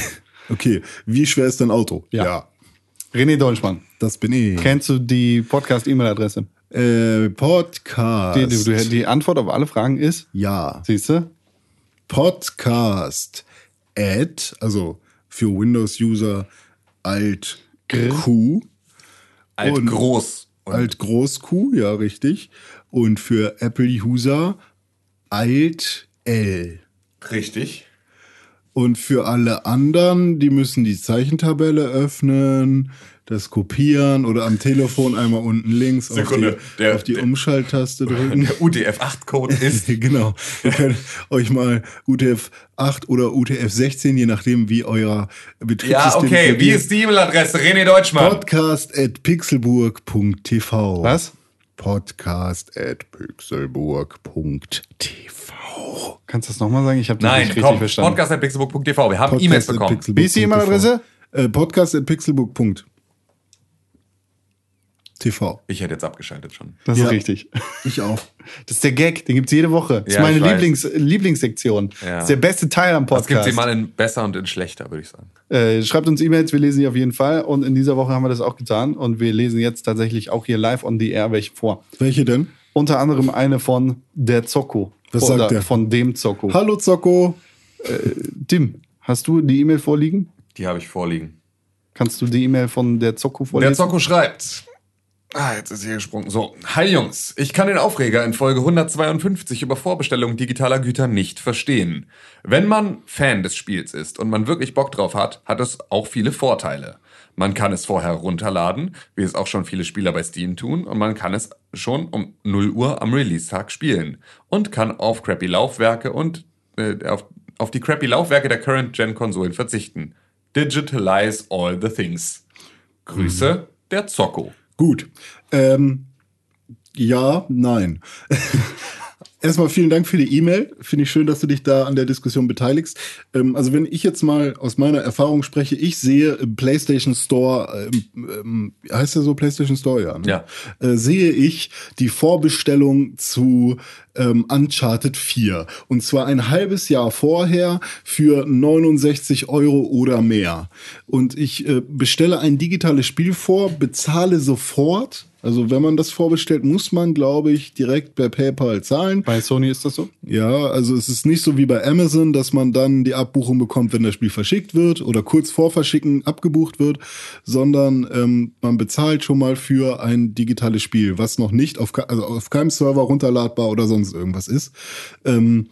Okay, wie schwer ist dein Auto? Ja. René Deutschmann, das bin ich. kennst du die Podcast-E-Mail-Adresse? Äh, Podcast. Die, die, die Antwort auf alle Fragen ist, ja. siehst du? Podcast at, also für Windows-User Alt Q. Alt Und- groß. Und Alt Groß Q, ja, richtig. Und für Apple-User Alt L. richtig. Und für alle anderen, die müssen die Zeichentabelle öffnen, das kopieren oder am Telefon einmal unten links auf die, Sekunde, der- auf die der- Umschalttaste drücken. Der UTF-8-Code ist. genau. Ihr könnt euch mal UTF-8 oder UTF-16, je nachdem, wie euer Betriebssystem Ja, okay. Wie ist die E-Mail-Adresse? René Deutschmann. Podcast at pixelburg.tv. Was? Podcast at pixelburg.tv. Kannst du das nochmal sagen? Ich habe das Nein, nicht richtig komm. verstanden. Podcast.pixelbook.tv. Wir haben Podcast E-Mails at bekommen. pixelburg.tv. Wie ist die E-Mail-Adresse? Äh, Podcast at pixelburg.tv. Ich hätte jetzt abgeschaltet schon. Das Ja. ist richtig. Ich auch. Das ist der Gag, den gibt's jede Woche. Das Ja, ist meine. Lieblings Lieblingssektion. Ja. Das ist der beste Teil am Das gibt Podcast. sie mal in besser und in schlechter, würde ich sagen. Äh, schreibt uns E-Mails, wir lesen sie auf jeden Fall. Und in dieser Woche haben wir das auch getan. Und wir lesen jetzt tatsächlich auch hier live on the air welche vor. Welche denn? Unter anderem eine von der Zocco. Was Oder sagt der? Von dem Zocco. Hallo Zocco. Tim, hast du die E-Mail vorliegen? Die habe ich vorliegen. Kannst du die E-Mail von der Zocco Der vorlesen? Zocco schreibt. Ah, jetzt ist hier gesprungen. So. Hi Jungs, ich kann den Aufreger in Folge 152 über Vorbestellung digitaler Güter nicht verstehen. Wenn man Fan des Spiels ist und man wirklich Bock drauf hat, hat es auch viele Vorteile. Man kann es vorher runterladen, wie es auch schon viele Spieler bei Steam tun, und man kann es schon um 0 Uhr am Release-Tag spielen und kann auf crappy Laufwerke und äh, auf, auf die crappy Laufwerke der Current-Gen-Konsolen verzichten. Digitalize all the things. Grüße, der Zocco. Gut. Ähm, ja, nein. Erstmal vielen Dank für die E-Mail. Finde ich schön, dass du dich da an der Diskussion beteiligst. Ähm, also wenn ich jetzt mal aus meiner Erfahrung spreche, ich sehe im PlayStation Store, ähm, ähm, heißt der so PlayStation Store, ja? Ne? Ja. Äh, sehe ich die Vorbestellung zu ähm, Uncharted 4. Und zwar ein halbes Jahr vorher für 69 Euro oder mehr. Und ich äh, bestelle ein digitales Spiel vor, bezahle sofort. Also wenn man das vorbestellt, muss man, glaube ich, direkt per PayPal zahlen. Bei Sony ist das so? Ja, also es ist nicht so wie bei Amazon, dass man dann die Abbuchung bekommt, wenn das Spiel verschickt wird oder kurz vor Verschicken abgebucht wird, sondern ähm, man bezahlt schon mal für ein digitales Spiel, was noch nicht auf, also auf keinem Server runterladbar oder sonst irgendwas ist. Ähm,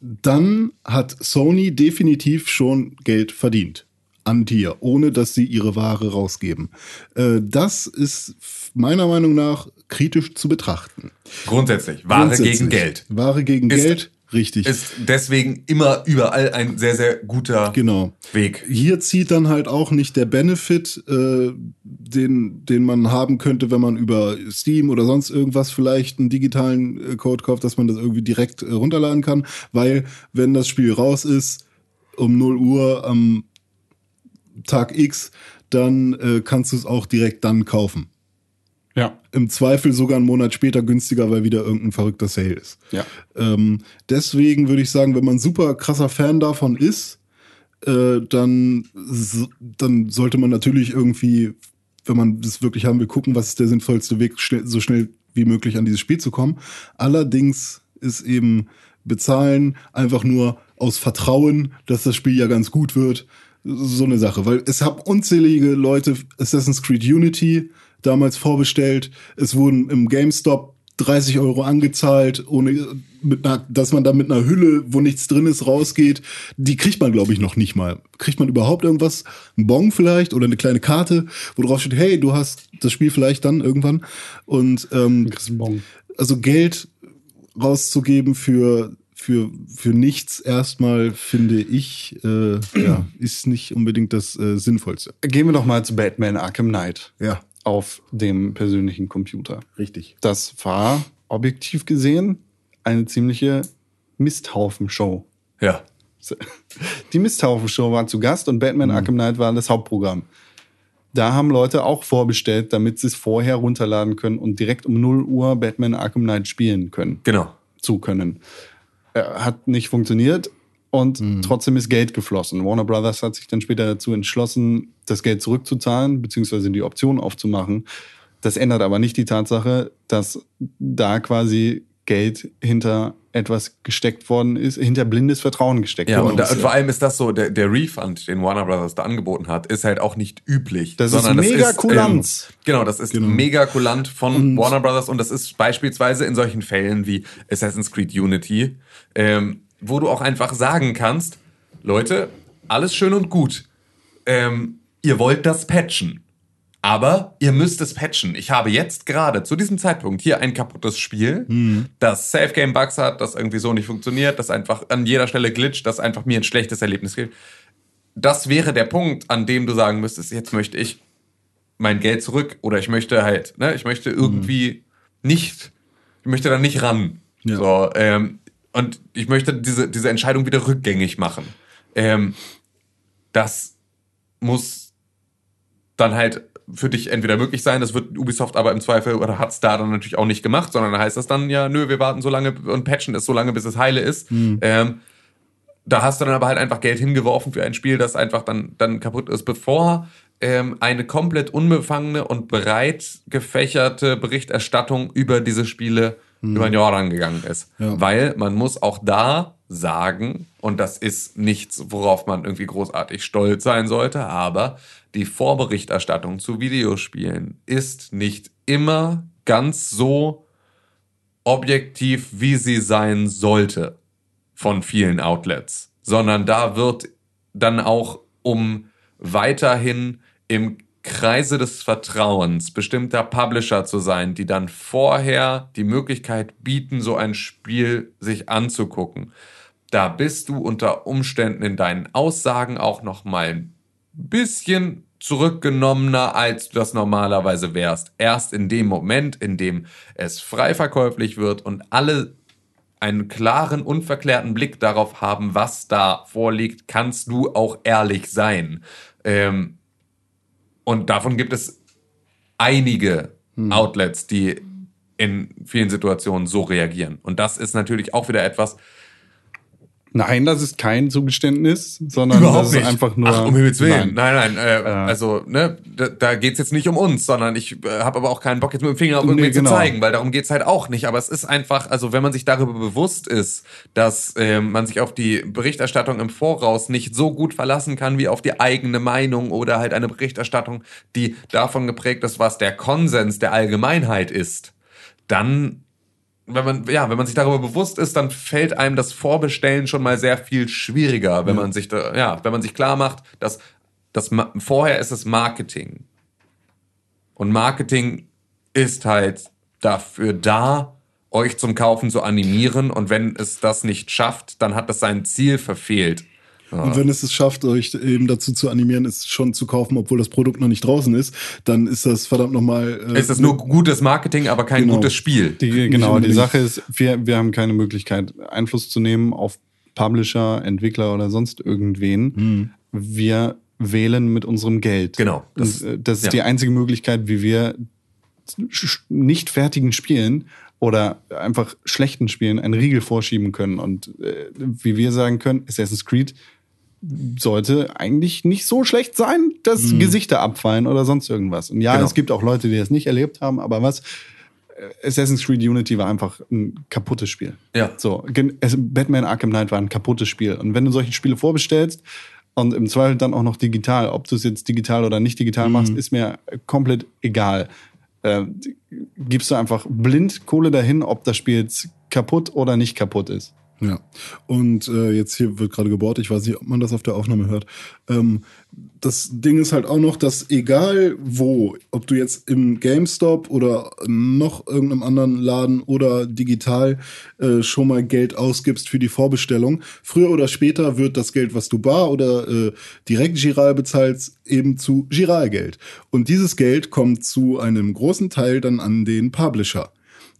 dann hat Sony definitiv schon Geld verdient an dir, ohne dass sie ihre Ware rausgeben. Äh, das ist meiner Meinung nach kritisch zu betrachten. Grundsätzlich, Ware Grundsätzlich. gegen Geld. Ware gegen Ist- Geld, richtig. Ist deswegen immer überall ein sehr, sehr guter genau. Weg. Hier zieht dann halt auch nicht der Benefit, äh, den, den man haben könnte, wenn man über Steam oder sonst irgendwas vielleicht einen digitalen äh, Code kauft, dass man das irgendwie direkt äh, runterladen kann, weil wenn das Spiel raus ist um 0 Uhr am Tag X, dann äh, kannst du es auch direkt dann kaufen. Ja. Im Zweifel sogar einen Monat später günstiger, weil wieder irgendein verrückter Sale ist. Ja. Ähm, deswegen würde ich sagen, wenn man super krasser Fan davon ist, äh, dann, dann sollte man natürlich irgendwie, wenn man das wirklich haben will, gucken, was ist der sinnvollste Weg, schnell, so schnell wie möglich an dieses Spiel zu kommen. Allerdings ist eben bezahlen einfach nur aus Vertrauen, dass das Spiel ja ganz gut wird, so eine Sache. Weil es haben unzählige Leute Assassin's Creed Unity damals vorbestellt. Es wurden im GameStop 30 Euro angezahlt, ohne mit einer, dass man da mit einer Hülle, wo nichts drin ist, rausgeht. Die kriegt man, glaube ich, noch nicht mal. Kriegt man überhaupt irgendwas? Ein Bon vielleicht oder eine kleine Karte, wo drauf steht, hey, du hast das Spiel vielleicht dann irgendwann. Und ähm, also Geld rauszugeben für, für, für nichts erstmal, finde ich, äh, ja, ist nicht unbedingt das äh, Sinnvollste. Gehen wir doch mal zu Batman Arkham Knight Ja, auf dem persönlichen Computer. richtig. Das war objektiv gesehen eine ziemliche Misthaufenshow. Ja. Die Misthaufenshow war zu Gast und Mhm. Batman Arkham Knight war das Hauptprogramm. Da haben Leute auch vorbestellt, damit sie es vorher runterladen können und direkt um 0 Uhr Batman Arkham Knight spielen können, Genau. zu können. Äh, hat nicht funktioniert und trotzdem ist Geld geflossen. Warner Brothers hat sich dann später dazu entschlossen, das Geld zurückzuzahlen, beziehungsweise die Option aufzumachen. Das ändert aber nicht die Tatsache, dass da quasi Geld hinter etwas gesteckt worden ist, hinter blindes Vertrauen gesteckt Ja, worden und, da, ist. und vor allem ist das so, der, der Refund, den Warner Brothers da angeboten hat, ist halt auch nicht üblich. Das ist mega ähm, kulant. genau, das ist Genau. mega kulant von Warner Brothers und das ist beispielsweise in solchen Fällen wie Assassin's Creed Unity, ähm, wo du auch einfach sagen kannst, Leute, alles schön und gut. Ähm, ihr wollt das patchen. Aber ihr müsst es patchen. Ich habe jetzt gerade zu diesem Zeitpunkt hier ein kaputtes Spiel, das Safe Game Bugs hat, das irgendwie so nicht funktioniert, das einfach an jeder Stelle glitscht, das einfach mir ein schlechtes Erlebnis gibt. Das wäre der Punkt, an dem du sagen müsstest, jetzt möchte ich mein Geld zurück oder ich möchte halt, ne, ich möchte irgendwie nicht, ich möchte da nicht ran. Ja. So, ähm, und ich möchte diese, diese Entscheidung wieder rückgängig machen. Ähm, das muss dann halt für dich entweder möglich sein, das wird Ubisoft aber im Zweifel oder hat's da dann natürlich auch nicht gemacht, sondern da heißt das dann, ja, nö, wir warten so lange und patchen es so lange, bis es heile ist. Ähm, da hast du dann aber halt einfach Geld hingeworfen für ein Spiel, das einfach dann, dann kaputt ist, bevor ähm, eine komplett unbefangene und breit gefächerte Berichterstattung über diese Spiele über ein Jahr rangegangen ist. Ja. Weil man muss auch da sagen, und das ist nichts, worauf man irgendwie großartig stolz sein sollte, aber die Vorberichterstattung zu Videospielen ist nicht immer ganz so objektiv, wie sie sein sollte von vielen Outlets, sondern da wird dann auch um weiterhin im Kreise des Vertrauens bestimmter Publisher zu sein, die dann vorher die Möglichkeit bieten, so ein Spiel sich anzugucken. Da bist du unter Umständen in deinen Aussagen auch noch mal ein bisschen zurückgenommener, als du das normalerweise wärst. Erst in dem Moment, in dem es frei verkäuflich wird und alle einen klaren, unverklärten Blick darauf haben, was da vorliegt, kannst du auch ehrlich sein. Ähm, und davon gibt es einige Outlets, die in vielen Situationen so reagieren. Und das ist natürlich auch wieder etwas, Nein, das ist kein Zugeständnis, sondern das ist einfach nur. Ach, um Himmels Willen. Nein. Nein, nein. äh, also, ne, da, da geht's jetzt nicht um uns, sondern ich äh, habe aber auch keinen Bock, jetzt mit dem Finger auf Nee, irgendwie genau. zu zeigen, weil darum geht's halt auch nicht. Aber es ist einfach, also wenn man sich darüber bewusst ist, dass ähm, man sich auf die Berichterstattung im Voraus nicht so gut verlassen kann wie auf die eigene Meinung oder halt eine Berichterstattung, die davon geprägt ist, was der Konsens der Allgemeinheit ist, dann wenn man, ja, wenn man sich darüber bewusst ist, dann fällt einem das Vorbestellen schon mal sehr viel schwieriger, wenn man sich da, ja, wenn man sich klar macht, dass das Ma- vorher ist es Marketing. Und Marketing ist halt dafür da, euch zum Kaufen zu animieren. Und wenn es das nicht schafft, dann hat das sein Ziel verfehlt. Und wenn es es schafft, euch eben dazu zu animieren, es schon zu kaufen, obwohl das Produkt noch nicht draußen ist, dann ist das verdammt nochmal. Äh, Ist das nur gutes Marketing, aber kein Genau. gutes Spiel. Die, genau, die. Sache ist, wir, wir haben keine Möglichkeit, Einfluss zu nehmen auf Publisher, Entwickler oder sonst irgendwen. Wir wählen mit unserem Geld. Genau, das- Das, das, das ist ja. die einzige Möglichkeit, wie wir nicht fertigen Spielen oder einfach schlechten Spielen einen Riegel vorschieben können. Und äh, wie wir sagen können, Assassin's Creed sollte eigentlich nicht so schlecht sein, dass Gesichter abfallen oder sonst irgendwas. Und ja, Genau. es gibt auch Leute, die das nicht erlebt haben, aber was? Assassin's Creed Unity war einfach ein kaputtes Spiel. Ja. So, Batman Arkham Knight war ein kaputtes Spiel. Und wenn du solche Spiele vorbestellst und im Zweifel dann auch noch digital, ob du es jetzt digital oder nicht digital machst, ist mir komplett egal. Äh, gibst du einfach blind Kohle dahin, ob das Spiel jetzt kaputt oder nicht kaputt ist. Ja, und äh, jetzt hier wird gerade gebohrt, ich weiß nicht, ob man das auf der Aufnahme hört. Ähm, das Ding ist halt auch noch, dass egal wo, ob du jetzt im GameStop oder noch irgendeinem anderen Laden oder digital äh, schon mal Geld ausgibst für die Vorbestellung, früher oder später wird das Geld, was du bar oder äh, direkt Giral bezahlst, eben zu Giralgeld. Und dieses Geld kommt zu einem großen Teil dann an den Publisher.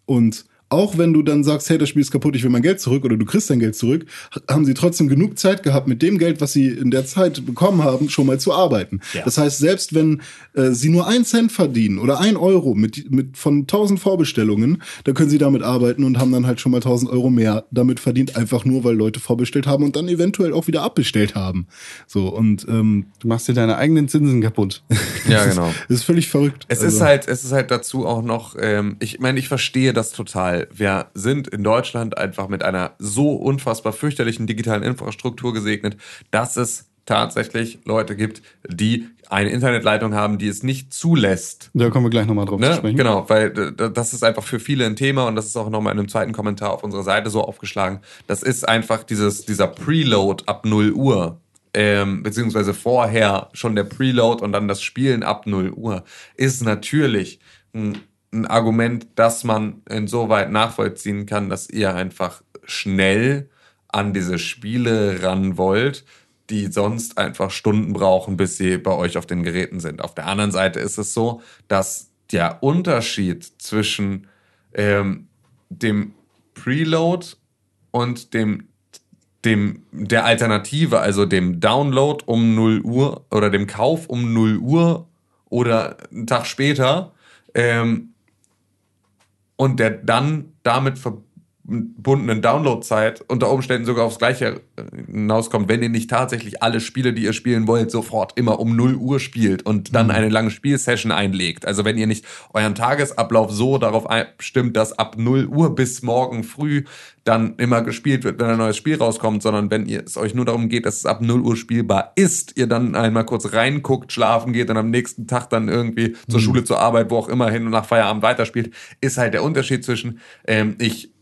Und auch wenn du dann sagst, hey, das Spiel ist kaputt, ich will mein Geld zurück oder du kriegst dein Geld zurück, haben sie trotzdem genug Zeit gehabt, mit dem Geld, was sie in der Zeit bekommen haben, schon mal zu arbeiten. Ja. Das heißt, selbst wenn äh, sie nur einen Cent verdienen oder ein Euro mit, mit von 1000 Vorbestellungen, dann können sie damit arbeiten und haben dann halt schon mal 1000 Euro mehr damit verdient, einfach nur, weil Leute vorbestellt haben und dann eventuell auch wieder abbestellt haben. So, und ähm, Du machst dir deine eigenen Zinsen kaputt. Ja, genau. das ist völlig verrückt. Es Also- ist halt, es ist halt dazu auch noch, ähm, ich meine, ich verstehe das total. Wir sind in Deutschland einfach mit einer so unfassbar fürchterlichen digitalen Infrastruktur gesegnet, dass es tatsächlich Leute gibt, die eine Internetleitung haben, die es nicht zulässt. Da kommen wir gleich nochmal drauf zu Ne? sprechen. Genau, weil d- das ist einfach für viele ein Thema und das ist auch nochmal in einem zweiten Kommentar auf unserer Seite so aufgeschlagen. Das ist einfach dieses, dieser Preload ab 0 Uhr, ähm, beziehungsweise vorher schon der Preload und dann das Spielen ab 0 Uhr, ist natürlich ein, ein Argument, das man insoweit nachvollziehen kann, dass ihr einfach schnell an diese Spiele ran wollt, die sonst einfach Stunden brauchen, bis sie bei euch auf den Geräten sind. Auf der anderen Seite ist es so, dass der Unterschied zwischen ähm, dem Preload und dem dem der Alternative, also dem Download um 0 Uhr oder dem Kauf um 0 Uhr oder einen Tag später ähm, und der dann damit verbundenen Downloadzeit unter Umständen sogar aufs Gleiche äh, hinauskommt, wenn ihr nicht tatsächlich alle Spiele, die ihr spielen wollt, sofort immer um 0 Uhr spielt und dann eine lange Spielsession einlegt. Also wenn ihr nicht euren Tagesablauf so darauf stimmt, dass ab 0 Uhr bis morgen früh dann immer gespielt wird, wenn ein neues Spiel rauskommt, sondern wenn ihr es euch nur darum geht, dass es ab 0 Uhr spielbar ist, ihr dann einmal kurz reinguckt, schlafen geht und am nächsten Tag dann irgendwie zur Schule, zur Arbeit, wo auch immer hin und nach Feierabend weiterspielt, ist halt der Unterschied zwischen ähm, ich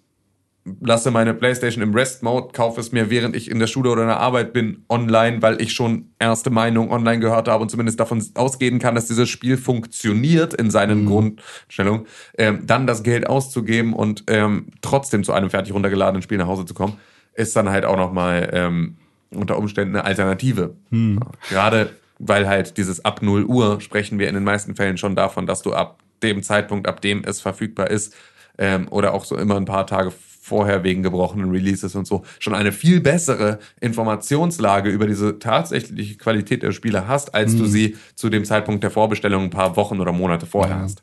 lasse meine Playstation im Rest-Mode, kaufe es mir, während ich in der Schule oder in der Arbeit bin, online, weil ich schon erste Meinung online gehört habe und zumindest davon ausgehen kann, dass dieses Spiel funktioniert in seinen Grundstellungen, ähm, dann das Geld auszugeben und ähm, trotzdem zu einem fertig runtergeladenen Spiel nach Hause zu kommen, ist dann halt auch nochmal ähm, unter Umständen eine Alternative. Ja, Gerade weil halt dieses ab 0 Uhr sprechen wir in den meisten Fällen schon davon, dass du ab dem Zeitpunkt, ab dem es verfügbar ist, ähm, oder auch so immer ein paar Tage vorher wegen gebrochenen Releases und so schon eine viel bessere Informationslage über diese tatsächliche Qualität der Spiele hast, als du sie zu dem Zeitpunkt der Vorbestellung ein paar Wochen oder Monate vorher hast.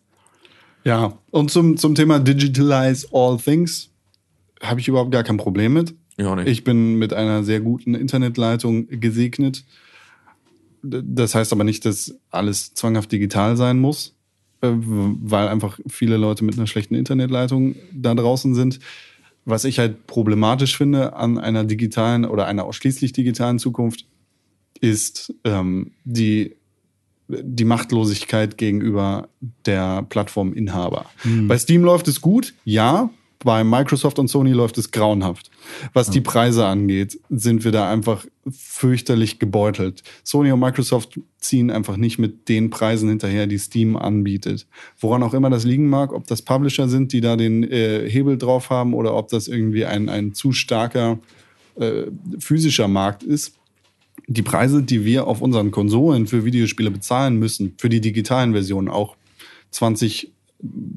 Ja, und zum, zum Thema Digitalize All Things habe ich überhaupt gar kein Problem mit. Ja, auch nicht. Ich bin mit einer sehr guten Internetleitung gesegnet. Das heißt aber nicht, dass alles zwanghaft digital sein muss, äh, weil einfach viele Leute mit einer schlechten Internetleitung da draußen sind. Was ich halt problematisch finde an einer digitalen oder einer ausschließlich digitalen Zukunft, ist ähm, die die Machtlosigkeit gegenüber der Plattforminhaber. Bei Steam läuft es gut, ja. Bei Microsoft und Sony läuft es grauenhaft. Was die Preise angeht, sind wir da einfach fürchterlich gebeutelt. Sony und Microsoft ziehen einfach nicht mit den Preisen hinterher, die Steam anbietet. Woran auch immer das liegen mag, ob das Publisher sind, die da den äh, Hebel drauf haben oder ob das irgendwie ein, ein zu starker äh, physischer Markt ist die Preise, die wir auf unseren Konsolen für Videospiele bezahlen müssen, für die digitalen Versionen auch 20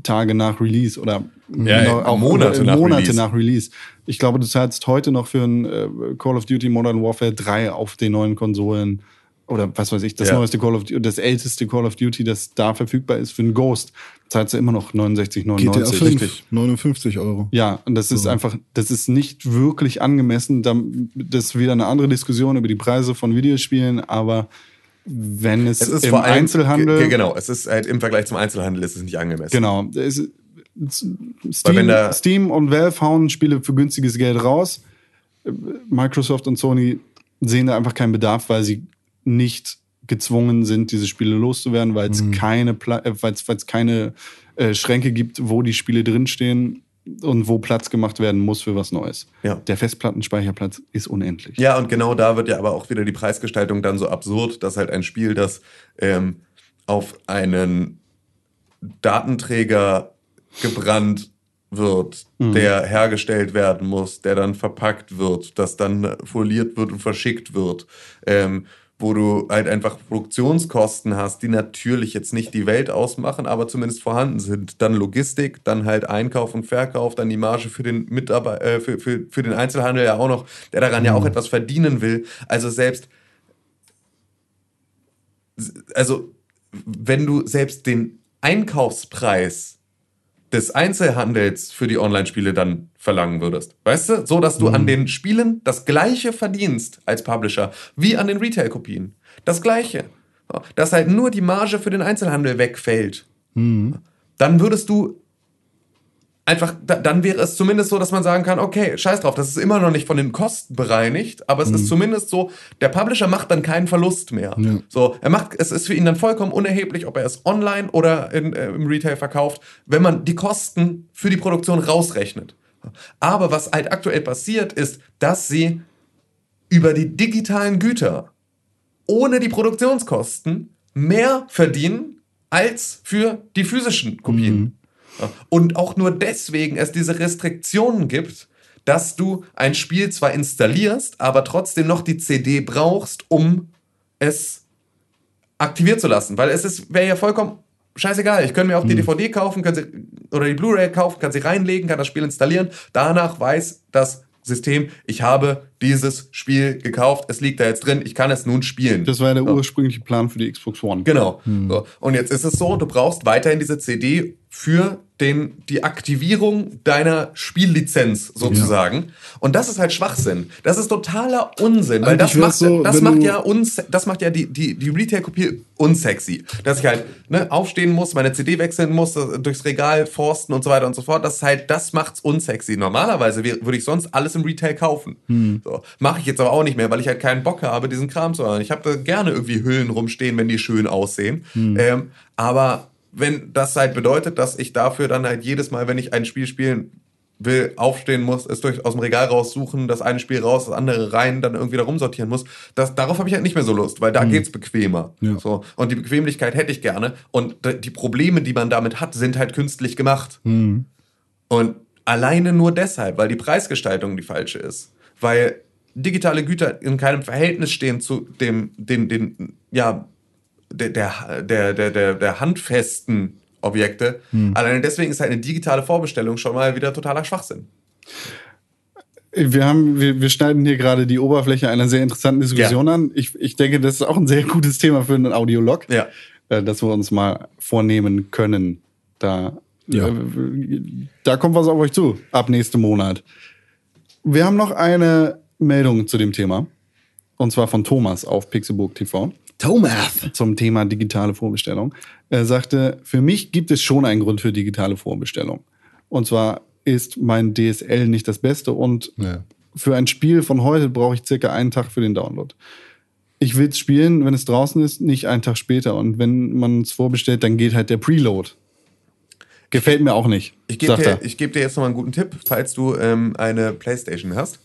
Tage nach Release oder Ja, noch- auch Monate äh, nach Monate Release. nach Release. Ich glaube, du zahlst heute noch für ein äh, Call of Duty Modern Warfare 3 auf den neuen Konsolen oder was weiß ich, das Ja. neueste Call of Duty, das älteste Call of Duty, das da verfügbar ist für ein Ghost, zahlst du immer noch 69,99. GTA 5, Richtig. 59 Euro. Ja, und das ist einfach, das ist nicht wirklich angemessen. Da- Das ist wieder eine andere Diskussion über die Preise von Videospielen, aber wenn es, Es ist im vor allem, Einzelhandel, ge- genau, es ist halt im Vergleich zum Einzelhandel ist es nicht angemessen. genau, es, Steam, Steam und Valve hauen Spiele für günstiges Geld raus. Microsoft und Sony sehen da einfach keinen Bedarf, weil sie nicht gezwungen sind, diese Spiele loszuwerden, weil es keine, Pla- äh, weil es weil es keine äh, Schränke gibt, wo die Spiele drinstehen. und wo Platz gemacht werden muss für was Neues. Ja. Der Festplattenspeicherplatz ist unendlich. Ja, und genau da wird ja aber auch wieder die Preisgestaltung dann so absurd, dass halt ein Spiel, das ähm, auf einen Datenträger gebrannt wird, der hergestellt werden muss, der dann verpackt wird, das dann foliert wird und verschickt wird, ähm, wo du halt einfach Produktionskosten hast, die natürlich jetzt nicht die Welt ausmachen, aber zumindest vorhanden sind. Dann Logistik, dann halt Einkauf und Verkauf, dann die Marge für den Mitarbeiter, äh, für, für, für den Einzelhandel ja auch noch, der daran ja auch etwas verdienen will. Also selbst also wenn du selbst den Einkaufspreis des Einzelhandels für die Online-Spiele dann verlangen würdest. Weißt du? So, dass du an den Spielen das gleiche verdienst als Publisher wie an den Retail-Kopien. Das gleiche. Dass halt nur die Marge für den Einzelhandel wegfällt. Dann würdest du einfach, da, dann wäre es zumindest so, dass man sagen kann, okay, scheiß drauf, das ist immer noch nicht von den Kosten bereinigt, aber es ist zumindest so, der Publisher macht dann keinen Verlust mehr. Ja. So, er macht, es ist für ihn dann vollkommen unerheblich, ob er es online oder in, äh, im Retail verkauft, wenn man die Kosten für die Produktion rausrechnet. Aber was halt aktuell passiert, ist, dass sie über die digitalen Güter ohne die Produktionskosten mehr verdienen als für die physischen Kopien. Ja. Und auch nur deswegen es diese Restriktionen gibt, dass du ein Spiel zwar installierst, aber trotzdem noch die CD brauchst, um es aktiviert zu lassen. Weil es wäre ja vollkommen scheißegal. Ich könnte mir auch die DVD kaufen, kann sie, oder die Blu-ray kaufen, kann sie reinlegen, kann das Spiel installieren. Danach weiß das System, ich habe dieses Spiel gekauft, es liegt da jetzt drin, ich kann es nun spielen. Das war ja der ursprüngliche Plan für die Xbox One. Genau. So. Und jetzt ist es so, du brauchst weiterhin diese CD für den, die Aktivierung deiner Spiellizenz sozusagen. Und das ist halt Schwachsinn. Das ist totaler Unsinn, weil das macht, so, das macht ja uns, das macht ja die, die, die Retail-Kopie unsexy. Dass ich halt ne, aufstehen muss, meine CD wechseln muss, äh, durchs Regal forsten und so weiter und so fort. Das ist halt, das macht's unsexy. Normalerweise würde ich sonst alles im Retail kaufen. Hm. So. Mache ich jetzt aber auch nicht mehr, weil ich halt keinen Bock habe, diesen Kram zu haben. Ich habe da gerne irgendwie Hüllen rumstehen, wenn die schön aussehen. Hm. Ähm, aber wenn das halt bedeutet, dass ich dafür dann halt jedes Mal, wenn ich ein Spiel spielen will, aufstehen muss, es durch, aus dem Regal raussuchen, das eine Spiel raus, das andere rein, dann irgendwie da rumsortieren muss, das, darauf habe ich halt nicht mehr so Lust, weil da geht's bequemer. Ja. So. Und die Bequemlichkeit hätte ich gerne. Und die Probleme, die man damit hat, sind halt künstlich gemacht. Und alleine nur deshalb, weil die Preisgestaltung die falsche ist. Weil digitale Güter in keinem Verhältnis stehen zu dem, den, den, ja, der, der, der, der, der, handfesten Objekte. Alleine deswegen ist halt eine digitale Vorbestellung schon mal wieder totaler Schwachsinn. Wir, haben, wir, wir schneiden hier gerade die Oberfläche einer sehr interessanten Diskussion Ja. an. Ich, ich denke, das ist auch ein sehr gutes Thema für einen Audiolog, Ja. äh, das wir uns mal vornehmen können. Da, Ja. äh, da kommt was auf euch zu, ab nächsten Monat. Wir haben noch eine Meldung zu dem Thema. Und zwar von Thomas auf Pixelburg TV Thomas. zum Thema digitale Vorbestellung. Er sagte, für mich gibt es schon einen Grund für digitale Vorbestellung. Und zwar ist mein DSL nicht das Beste und Ja. für ein Spiel von heute brauche ich circa einen Tag für den Download. Ich will es spielen, wenn es draußen ist, nicht einen Tag später. Und wenn man es vorbestellt, dann geht halt der Preload. Gefällt mir auch nicht, Ich gebe dir, ich geb dir jetzt noch mal einen guten Tipp, falls du ähm, eine Playstation hast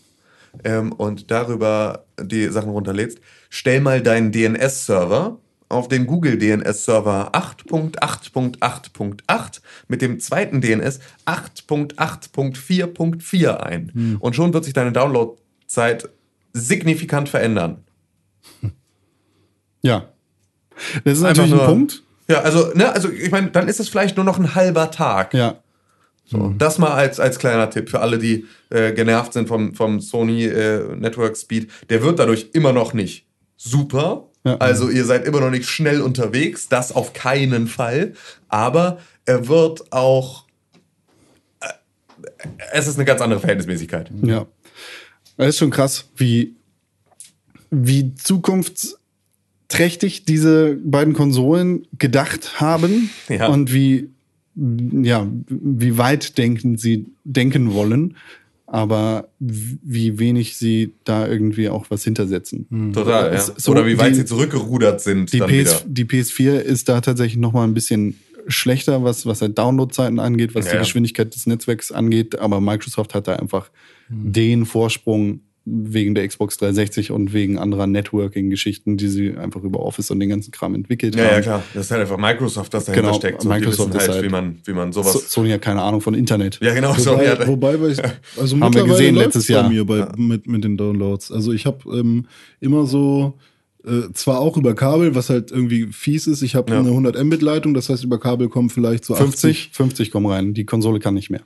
ähm, und darüber die Sachen runterlädst. Stell mal deinen DNS-Server auf den Google DNS-Server 8.8.8.8 mit dem zweiten DNS 8.8.4.4 ein. Und schon wird sich deine Downloadzeit signifikant verändern. Ja. Das ist Einfach natürlich ein nur- Punkt. Ja, also, ne, also ich meine, dann ist es vielleicht nur noch ein halber Tag. Ja. So, Das mal als, als kleiner Tipp für alle, die äh, genervt sind vom, vom Sony äh, Network Speed. Der wird dadurch immer noch nicht super. Ja. Also ihr seid immer noch nicht schnell unterwegs, das auf keinen Fall. Aber er wird auch. Äh, es ist eine ganz andere Verhältnismäßigkeit. Ja. Es ist schon krass, wie, wie zukunftsträchtig diese beiden Konsolen gedacht haben Ja. und wie, ja, wie weit denken sie denken wollen, aber wie wenig sie da irgendwie auch was hintersetzen. Total, ja. So Oder wie weit die- sie zurückgerudert sind Die, dann PS, die PS4 ist da tatsächlich noch mal ein bisschen schlechter, was, was halt Downloadzeiten angeht, was Ja, die. Geschwindigkeit des Netzwerks angeht. Aber Microsoft hat da einfach den Vorsprung wegen der Xbox 360 und wegen anderer Networking-Geschichten, die sie einfach über Office und den ganzen Kram entwickelt Ja, haben. ja, klar. Das ist halt einfach Microsoft, das dahinter Genau, steckt. So, Microsoft halt, halt- wie man, wie man So, sowas. Sony hat keine Ahnung von Internet. ja, genau. so, Wobei, ja, wobei bei, also Haben wir gesehen letztes bei Jahr. mir bei, mit, mit den Downloads. Also ich habe ähm, immer so, äh, zwar auch über Kabel, was halt irgendwie fies ist. Ich habe Ja. eine 100 Mbit Leitung, das heißt über Kabel kommen vielleicht so 50, 50 kommen rein. Die Konsole kann nicht mehr.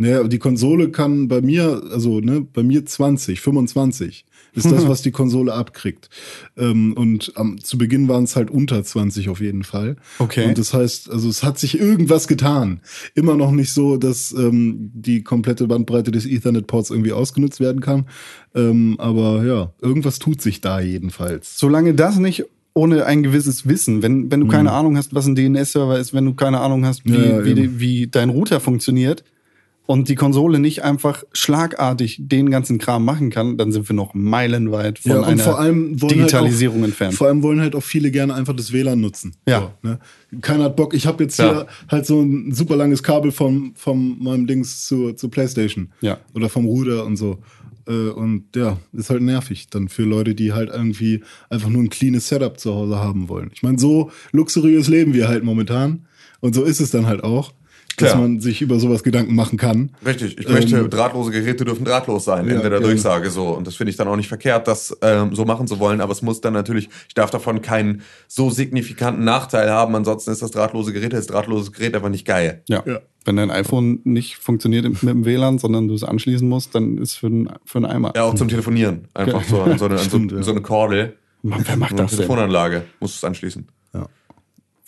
Naja, die Konsole kann bei mir, also ne, bei mir 20, 25 ist das, was die Konsole abkriegt. Ähm, und am, zu Beginn waren es halt unter 20 auf jeden Fall. Okay. Und das heißt, also es hat sich irgendwas getan. Immer noch nicht so, dass ähm, die komplette Bandbreite des Ethernet-Ports irgendwie ausgenutzt werden kann. Ähm, aber ja, irgendwas tut sich da jedenfalls. Solange das nicht ohne ein gewisses Wissen, wenn, wenn du keine Ahnung hast, was ein DNS-Server ist, wenn du keine Ahnung hast, wie, Mhm. Ja, wie, wie dein Router funktioniert und die Konsole nicht einfach schlagartig den ganzen Kram machen kann, dann sind wir noch meilenweit von Ja, einer vor allem wollen Digitalisierung halt auch, entfernt. Vor allem wollen halt auch viele gerne einfach das WLAN nutzen. Ja. So, ne? Keiner hat Bock. Ich habe jetzt Ja. hier halt so ein super langes Kabel vom, vom meinem Dings zur, zur Playstation. Ja. Oder vom Ruder und so. Äh, Und ja, ist halt nervig dann für Leute, die halt irgendwie einfach nur ein cleanes Setup zu Hause haben wollen. Ich meine, so luxuriös leben wir halt momentan. Und so ist es dann halt auch, dass man sich über sowas Gedanken machen kann. Richtig, ich möchte, Ähm, drahtlose Geräte dürfen drahtlos sein, Ja, Ende der gerne. Durchsage so. Und das finde ich dann auch nicht verkehrt, das ähm, so machen zu wollen, aber es muss dann natürlich, ich darf davon keinen so signifikanten Nachteil haben, ansonsten ist das drahtlose Gerät, das drahtlose Gerät einfach nicht geil. Ja. Ja. Wenn dein iPhone nicht funktioniert mit dem WLAN, sondern du es anschließen musst, dann ist für einen für einen Eimer. Ja, auch zum Telefonieren. Einfach so, an so eine, an so, ja. so eine Kordel. Mann, wer macht Eine das denn? Telefonanlage. Musst du es anschließen.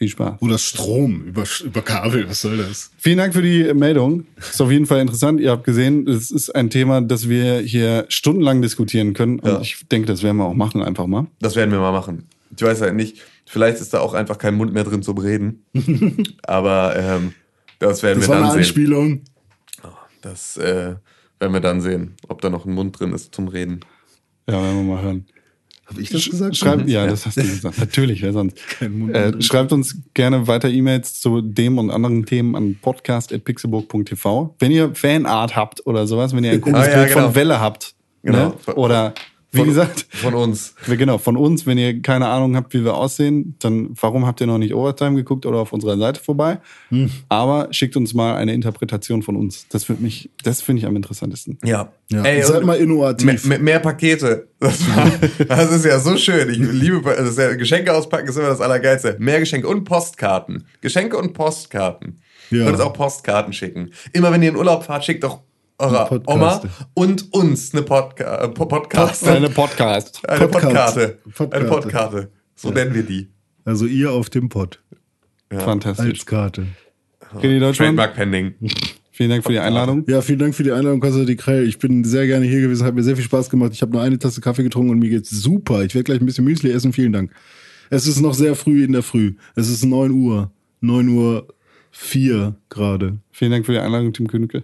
Viel Spaß. Oder Strom über, über Kabel, was soll das? Vielen Dank für die Meldung. Ist auf jeden Fall interessant. Ihr habt gesehen, es ist ein Thema, das wir hier stundenlang diskutieren können. Und Ja. ich denke, das werden wir auch machen, einfach mal. Das werden wir mal machen. Ich weiß halt nicht, vielleicht ist da auch einfach kein Mund mehr drin zum Reden. aber ähm, das werden Das wir war eine dann sehen. Anspielung. Das äh, werden wir dann sehen, ob da noch ein Mund drin ist zum Reden. Ja, werden wir mal hören. Habe ich das gesagt? Schreibt, ja, das hast du gesagt. Natürlich, wer sonst. Kein Mund Äh, schreibt uns gerne weiter E-Mails zu dem und anderen Themen an podcast.pixelburg.tv. Wenn ihr Fanart habt oder sowas, wenn ihr ein cooles Ah, ja, Bild genau. von Welle habt. Genau. Ne? Oder wie Von- gesagt, Von uns. wir- genau, von uns, wenn ihr keine Ahnung habt, wie wir aussehen, dann warum habt ihr noch nicht Overtime geguckt oder auf unserer Seite vorbei? Hm. Aber schickt uns mal eine Interpretation von uns. Das würde mich, das finde ich am interessantesten. Ja. Ja. Ey, Seid und mal mehr, innovativ. mehr, mehr Pakete. Das, war, das ist ja so schön. Ich liebe das ist ja, Geschenke auspacken, ist immer das Allergeilste. Mehr Geschenke und Postkarten. Geschenke und Postkarten. Ja. Könnt auch Postkarten schicken. Immer wenn ihr in Urlaub fahrt, schickt doch eurer. Oma und uns eine Podca äh, Po- Podcast. Eine Podcast. Eine Podcast. Podkarte. Eine Podkarte. So nennen wir die. Also ihr auf dem Pott Fantastisch. als Karte. René Deutschmann, Trademark pending. vielen Dank für die Einladung. Ja, vielen Dank für die Einladung, Konstantin Krell. Ich bin sehr gerne hier gewesen, hat mir sehr viel Spaß gemacht. Ich habe nur eine Tasse Kaffee getrunken und mir geht's super. Ich werde gleich ein bisschen Müsli essen. Vielen Dank. Es ist noch sehr früh in der Früh. Es ist 9 Uhr. 9 Uhr 4 gerade. Vielen Dank für die Einladung, Tim Königke.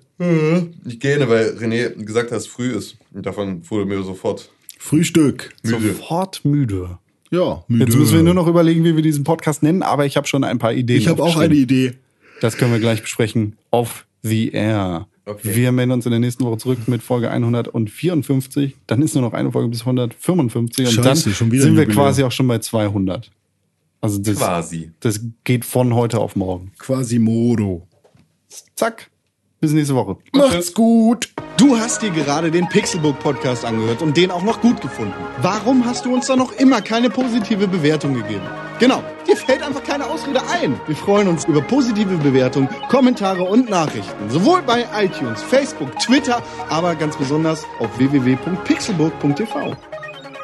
Ich gehe, weil René gesagt hat, dass es früh ist. Und davon wurde mir sofort Frühstück. müde. Sofort müde. Ja, müde. Jetzt müssen wir nur noch überlegen, wie wir diesen Podcast nennen, aber ich habe schon ein paar Ideen. Ich habe auch eine. Idee. Das können wir gleich besprechen. Off the air. Okay. Wir melden uns in der nächsten Woche zurück mit Folge 154. Dann ist nur noch eine Folge bis 155 und Scheiße, dann sind wir Jubiläum. quasi auch schon bei 200. Also das, Quasi. das geht von heute auf morgen. Quasimodo. Zack. Bis nächste Woche. Macht's gut. Du hast dir gerade den Pixelbook Podcast angehört und den auch noch gut gefunden. Warum hast du uns da noch immer keine positive Bewertung gegeben? Genau, dir fällt einfach keine Ausrede ein. Wir freuen uns über positive Bewertungen, Kommentare und Nachrichten. Sowohl bei iTunes, Facebook, Twitter, aber ganz besonders auf www.pixelburg.tv.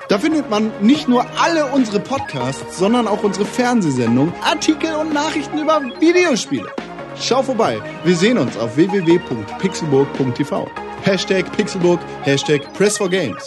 Da findet man nicht nur alle unsere Podcasts, sondern auch unsere Fernsehsendungen, Artikel und Nachrichten über Videospiele. Schau vorbei. Wir sehen uns auf www.pixelburg.tv. Hashtag Pixelburg, Hashtag Press for Games.